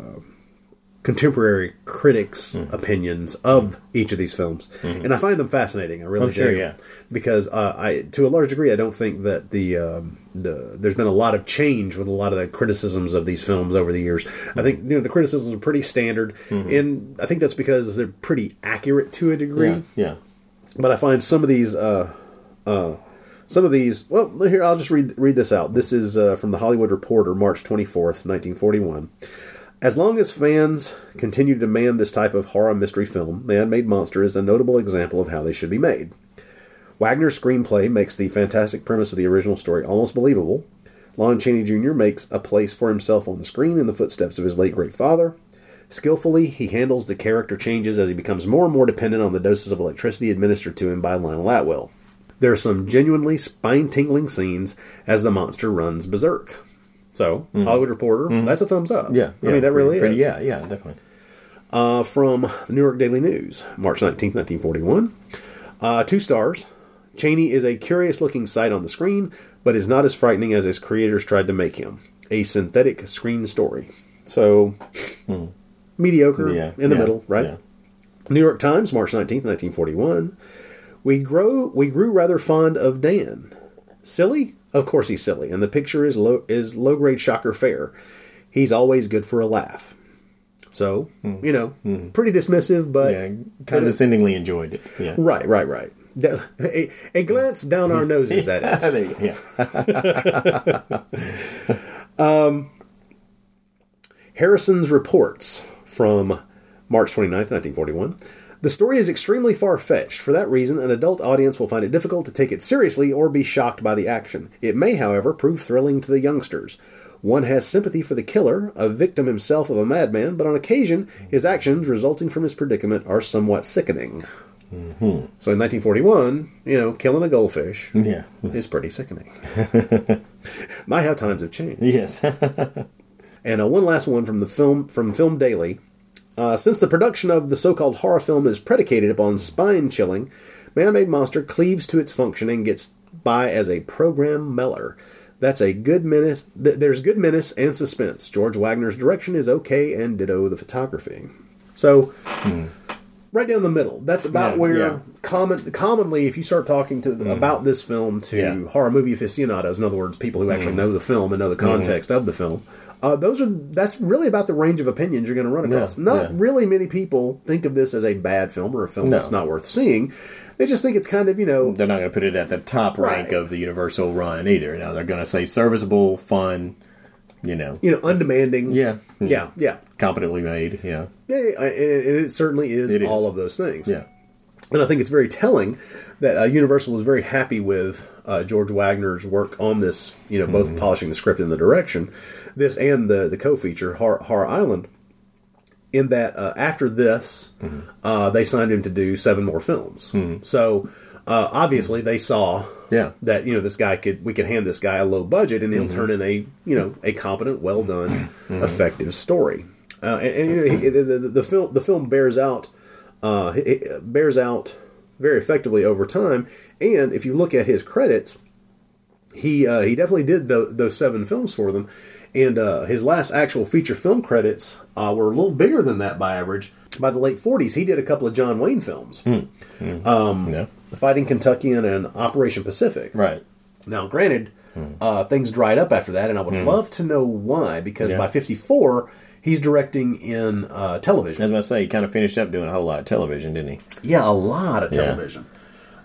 contemporary critics' Mm-hmm. opinions of each of these films, and I find them fascinating. I really Oh, sure, do. yeah. Because uh, I, to a large degree, I don't think that the um, the there's been a lot of change with a lot of the criticisms of these films over the years. I think you know the criticisms are pretty standard, and I think that's because they're pretty accurate to a degree Mm-hmm. yeah, yeah. but I find some of these, uh, uh, some of these. Well, here I'll just read read this out. This is uh, from the Hollywood Reporter, March twenty fourth, nineteen forty one. As long as fans continue to demand this type of horror mystery film, Man Made Monster is a notable example of how they should be made. Waggner's screenplay makes the fantastic premise of the original story almost believable. Lon Chaney Jr. makes a place for himself on the screen in the footsteps of his late great father. Skillfully, he handles the character changes as he becomes more and more dependent on the doses of electricity administered to him by Lionel Atwill. There are some genuinely spine tingling scenes as the monster runs berserk. So, Hollywood Reporter, that's a thumbs up. Mm-hmm. Yeah, I mean, that pretty- really pretty- is. Yeah, yeah, definitely. Uh, from the New York Daily News, March 19th, 1941. Uh, two stars. Chaney is a curious looking sight on the screen, but is not as frightening as his creators tried to make him. A synthetic screen story. So, mediocre Hmm. Yeah, in the yeah, middle, right? yeah. New York Times, March 19th, 1941. We grow we grew rather fond of Dan. Silly? Of course he's silly, and the picture is low is low grade shocker fare. He's always good for a laugh. So, hmm. you know, hmm. pretty dismissive, but. Yeah, condescendingly enjoyed it. Yeah. Right, right, right. A, a glance down our noses at it. There you go. Yeah. Um, Harrison's reports from March 29th, 1941. The story is extremely far fetched. For that reason, an adult audience will find it difficult to take it seriously or be shocked by the action. It may, however, prove thrilling to the youngsters. One has sympathy for the killer, a victim himself of a madman, but on occasion, his actions resulting from his predicament are somewhat sickening. So in 1941, you know, killing a goldfish Yeah. is pretty sickening. My, how times have changed. Yes. And uh, one last one from the film from Film Daily. Uh, since the production of the so-called horror film is predicated upon spine chilling, Man-Made Monster cleaves to its function and gets by as a program meller. That's a good menace. Th- there's good menace and suspense. George Waggner's direction is okay, and ditto the photography. So, right down the middle. That's about Yeah, where yeah. common commonly, if you start talking to about this film to Yeah. horror movie aficionados, in other words, people who actually Mhm. know the film and know the context of the film, uh, those are that's really about the range of opinions you're going to run Yeah, across. Not yeah. really many people think of this as a bad film or a film No. that's not worth seeing. They just think it's kind of you know They're not going to put it at the top rank of the Universal run either. You know, they're going to say serviceable, fun, you know, you know undemanding. yeah, yeah, yeah. competently made. Yeah, Yeah, and it certainly is It is. all of those things. yeah, And I think it's very telling that uh, Universal was very happy with uh, George Waggner's work on this, you know, both Mm-hmm. polishing the script and the direction, this and the, the co feature, Horror, Horror Island, in that uh, after this, Mm-hmm. uh, they signed him to do seven more films. So uh, obviously they saw yeah. that, you know, this guy could, we could hand this guy a low budget and he'll Mm-hmm. turn in a, you know, a competent, well done, effective story. Uh, and, and you know, he- the, the, the film the film bears out uh, bears out very effectively over time. And if you look at his credits, he uh, he definitely did tho- those seven films for them. And uh, his last actual feature film credits uh, were a little bigger than that by average. By the late 40s, he did a couple of John Wayne films, um, yeah, The Fighting Kentuckian and Operation Pacific. right. Now, granted, uh, things dried up after that, and I would love to know why. Because by '54, he's directing in uh, television. As I was going to say, he kind of finished up doing a whole lot of television, didn't he? Yeah, a lot of Yeah. television.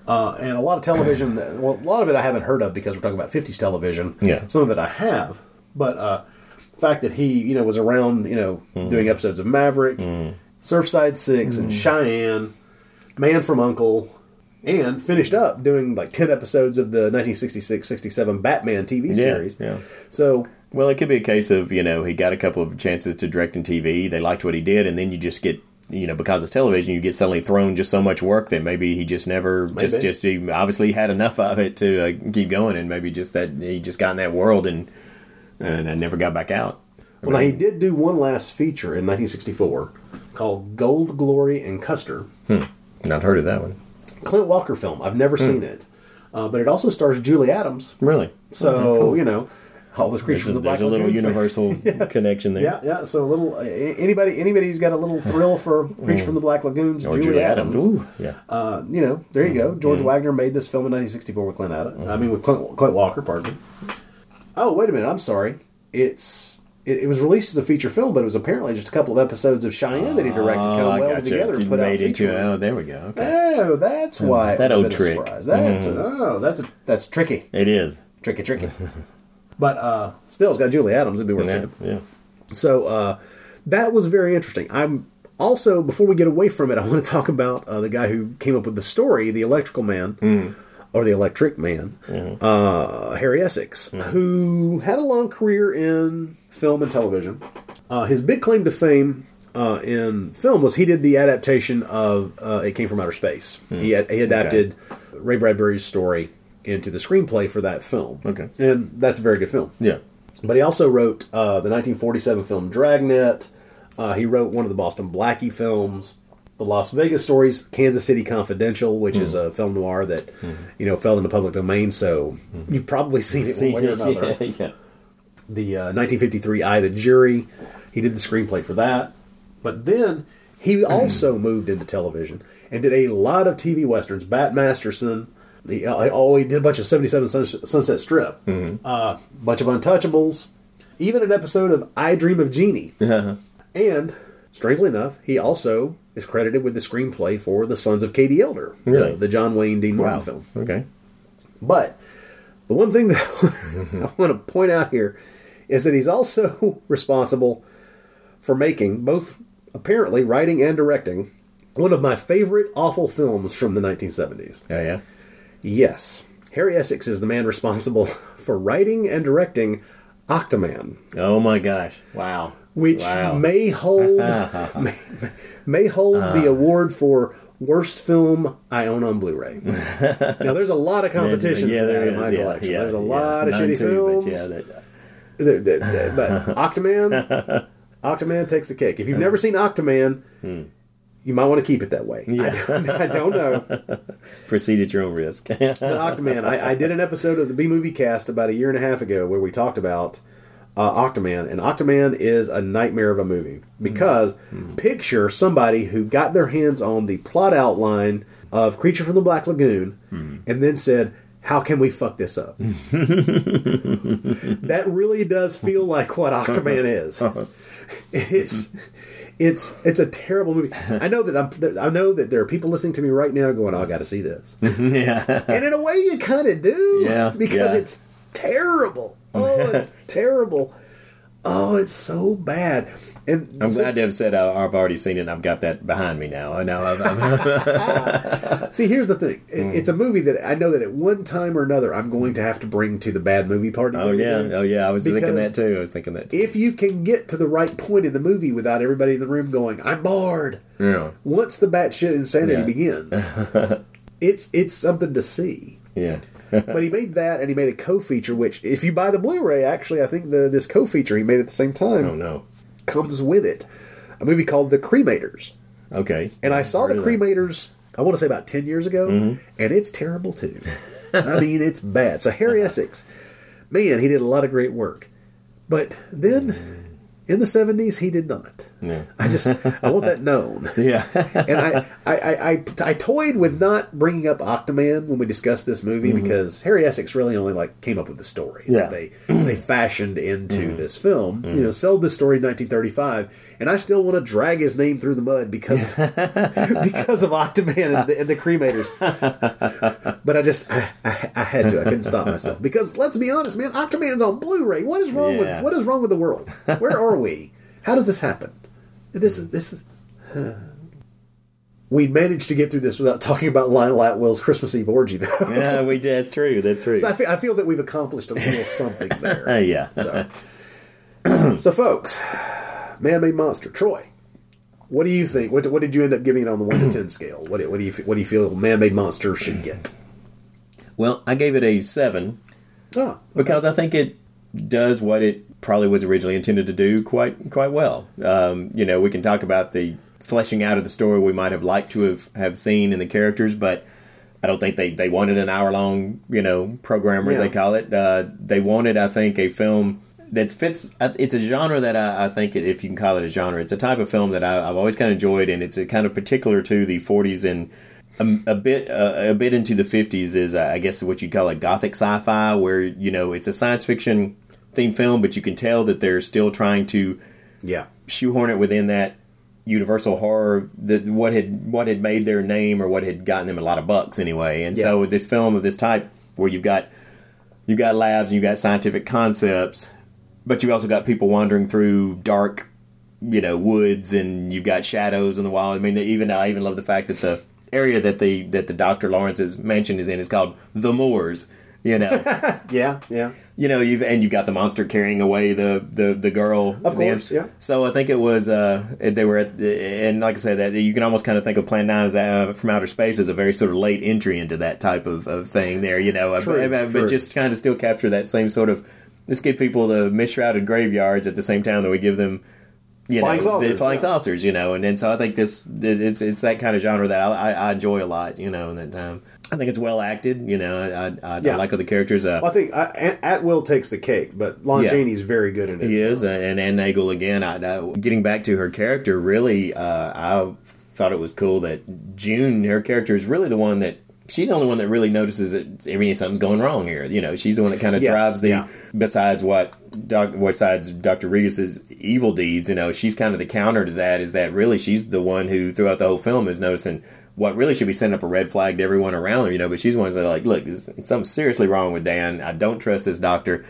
Uh, and a lot of television, that- well, a lot of it I haven't heard of because we're talking about 50s television. Yeah. Some of it I have. But uh, the fact that he, you know, was around, you know, Mm-hmm. doing episodes of Maverick, Surfside 6 and Cheyenne, Man from Uncle, and finished up doing like 10 episodes of the 1966-67 Batman TV series. Yeah, yeah. So, Well, it could be a case of you know he got a couple of chances to direct in TV. They liked what he did, and then you just get you know because it's television, you get suddenly thrown just so much work that maybe he just never just Maybe. just he obviously had enough of it to uh, keep going, and maybe just that he just got in that world and and I never got back out. well, now he did do one last feature in 1964 called Gold, Glory, and Custer. Hmm. not heard of that one. Clint Walker film. I've never seen it, uh, but it also stars Julie Adams. Really? So cool. you know, all those creatures There's a, the Black there's a little Lagoon. universal connection there. Yeah, yeah. So a little anybody anybody who's got a little thrill for mm. Creature from the Black Lagoons, oh, Julie, Julie Adams. Adams. Ooh, yeah. Uh, you know, there you go. Mm-hmm. George mm. Waggner made this film in 1964 with Clint Adams. I mm-hmm. mean, with Clint, Clint Walker. Pardon me. Oh, wait a minute. I'm sorry. It's. It, it was released as a feature film, but it was apparently just a couple of episodes of Cheyenne that he directed, ah, kind Oh, of welded gotcha. together and put out into oh, there we go. Okay. Oh, that's mm. why. That old bit of a trick. surprise. That's Mhm. oh, that's a, that's tricky, It is. tricky, tricky. but uh, still, it's got Julie Adams. It'd be worth Yeah, seeing. yeah. So uh, that was very interesting. I'm also before we get away from it, I want to talk about uh, the guy who came up with the story, the Electrical Man. Mm-hmm. Or the Electric Man, uh, Harry Essex, Mm-hmm. who had a long career in film and television. Uh, his big claim to fame uh, in film was he did the adaptation of uh, It Came from Outer Space. He, had, he adapted Ray Bradbury's story into the screenplay for that film. Okay. And that's a very good film. Yeah. But he also wrote uh, the 1947 film Dragnet. Uh, he wrote one of the Boston Blackie films, The Las Vegas Stories, Kansas City Confidential, which is a film noir that you know fell into public domain. So you've probably seen it one way or another. yeah, yeah. The uh, 1953 Eye of the Jury. He did the screenplay for that. But then he also moved into television and did a lot of TV westerns. Bat Masterson. He, uh, oh, he did a bunch of 77 Sunset, Sunset Strip. A bunch of Untouchables. Even an episode of I Dream of Jeannie. And, strangely enough, he also is credited with the screenplay for The Sons of Katie Elder, Really? the, the John Wayne Dean Martin Wow. film. Okay. But the one thing that I want to point out here is that he's also responsible for making both apparently writing and directing one of my favorite awful films from the 1970s. Yeah, yeah. Yes, Harry Essex is the man responsible for writing and directing Octoman, Oh my gosh! Wow. which Wow. may hold may, may hold Uh. the award for worst film I own on Blu-ray. now, there's a lot of competition yeah, that there in my yeah, collection. yeah, there's a lot of None shitty too, films. But yeah, that, the- the- but Octoman, Octoman takes the cake. If you've never seen Octoman, you might want to keep it that way. I, don't, I don't know. proceed at your own risk. But Octoman, I, I did an episode of the B Movie Cast about a year and a half ago where we talked about uh, Octoman, and Octoman is a nightmare of a movie because picture somebody who got their hands on the plot outline of Creature from the Black Lagoon and then said, "How can we fuck this up?" that really does feel like what Octoman is. It's it's it's a terrible movie. I know that I'm. I know that there are people listening to me right now going, "Oh, I got to see this." yeah. and in a way, you kind of do. Yeah, because yeah. it's terrible. Oh, it's terrible. Oh, it's so bad. And I'm glad since- to have said I, I've already seen it. and I've got that behind me now. I know. See, here's the thing. It- Mm. It's a movie that I know that at one time or another I'm going to have to bring to the bad movie party. oh yeah. Oh yeah. I was thinking that too. I was thinking that. Too. If you can get to the right point in the movie without everybody in the room going, "I'm bored," Yeah. once the batshit insanity Yeah. begins, it's it's something to see. Yeah. But he made that, and he made a co-feature. Which, if you buy the Blu-ray, actually, I think the this co-feature he made at the same time. Oh no. Comes with it, a movie called The Cremators. Okay. And I saw The of that. Cremators. I want to say about ten years ago, Mhm. and it's terrible too. I mean, it's bad. So Harry Essex, man, he did a lot of great work, but then in the seventies he did not. Yeah. I just I want that known. Yeah. and I, I, I, I, I toyed with not bringing up Octoman when we discussed this movie Mhm. because Harry Essex really only like came up with the story Yeah. that they they fashioned into Mhm. this film. Mhm. You know, sold this story in 1935, and I still want to drag his name through the mud because of, because of Octoman and the, and the Cremators. but I just I, I, I had to. I couldn't stop myself because let's be honest, man, Octoman's on Blu-ray. What is wrong Yeah. with what is wrong with the world? Where are we? How does this happen? This is this is. We managed to get through this without talking about Lionel Atwill's Christmas Eve orgy, though. yeah, we did. That's true. That's true. So I feel, I feel that we've accomplished a little something there. Uh, yeah. So, so folks, man-made monster, Troy. What do you think? What, what did you end up giving it on the one to ten scale? What, do- what do you what do you feel man-made monster should get? Well, I gave it a seven Oh, because I think it does what it probably was originally intended to do quite quite well. Um, you know, we can talk about the fleshing out of the story we might have liked to have, have seen in the characters, but I don't think they, they wanted an hour long you know program as Yeah. they call it. Uh, they wanted, I think, a film that fits. uh, It's a genre that I, I think, if you can call it a genre, it's a type of film that I, I've always kind of enjoyed, and it's a kind of particular to the '40s and a, a bit uh, a bit into the 50s is uh, I guess what you'd call a gothic sci-fi where you know it's a science fiction themed film but you can tell that they're still trying to yeah shoehorn it within that universal horror that what had what had made their name or what had gotten them a lot of bucks anyway and so Yeah. with this film of this type where you've got you've got labs and you've got scientific concepts but you've also got people wandering through dark you know woods and you've got shadows in the wild. I mean, they even I even love the fact that the area that the that the Doctor Lawrence's mansion is in is called the Moors. You know, yeah, yeah. you know, you've and you've got the monster carrying away the the the girl. Of course, yeah. So I think it was uh they were at the, and like I said that you can almost kind of think of Plan Nine as uh, from outer space as a very sort of late entry into that type of, of thing there. You know, True, but, but just kind of still capture that same sort of. Let's give people the misshrouded graveyards at the same time that we give them you Flying know, saucers, the flying yeah. saucers, you know, and, and so I think this it's it's that kind of genre that I, I, I enjoy a lot, you know, and that um, I think it's well acted, you know, I I, I, Yeah. Like other characters. Uh, Well, I think uh, At- Atwill takes the cake, but Lon Yeah. Chaney's very good in it. He is, uh, and Anne Nagel again. I, getting back to her character, really, uh, I thought it was cool that June, her character, is really the one that she's the only one that really notices that I mean something's going wrong here. You know, she's the one that kind of Yeah, drives the. yeah. Besides what doc, what sides Doctor Rigas's evil deeds, you know, she's kind of the counter to that. Is that really she's the one who throughout the whole film is noticing. What really should be sending up a red flag to everyone around her, you know, but she's the one that's like, look, there's something seriously wrong with Dan. I don't trust this doctor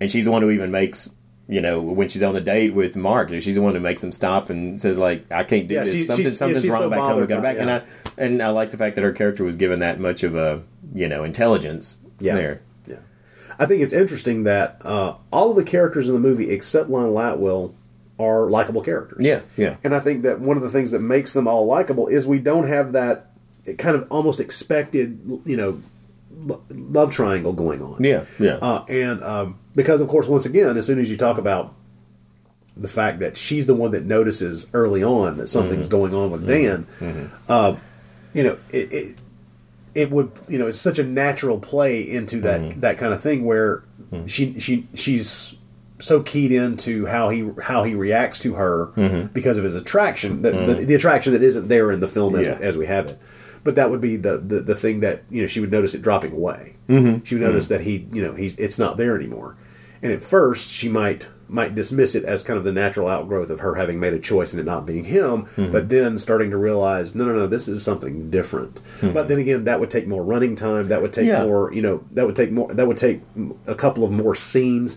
and she's the one who even makes you know when she's on the date with Mark, she's the one who makes him stop and says like, "I can't do Yeah, this. she- Something, yeah, something's she's wrong so back home. We bothered got by- back." And. I and I like the fact that her character was given that much of a you know intelligence Yeah. there. Yeah. I think it's interesting that uh, all of the characters in the movie, except Lionel Atwill, are likable characters. Yeah, yeah, And I think that one of the things that makes them all likable is we don't have that kind of almost expected, you know, love triangle going on. yeah, yeah. Uh, and um, because, of course, once again, as soon as you talk about the fact that she's the one that notices early on that something's Mm-hmm. going on with Dan, uh, you know, it, it it would you know it's such a natural play into that Mm-hmm. that kind of thing where she she she's so keyed into how he how he reacts to her Mhm. because of his attraction, the, the, Mhm. the attraction that isn't there in the film as, Yeah. as we have it. But that would be the, the the thing that you know she would notice it dropping away. Mhm. She would notice that he you know he's it's not there anymore. And at first she might might dismiss it as kind of the natural outgrowth of her having made a choice and it not being him, Mhm. but then starting to realize no no no this is something different. Mhm. But then again that would take more running time. That would take Yeah. more you know that would take more that would take a couple of more scenes.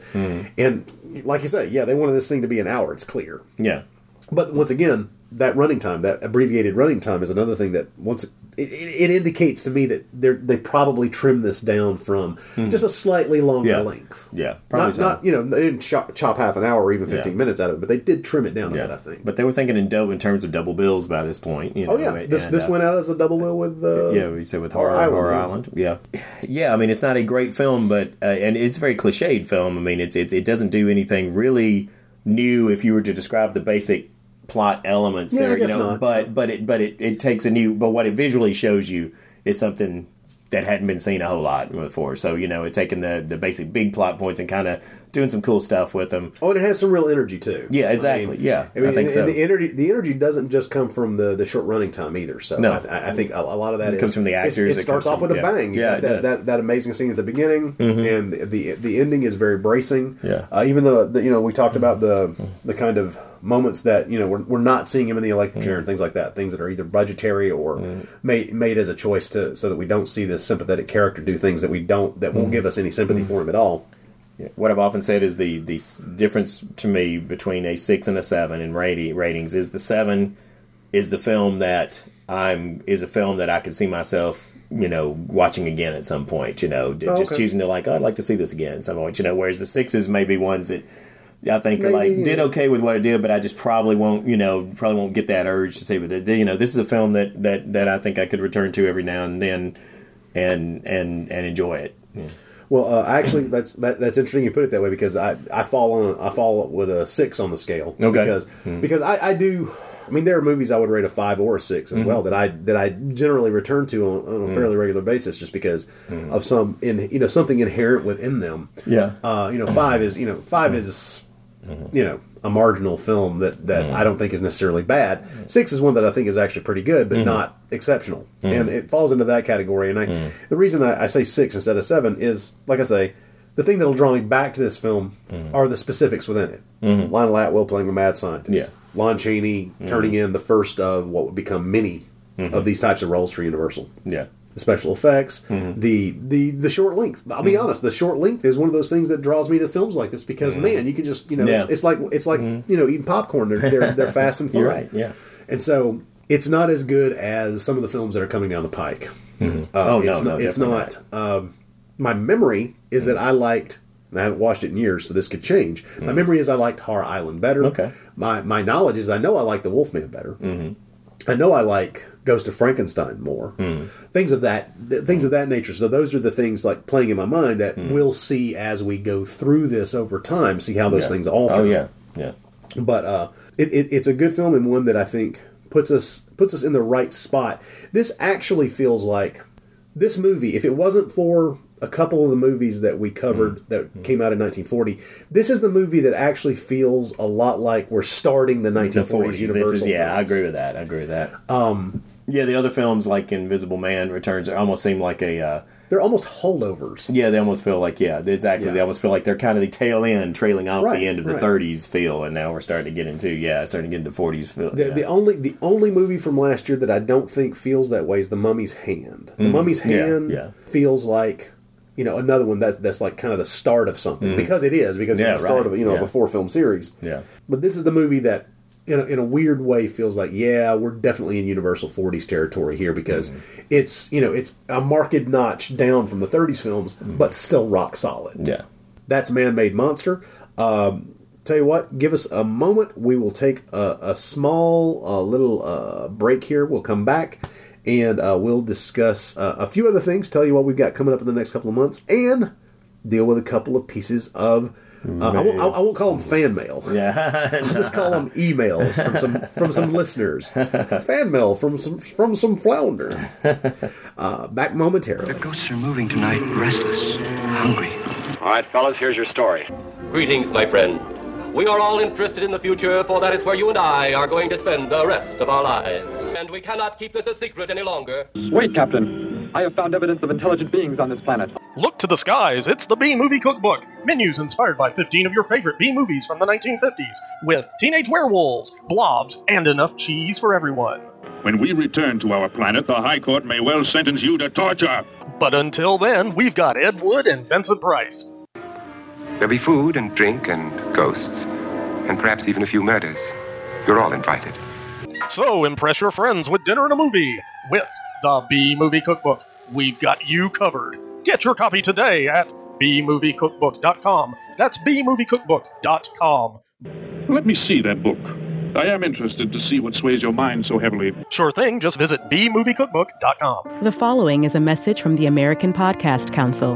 And like you say, yeah, they wanted this thing to be an hour. It's clear. Yeah. But once again, that running time, that abbreviated running time, is another thing that once it, it, it indicates to me that they they probably trimmed this down from Hmm. just a slightly longer Yeah. length. Yeah, probably Not, so. not you know they didn't chop, chop half an hour or even fifteen Yeah. minutes out of it, but they did trim it down a Yeah. bit. I think. But they were thinking in double in terms of double bills by this point. You know, oh yeah, and, this this uh, went out as a double bill with uh, yeah, we said with Horror horror, horror, Island, yeah. island. Yeah, yeah. I mean, it's not a great film, but uh, and it's a very cliched film. I mean, it's it's it doesn't do anything really new if you were to describe the basic plot elements Yeah, there. you know, not. but but it but it, it takes a new. But what it visually shows you is something that hadn't been seen a whole lot before. So you know, it taking the the basic big plot points and kind of doing some cool stuff with them. Oh, and it has some real energy too. Yeah, exactly. I mean, yeah, I mean, think and- so. and the energy the energy doesn't just come from the, the short running time either. So No. I, I think a, a lot of that is- comes from the actors, It it starts off from- with a bang. Yeah, it that, that that amazing scene at the beginning, Mhm. and the, the the ending is very bracing. Yeah. Uh, even though the, you know we talked about the the kind of moments that you know we're, we're not seeing him in the electric chair and things like that. Things that are either budgetary or made made as a choice to so that we don't see this sympathetic character do things that we don't that won't Mhm. give us any sympathy for him at all. Yeah. What I've often said is the the difference to me between a six and a seven in rating, ratings is the seven is the film that I'm is a film that I could see myself you know watching again at some point. You know, d- Oh, just okay. choosing to like oh, I'd like to see this again at some point. You know, whereas the sixes may be ones that. I think Maybe, like did okay with what it did, but I just probably won't, you know, probably won't get that urge to see. But you know, this is a film that that that I think I could return to every now and then, and and and enjoy it. Yeah. Well, uh, actually, that's that, that's interesting you put it that way because I, I fall on I fall with a six on the scale. Okay. Because Hmm. because I, I do. I mean, there are movies I would rate a five or a six as Mhm. well that I that I generally return to on, on a Mm. fairly regular basis just because Mm. of some in you know something inherent within them. Yeah. Uh, you know, five is you know five is you know a marginal film that that I don't think is necessarily bad. Six is one that I think is actually pretty good, but Mhm. not exceptional, Mhm. and it falls into that category. And I, Mhm. the reason I, I say six instead of seven is, like I say, the thing that'll draw me back to this film are the specifics within it. Mhm. Lionel Atwill playing a mad scientist. Yeah. Lon Chaney turning in the first of what would become many Mhm. of these types of roles for Universal. Yeah. The special effects, Mhm. the the the short length. I'll be Mhm. honest, the short length is one of those things that draws me to films like this because Mhm. man, you can just you know Yeah. it's, it's like it's like you know eating popcorn. They're they're, they're fast and fun. Right, yeah. and so it's not as good as some of the films that are coming down the pike. Mhm. Uh, Oh, no, it's no, not. It's not. Um, my memory is that I liked. And I haven't watched it in years, so this could change. My Mhm. memory is I liked Horror Island better. Okay. My my knowledge is I know I like The Wolfman better. Mm-hmm. I know I like Ghost of Frankenstein more. Mm. Things of that th- things of that nature. So those are the things like playing in my mind that Mm. we'll see as we go through this over time. See how those Yeah. things alter. Oh yeah, yeah. But uh, it, it, it's a good film and one that I think puts us puts us in the right spot. This actually feels like this movie. If it wasn't for a couple of the movies that we covered Mm. that came out in 1940, this is the movie that actually feels a lot like we're starting the 1940s The 40s. Universal. Is, yeah, I agree with that. I agree with that. Um, yeah, the other films like Invisible Man Returns almost seem like a. Uh, they're almost holdovers. Yeah, they almost feel like yeah, exactly. Yeah. They almost feel like they're kind of the tail end, trailing off Right, the end of the right. 30s feel, and now we're starting to get into yeah, starting to get into 40s feel. The, yeah. the only the only movie from last year that I don't think feels that way is The Mummy's Hand. The Mm, Mummy's Hand yeah. feels like you know another one that's that's like kind of the start of something Mm. because it is because Yeah, it's the start right, of you know yeah. of a four film series. Yeah. But this is the movie that. In a, in a weird way, feels like yeah, we're definitely in Universal 40s territory here because Mm-hmm. it's you know it's a marked notch down from the 30s films, Mm-hmm. but still rock solid. Yeah. That's Man Made Monster. Um, tell you what, give us a moment. We will take a, a small uh, little uh, break here. We'll come back and uh, we'll discuss uh, a few other things, tell you what we've got coming up in the next couple of months, and deal with a couple of pieces of. Uh, I, won't, I I won't call them fan mail. Yeah, I'll just call them emails from some from some listeners. Fan mail from some from some flounder. Uh, back momentarily. The ghosts are moving tonight, restless, hungry. All right, fellas, here's your story. Greetings, my friend. We are all interested in the future, for that is where you and I are going to spend the rest of our lives. And we cannot keep this a secret any longer. Wait, Captain. I have found evidence of intelligent beings on this planet. Look to the skies, it's the B Movie Cookbook. Menus inspired by 15 of your favorite B movies from the 1950s, with teenage werewolves, blobs, and enough cheese for everyone. When we return to our planet, the High Court may well sentence you to torture. But until then, we've got Ed Wood and Vincent Price. There'll be food and drink and ghosts, and perhaps even a few murders. You're all invited. So impress your friends with dinner and a movie with the B Movie Cookbook. We've got you covered. Get your copy today at bmoviecookbook.com. That's bmoviecookbook.com. Let me see that book. I am interested to see what sways your mind so heavily. Sure thing, just visit bmoviecookbook.com. The following is a message from the American Podcast Council.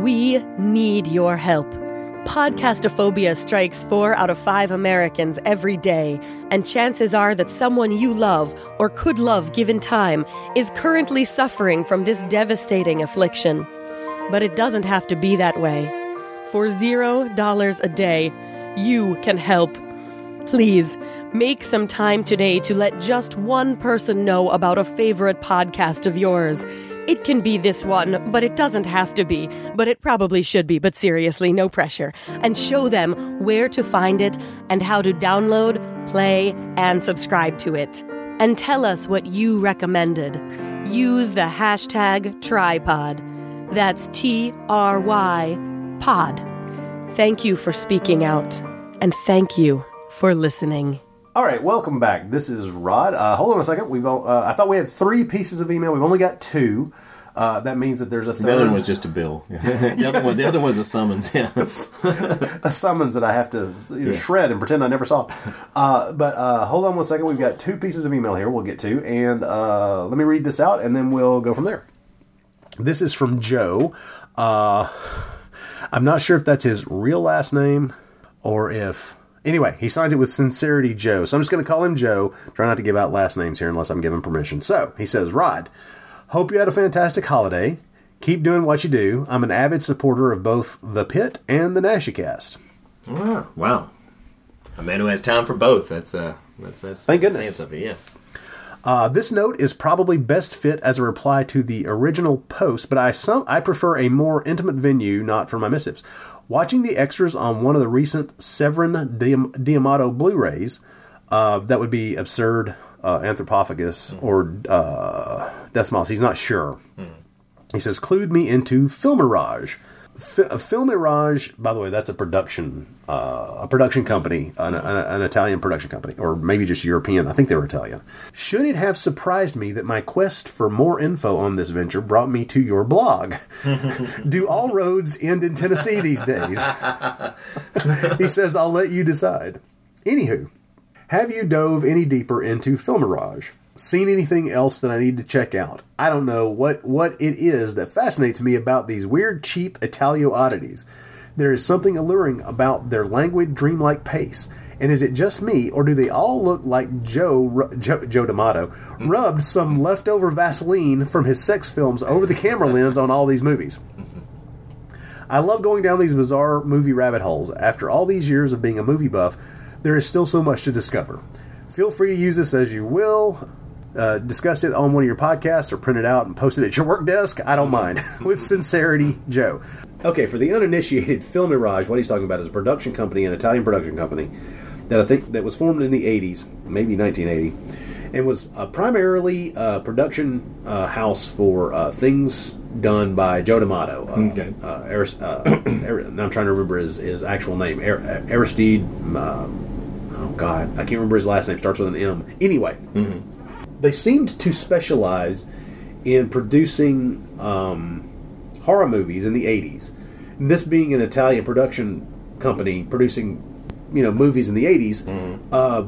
We need your help. Podcastophobia strikes four out of five Americans every day, and chances are that someone you love or could love given time is currently suffering from this devastating affliction. But it doesn't have to be that way. For zero dollars a day, you can help. Please make some time today to let just one person know about a favorite podcast of yours. It can be this one, but it doesn't have to be. But it probably should be, but seriously, no pressure. And show them where to find it and how to download, play, and subscribe to it. And tell us what you recommended. Use the hashtag tripod. That's T R Y pod. Thank you for speaking out. And thank you for listening. All right, welcome back. This is Rod. Uh, hold on a second. We've uh, I thought we had three pieces of email. We've only got two. Uh, that means that there's a third. The other one was just a bill. the other one, the other was a summons. Yeah, a summons that I have to you know, yeah. shred and pretend I never saw. Uh, but uh, hold on one second. We've got two pieces of email here. We'll get to, and uh, let me read this out, and then we'll go from there. This is from Joe. Uh, I'm not sure if that's his real last name or if Anyway, he signs it with Sincerity Joe. So I'm just going to call him Joe. Try not to give out last names here unless I'm given permission. So he says, Rod, hope you had a fantastic holiday. Keep doing what you do. I'm an avid supporter of both The Pit and the NaschyCast. Wow. Wow. A man who has time for both. That's, uh, that's, that's Thank goodness. saying something, yes. Uh, this note is probably best fit as a reply to the original post, but I some, I prefer a more intimate venue, not for my missives. Watching the extras on one of the recent Severin D'Amato Blu-rays, uh, that would be absurd. Uh, Anthropophagus mm. or uh, Death He's not sure. Mm. He says, "Clued me into Filmirage." F- Filmirage, by the way, that's a production, uh, a production company, an, an, an, Italian production company, or maybe just European. I think they were Italian. Should it have surprised me that my quest for more info on this venture brought me to your blog? Do all roads end in Tennessee these days? he says, I'll let you decide. Anywho, have you dove any deeper into Filmirage? Seen anything else that I need to check out. I don't know what, what it is that fascinates me about these weird, cheap Italio oddities. There is something alluring about their languid, dreamlike pace. And is it just me, or do they all look like Joe Joe, Joe D'Amato rubbed some leftover Vaseline from his sex films over the camera lens on all these movies? I love going down these bizarre movie rabbit holes. After all these years of being a movie buff, there is still so much to discover. Feel free to use this as you will. Uh, discuss it on one of your podcasts or print it out and post it at your work desk. I don't mind. With sincerity, Joe. Okay, for the uninitiated, Filmirage, what he's talking about is a production company, an Italian production company that I think that was formed in the 80s, maybe 1980, and was uh, primarily a production uh, house for uh, things done by Joe D'Amato. Uh, okay. Uh, Arist- I'm trying to remember his, his actual name. Aristide. Um, oh God, I can't remember his last name. Starts with an M. Anyway. Mm-hmm they seemed to specialize in producing um, horror movies in the 80s. And this being an Italian production company producing, you know, movies in the 80s, mm-hmm. uh,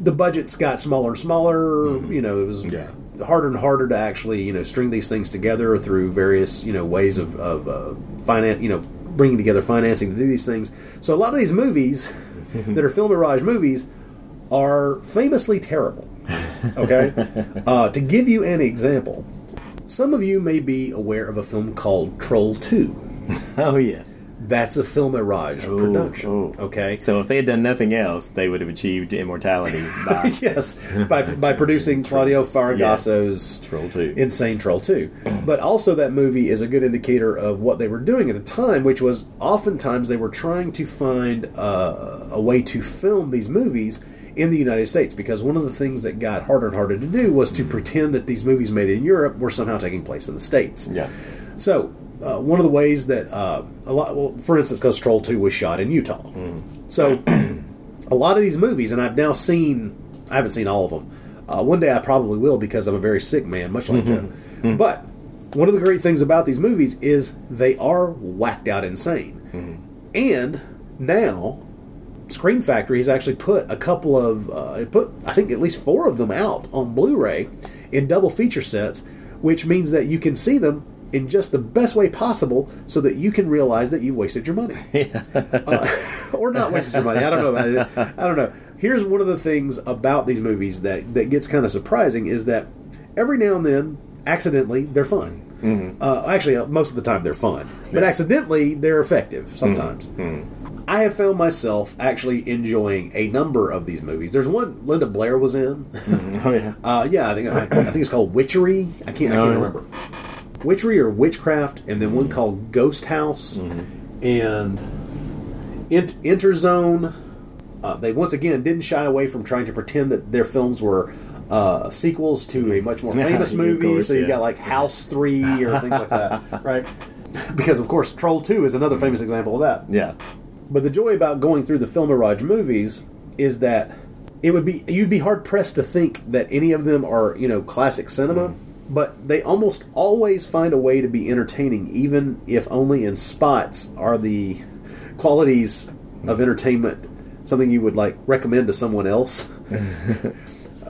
the budgets got smaller and smaller. Mm-hmm. You know, it was yeah. harder and harder to actually, you know, string these things together through various, you know, ways of, of uh, finance, you know, bringing together financing to do these things. So a lot of these movies that are Filmirage movies are famously terrible. Okay? uh, to give you an example, some of you may be aware of a film called Troll 2. Oh, yes. That's a Filmirage production. Okay. So if they had done nothing else, they would have achieved immortality by yes, by, by producing Claudio Fragasso's Troll 2. Insane Troll 2. But also, that movie is a good indicator of what they were doing at the time, which was oftentimes they were trying to find uh, a way to film these movies in the United States because one of the things that got harder and harder to do was to pretend that these movies made in Europe were somehow taking place in the States. Yeah. So, uh, one of the ways that uh, a lot, well, for instance, because Troll Two was shot in Utah, so a lot of these movies, and I've now seen, I haven't seen all of them. Uh, one day I probably will because I'm a very sick man, much like Joe. But one of the great things about these movies is they are whacked out insane, and now Scream Factory has actually put a couple of, uh, put I think at least four of them out on Blu-ray in double feature sets, which means that you can see them in just the best way possible, so that you can realize that you've wasted your money, uh, or not wasted your money. I don't know. About it. I don't know. Here's one of the things about these movies that that gets kind of surprising is that every now and then, accidentally, they're fun. Uh, actually, uh, most of the time they're fun, but accidentally they're effective sometimes. I have found myself actually enjoying a number of these movies. There's one Linda Blair was in. Oh yeah. Uh, yeah, I think I, I think it's called Witchery. I can't, I Oh, can't yeah. remember. Witchery or Witchcraft, and then one called Ghost House and Ent- Interzone. Uh, they once again didn't shy away from trying to pretend that their films were uh, sequels to a much more famous movie. course, so you yeah. got like House Three or things like that, right? Because of course, Troll Two is another famous example of that. Yeah. But the joy about going through the Filmirage movies is that it would be you'd be hard pressed to think that any of them are you know classic cinema, but they almost always find a way to be entertaining, even if only in spots. Are the qualities of entertainment something you would like recommend to someone else?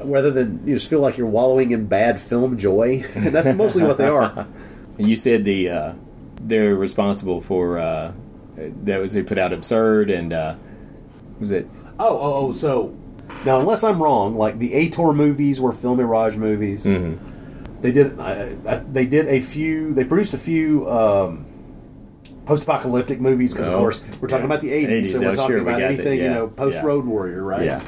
Rather than you just feel like you're wallowing in bad film joy, and that's mostly what they are. You said the uh, they're responsible for uh, that was they put out absurd and uh, was it Oh, oh, oh. So now, unless I'm wrong, like the Ator movies were Filmirage movies. They did. I, they did a few. They produced a few um, post-apocalyptic movies because, of Oh, course, we're talking yeah. about the '80s, 80s, so we're oh, talking sure, about anything that, you know post Road Warrior, right? Yeah.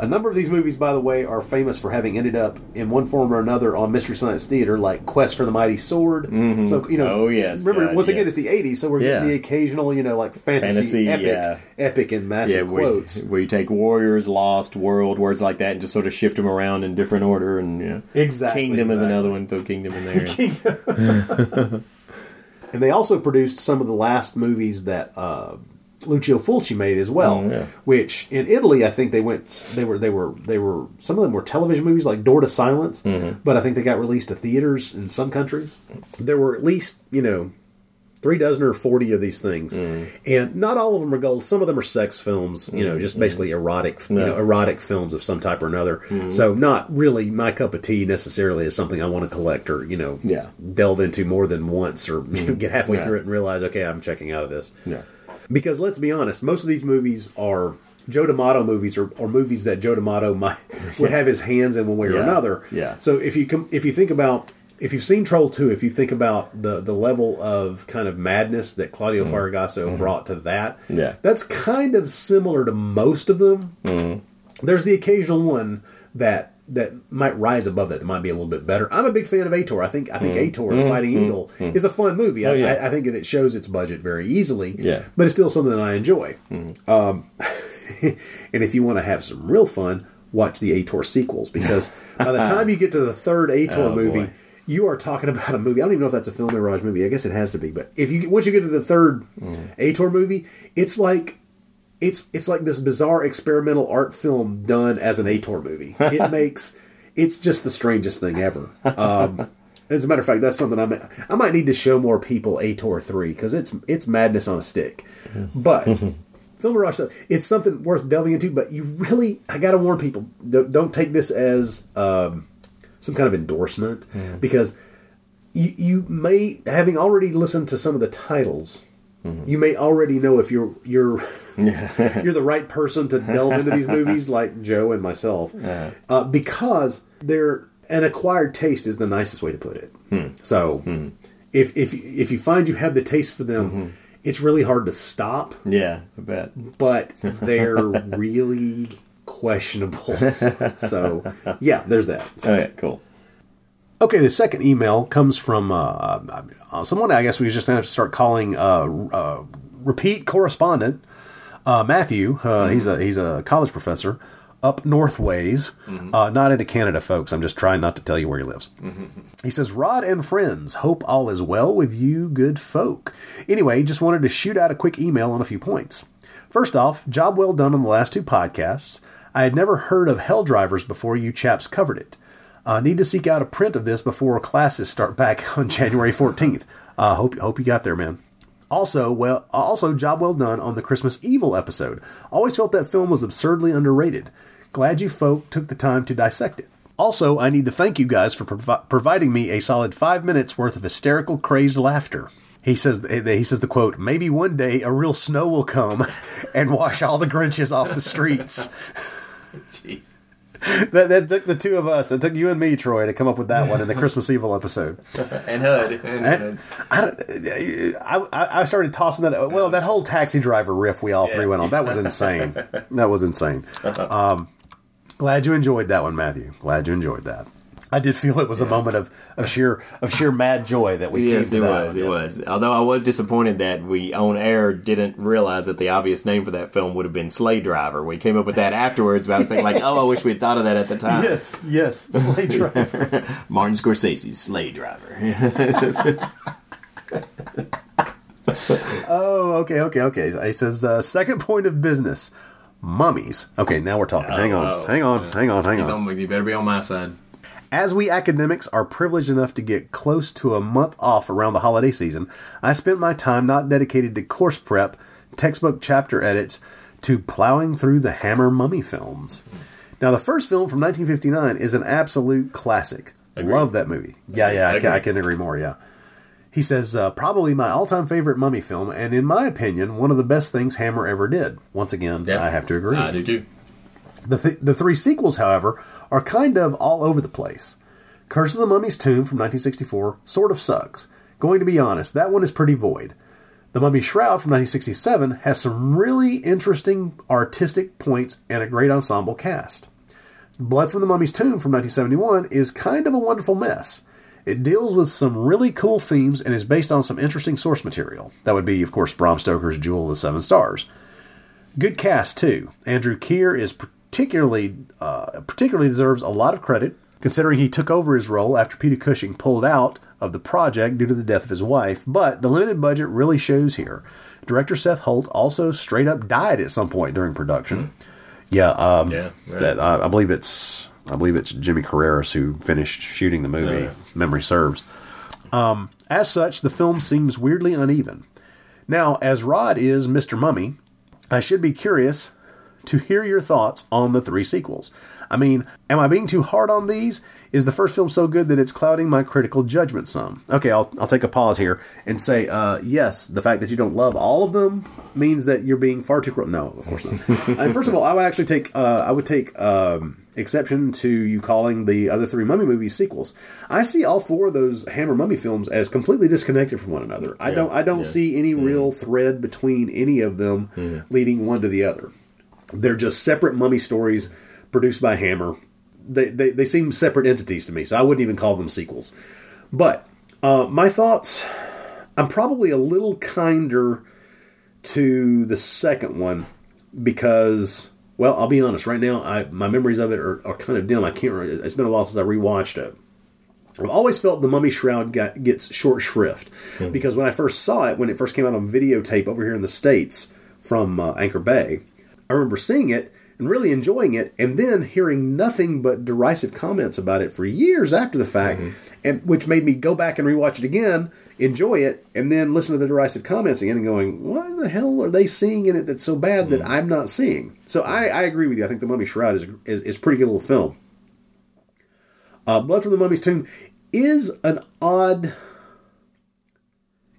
A number of these movies, by the way, are famous for having ended up in one form or another on Mystery Science Theater, like Quest for the Mighty Sword. Mhm. So you know, Oh, yes, Remember, God, once again, yes. it's the '80s, so we're Yeah. getting the occasional, you know, like fantasy, Fantasy, epic, yeah. epic and massive where, quotes. where you take warriors, lost, world, words like that, and just sort of shift them around in different order, and you know, Exactly, Kingdom is another one. Throw Kingdom in there. And they also produced some of the last movies that uh, Lucio Fulci made as well. Oh, yeah. Which in Italy, I think they went. They were. They were. They were. Some of them were television movies, like Door to Silence. Mm-hmm. But I think they got released to theaters in some countries. There were at least you know. Three dozen or forty of these things, Mm-hmm. and not all of them are gold. Some of them are sex films, you know, just basically erotic, you know. Erotic films of some type or another. Mhm. So, not really my cup of tea necessarily is something I want to collect or you know, Yeah. Delve into more than once or you know, get halfway Yeah. through it and realize, okay, I'm checking out of this. Yeah. Because let's be honest, most of these movies are Joe D'Amato movies or, or movies that Joe D'Amato might would have his hands in one way or Yeah. another. Yeah. So if you com- if you think about if you've seen Troll 2, if you think about the the level of kind of madness that Claudio Fragasso brought to that, Mm-hmm. Yeah. that's kind of similar to most of them. Mhm. There's the occasional one that that might rise above that. That might be a little bit better. I'm a big fan of Ator. I think I think Mm. Ator, the Mm, Fighting mm, Eagle, mm. is a fun movie. Oh, I, yeah. I, I think that it shows its budget very easily. Yeah. but it's still something that I enjoy. Mm-hmm. Um, and if you want to have some real fun, watch the Ator sequels because by the time you get to the third Ator Oh, movie. boy. You are talking about a movie. I don't even know if that's a Filmirage movie. I guess it has to be. But if you once you get to the third Mm. Ator movie, it's like it's it's like this bizarre experimental art film done as an Ator movie. It makes it's just the strangest thing ever. Um, as a matter of fact, that's something I might, I might need to show more people Ator three because it's it's madness on a stick. But Film stuff, it's something worth delving into. But you really, I got to warn people: don't, don't take this as um, some kind of endorsement because you you may having already listened to some of the titles. You may already know if you're you're you're the right person to delve into these movies, like Joe and myself, uh, because they're an acquired taste is the nicest way to put it. Hmm. So, if if if you find you have the taste for them, Mm-hmm. it's really hard to stop. Yeah, I bet. But they're really questionable. so yeah, there's that. So, Okay, cool. Okay, the second email comes from uh, uh, someone I guess we just have to start calling uh, uh, repeat correspondent uh, Matthew. Uh, He's a he's a college professor up north ways, uh, not into Canada, folks. I'm just trying not to tell you where he lives. He says, Rod and friends, hope all is well with you, good folk. Anyway, just wanted to shoot out a quick email on a few points. First off, job well done on the last two podcasts. I had never heard of Hell Drivers before you chaps covered it. Uh, need to seek out a print of this before classes start back on January 14th. Uh, hope hope you got there, man. Also, well, also job well done on the Christmas Evil episode. Always felt that film was absurdly underrated. Glad you folk took the time to dissect it. Also, I need to thank you guys for provi- providing me a solid five minutes worth of hysterical, crazed laughter. He says, he says the quote, maybe one day a real snow will come and wash all the Grinches off the streets. That, that took the two of us. It took you and me, Troy, to come up with that one in the Christmas Evil episode. and HUD. And I, I, I I started tossing that. Well, that whole taxi driver riff we all three went on. That was insane. That was insane. Um, glad you enjoyed that one, Matthew. Glad you enjoyed that. I did feel it was a moment of, of sheer of sheer mad joy that we yes, came it to that. was. It yes. was. Although I was disappointed that we on air didn't realize that the obvious name for that film would have been Sleigh Driver. We came up with that afterwards, but I was thinking like, oh, I wish we had thought of that at the time. Yes, yes, Sleigh Driver. Martin Scorsese's Sleigh Driver. Oh, okay, okay, okay. He says uh, second point of business, mummies. Okay, now we're talking. hang on, Oh, hang on, hang on, hang on. on. You better be on my side. As we academics are privileged enough to get close to a month off around the holiday season, I spent my time not dedicated to course prep, textbook chapter edits, to plowing through the Hammer Mummy films. Now, the first film from 1959 is an absolute classic. Love that movie. Yeah, yeah, I can, I Agree. can agree more. Yeah. He says, uh, probably my all time favorite mummy film, and in my opinion, one of the best things Hammer ever did. Once again, I have to agree. I do too. The, th- the three sequels, however, are kind of all over the place. Curse of the Mummy's Tomb from 1964 sort of sucks. Going to be honest, that one is pretty void. The Mummy Shroud from 1967 has some really interesting artistic points and a great ensemble cast. Blood from the Mummy's Tomb from 1971 is kind of a wonderful mess. It deals with some really cool themes and is based on some interesting source material. That would be, of course, Bram Stoker's Jewel of the Seven Stars. Good cast too. Andrew Keir is particularly uh, particularly deserves a lot of credit, considering he took over his role after Peter Cushing pulled out of the project due to the death of his wife. But the limited budget really shows here. Director Seth Holt also straight up died at some point during production. Yeah, um, Yeah, right. that- I, I believe it's I believe it's Jimmy Carreras who finished shooting the movie. Yeah. Memory serves. Um, as such, the film seems weirdly uneven. Now, as Rod is Mr. Mummy, I should be curious to hear your thoughts on the three sequels. I mean, am I being too hard on these? Is the first film so good that it's clouding my critical judgment some? Okay, I'll, I'll take a pause here and say, uh, yes, the fact that you don't love all of them means that you're being far too. Cr- no, of course not. and first of all, I would actually take uh, I would take um, exception to you calling the other three Mummy movies sequels. I see all four of those Hammer Mummy films as completely disconnected from one another. I Yeah, don't I don't yeah. see any real thread between any of them leading one to the other. They're just separate mummy stories produced by Hammer. They, they, they seem separate entities to me, so I wouldn't even call them sequels. But uh, my thoughts, I'm probably a little kinder to the second one because, well, I'll be honest. Right now, I my memories of it are, are kind of dim. I can't. re- It's been a while since I rewatched it. I've always felt the Mummy Shroud got, gets short shrift because when I first saw it, when it first came out on videotape over here in the states from uh, Anchor Bay, I remember seeing it and really enjoying it, and then hearing nothing but derisive comments about it for years after the fact, and which made me go back and rewatch it again, enjoy it, and then listen to the derisive comments again, and going, "What the hell are they seeing in it that's so bad that I'm not seeing?" So I, I agree with you. I think the Mummy Shroud is is, is a pretty good little film. Uh, Blood from the Mummy's Tomb is an odd.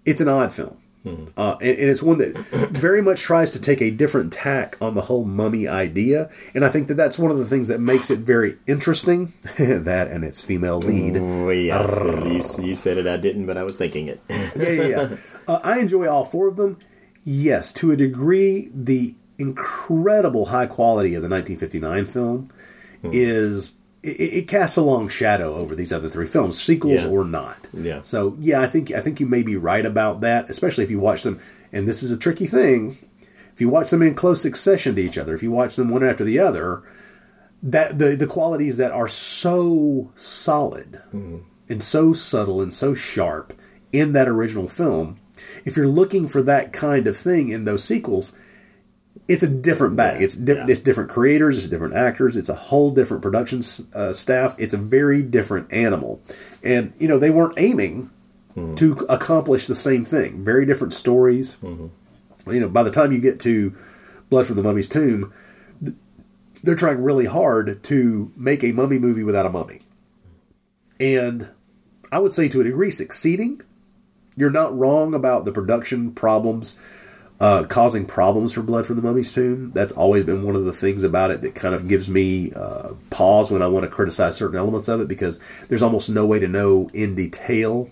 It's an odd film, uh, and, and it's one that very much tries to take a different tack on the whole mummy idea, and I think that that's one of the things that makes it very interesting. that and its female lead. Oh, yes. you, you said it, I didn't, but I was thinking it. yeah, yeah, yeah. Uh, I enjoy all four of them. yes, to a degree, the incredible high quality of the 1959 film is it, it casts a long shadow over these other three films, sequels Yeah. or not. Yeah. So yeah, I think I think you may be right about that, especially if you watch them. And this is a tricky thing. If you watch them in close succession to each other, if you watch them one after the other, that the the qualities that are so solid mm-hmm. and so subtle and so sharp in that original film, if you're looking for that kind of thing in those sequels, it's a different bag. it's di- it's different creators, it's different actors, it's a whole different production uh, staff. It's a very different animal, and you know they weren't aiming to accomplish the same thing. Very different stories. You know, by the time you get to Blood from the Mummy's Tomb, they're trying really hard to make a mummy movie without a mummy, and I would say to a degree succeeding. You're not wrong about the production problems uh, causing problems for Blood from the Mummy's Tomb. That's always been one of the things about it that kind of gives me uh, pause when I want to criticize certain elements of it because there's almost no way to know in detail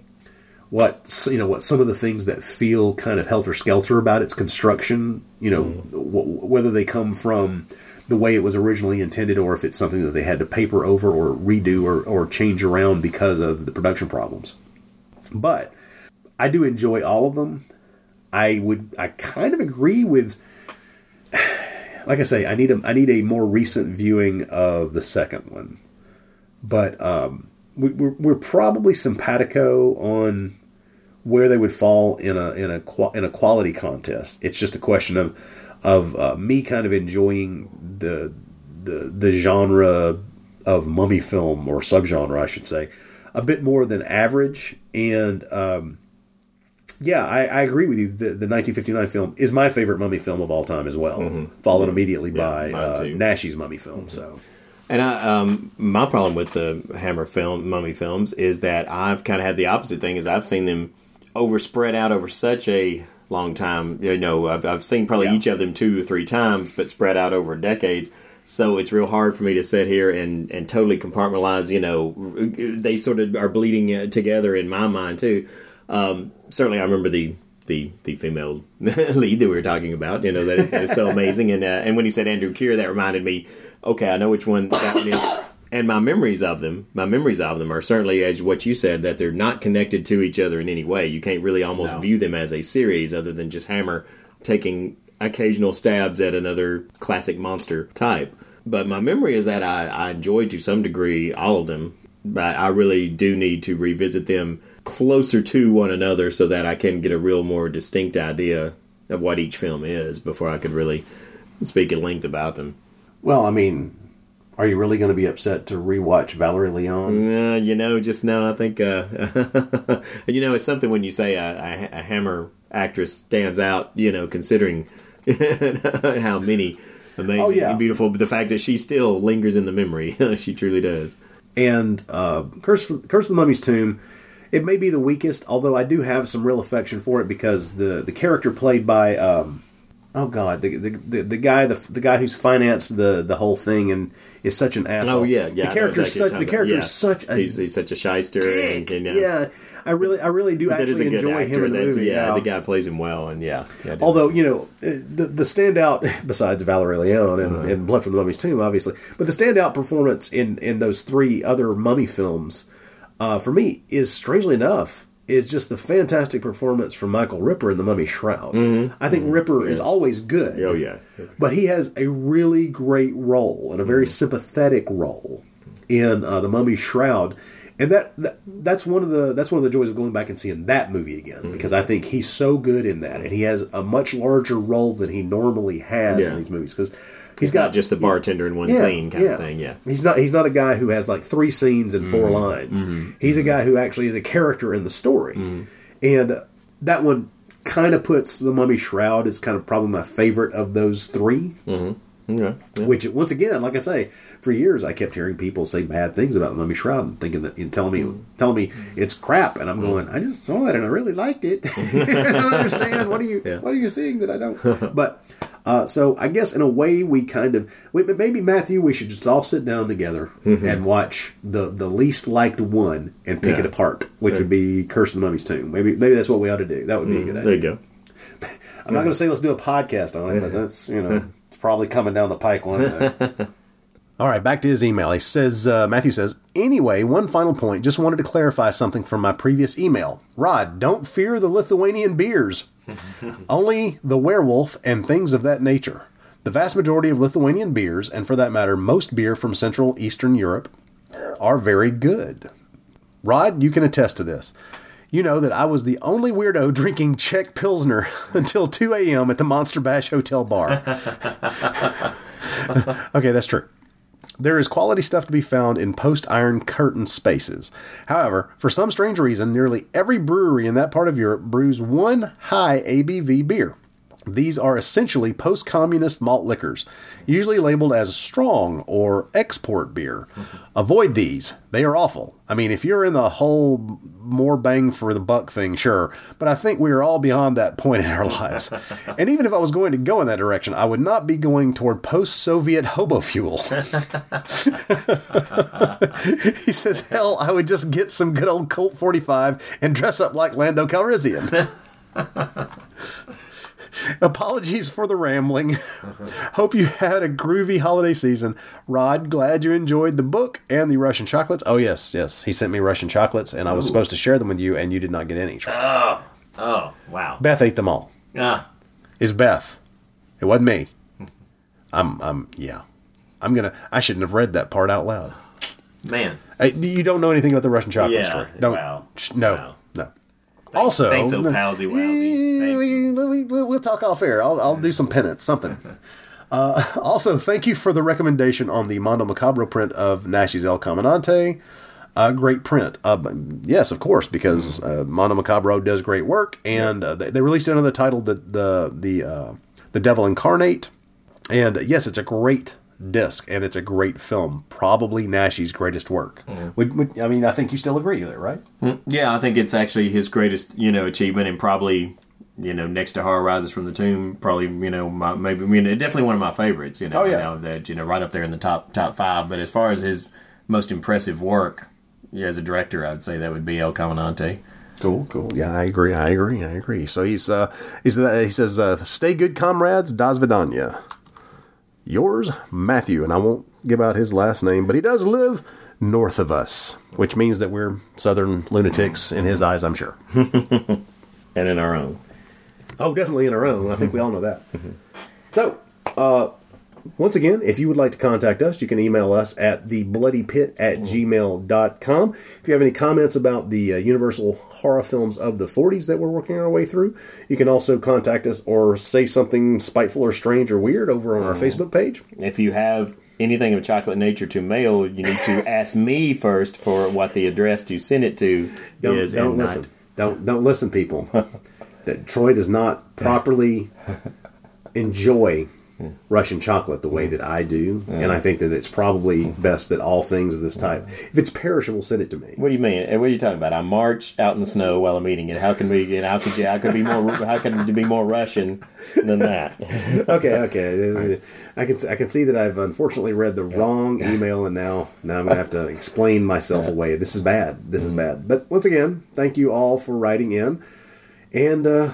what you know what some of the things that feel kind of helter skelter about its construction. You know w- whether they come from the way it was originally intended or if it's something that they had to paper over or redo or, or change around because of the production problems. But I do enjoy all of them. I would I kind of agree with like I say, I need a I need a more recent viewing of the second one. But um we, we're, we're probably simpatico on where they would fall in a in a in a quality contest. It's just a question of of uh, me kind of enjoying the the the genre of mummy film or subgenre, I should say, a bit more than average. And um, yeah, I, I agree with you. The, the 1959 film is my favorite mummy film of all time as well, followed immediately by uh, Naschy's mummy film. So. And I, um, my problem with the Hammer film, Mummy films, is that I've kind of had the opposite thing. Is I've seen them over spread out over such a long time. You know, I've, I've seen probably each of them two or three times, but spread out over decades. So it's real hard for me to sit here and, and totally compartmentalize. You know, they sort of are bleeding uh, together in my mind too. Um, certainly, I remember the the the female lead that we were talking about. You know that is, so amazing. And uh, and when he said Andrew Keir, that reminded me. Okay, I know which one that one is. And my memories of them, my memories of them are certainly as what you said that they're not connected to each other in any way. You can't really almost view them as a series, other than just Hammer taking occasional stabs at another classic monster type. But my memory is that I, I enjoyed to some degree all of them, but I really do need to revisit them closer to one another so that I can get a real more distinct idea of what each film is before I could really speak at length about them. Well, I mean, are you really going to be upset to rewatch Valerie Leon? Uh, you know, just now I think, uh, you know, it's something when you say a, a, a Hammer actress stands out, you know, considering how many amazing Oh, yeah. and beautiful, but the fact that she still lingers in the memory, she truly does. And uh, Curse, Curse of the Mummy's Tomb, it may be the weakest, although I do have some real affection for it because the, the character played by um, oh god the, the the the guy the the guy who's financed the the whole thing and is such an asshole. Oh yeah, yeah. The character is exactly such the character about. is such a he's, he's such a shyster, and, and, uh, yeah. I really I really do actually enjoy actor. him in the That's- movie. yeah, yeah. the guy plays him well, and yeah, yeah Although you know uh, the the standout besides Valerie Leon and, Uh-huh. and Blood from the Mummy's Tomb, obviously, but the standout performance in in those three other mummy films, uh, for me, is strangely enough, is just the fantastic performance from Michael Ripper in the Mummy Shroud. I think Ripper is always good. Mm-hmm. Oh yeah, but he has a really great role and a very Mm-hmm. sympathetic role in uh, the Mummy Shroud, and that, that that's one of the that's one of the joys of going back and seeing that movie again Mm-hmm. because I think he's so good in that, and he has a much larger role than he normally has Yeah. in these movies because He's not just the bartender in one scene kind of thing. Yeah, He's not. He's not a guy who has like three scenes and 4 Mhm. lines. Mhm. He's a guy who actually is a character in the story, Mm-hmm. and that one kind of puts the Mummy Shroud as kind of probably my favorite of those 3 Mm-hmm. Okay. Yeah. Which once again, like I say, for years I kept hearing people say bad things about the Mummy Shroud and thinking that and telling me Mm-hmm. telling me it's crap, and I'm going, I just saw it and I really liked it. I don't understand. What are you What are you seeing that I don't? But uh, so I guess in a way we kind of we, maybe Matthew we should just all sit down together Mhm. and watch the the least liked one and pick Yeah. it apart, which Yeah. would be Curse of the Mummy's Tomb. Maybe maybe that's what we ought to do. That would be a Mm, good idea. there you go. I'm not going to say let's do a podcast on it, but that's you know it's probably coming down the pike one day. All right, back to his email. He says, uh, Matthew says, anyway, one final point. Just wanted to clarify something from my previous email. Rod, don't fear the Lithuanian beers, only the werewolf and things of that nature. The vast majority of Lithuanian beers, and for that matter, most beer from Central Eastern Europe, are very good. Rod, you can attest to this. You know that I was the only weirdo drinking Czech Pilsner until 2 a.m. at the Monster Bash Hotel bar. okay, that's true. There is quality stuff to be found in post Iron Curtain spaces. However, for some strange reason, nearly every brewery in that part of Europe brews one high ABV beer. These are essentially post communist malt liquors, usually labeled as strong or export beer. Avoid these, they are awful. I mean, if you're in the whole more bang for the buck thing, sure, but I think we are all beyond that point in our lives. and even if I was going to go in that direction, I would not be going toward post Soviet hobo fuel. he says, hell, I would just get some good old Colt 45 and dress up like Lando Calrissian. Apologies for the rambling. Hope you had a groovy holiday season. Rod, glad you enjoyed the book and the Russian chocolates. Oh, yes, yes. He sent me Russian chocolates, and I was Ooh. supposed to share them with you, and you did not get any. Oh, oh, wow. Beth ate them all. Ah. Is Beth. It wasn't me. I'm, I'm, yeah. I'm gonna, I shouldn't have read that part out loud. Man. Hey, you don't know anything about the Russian chocolate Yeah, story. Don't, wow. no, no. Also, thanks, oh, palsy wowsy. We, we, we, we'll talk off air. I'll, I'll do some penance, something. Uh, also, thank you for the recommendation on the Mondo Macabro print of Naschy's El Comandante. A great print. Uh, yes, of course, because uh, Mondo Macabro does great work, and uh, they, they released another title, the the the uh, the Devil Incarnate, and uh, yes, it's a great disc and it's a great film. Probably Naschy's greatest work. Would, would, I mean, I think you still agree with it, right? Mm, Yeah, I think it's actually his greatest, you know, achievement, and probably, you know, next to Horror Rises from the Tomb, probably, you know, my, maybe, I mean, definitely one of my favorites. You know, Oh, yeah. you know, that you know, right up there in the top top five. But as far as his most impressive work as a director, I would say that would be El Comandante. Cool, cool. Yeah, I agree. I agree. I agree. So he's uh, he's uh, he says, uh, "Stay good, comrades. Das Vidanya." Yours, Matthew, and I won't give out his last name, but he does live north of us, which means that we're southern lunatics in his eyes. I'm sure, and in our own. Oh, definitely in our own. I think we all know that. So, uh, once again, if you would like to contact us, you can email us at thebloodypit at gmail.com. If you have any comments about the uh, Universal horror films of the 40s that we're working our way through, you can also contact us or say something spiteful or strange or weird over on our Facebook page. If you have anything of chocolate nature to mail, you need to ask me first for what the address to send it to Don't, is. don't listen. not- Don't don't listen, people. that Troy does not properly enjoy Russian chocolate the way mm. that I do, and I think that it's probably mm. best that all things of this type, mm. if it's perishable, send it to me. What do you mean? What are you talking about? I march out in the snow while I'm eating it. How can we? You know, how could you? How could be more? How can it be more Russian than that? okay, okay. I can I can see that I've unfortunately read the wrong email, and now now I'm gonna have to explain myself away. This is bad. This is bad. But once again, thank you all for writing in, and uh,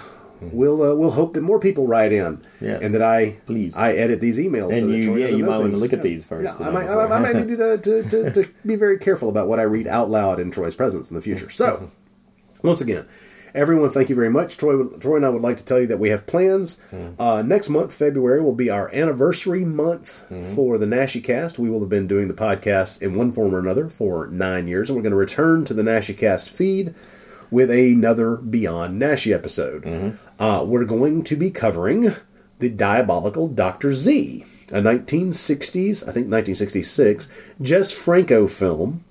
we'll uh, we'll hope that more people write in, Yes. and that I Please. I edit these emails. And so you- yeah, you might want to look at these first, Yeah, I might, I, I might need to, to, to, to be very careful about what I read out loud in Troy's presence in the future. So, once again, everyone, thank you very much. Troy, Troy and I would like to tell you that we have plans. Uh, next month, February, will be our anniversary month for the NaschyCast. We will have been doing the podcast in one form or another for nine years, and we're going to return to the NaschyCast feed with another Beyond Naschy episode. Uh, we're going to be covering the diabolical Dr. Z, a 1960s, I think 1966, Jess Franco film.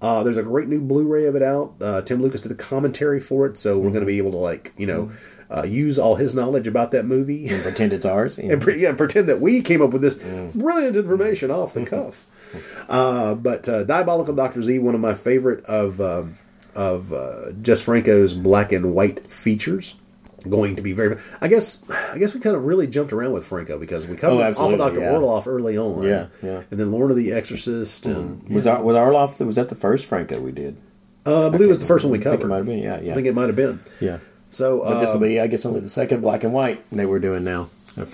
Uh, there's a great new Blu-ray of it out. Uh, Tim Lucas did a commentary for it, so we're going to be able to like you know uh, use all his knowledge about that movie And pretend it's ours. and, pre- yeah, and pretend that we came up with this brilliant information off the cuff. Uh, but uh, Diabolical Doctor Z, one of my favorite of um of uh, Jess Franco's black and white features. Going to be very. I guess. I guess we kind of really jumped around with Franco because we covered Oh, absolutely, of Doctor yeah. Orloff early on. Yeah, yeah. And then Lorna the Exorcist and Was our was Orloff? Was that the first Franco we did? uh, I believe it was the first one we I think covered. it might have been. Yeah, yeah. I think it might have been. Yeah. So But this will um, be, I guess, only the second black and white they were doing now.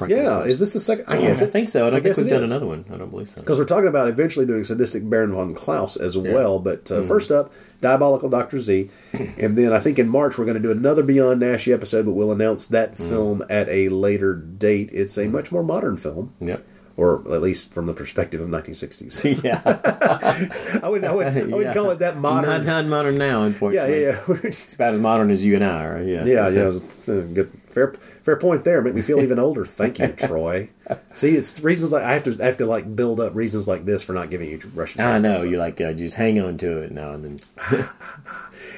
Yeah, is this the second? I guess I it- think so. I don't think guess we've done is. another one. I don't believe so. Because we're talking about eventually doing sadistic Baron von Klaus as well. But uh, Mhm. first up, Diabolical Doctor Z, and then I think in March we're going to do another Beyond Naschy episode, but we'll announce that Mm. film at a later date. It's a much more modern film. Yep. Or at least from the perspective of 1960s. yeah, I would, I would, I would Yeah. call it that modern. Not, not modern now, unfortunately. Yeah, yeah, yeah. it's about as modern as you and I, right? Yeah, Yeah, So- yeah, it was a good, fair, fair point there. Make me feel even older. Thank you, Troy. See, it's reasons like I have to, I have to like build up reasons like this for not giving you Russian. I know you're like uh, just hang on to it now and then.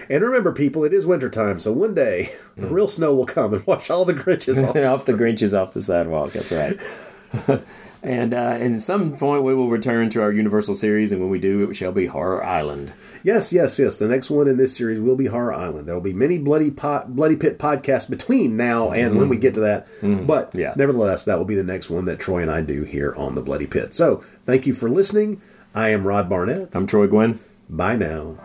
And remember, people, it is wintertime, so one day the real snow will come and wash all the Grinches off. off the Grinches off the sidewalk. That's right. And uh, and some point we will return to our Universal series, and when we do, it shall be Horror Island. Yes, yes, yes. The next one in this series will be Horror Island. There will be many bloody pot, bloody pit podcasts between now and when we get to that. But Yeah. nevertheless, that will be the next one that Troy and I do here on the Bloody Pit. So thank you for listening. I am Rod Barnett. I'm Troy Gwynn. Bye now.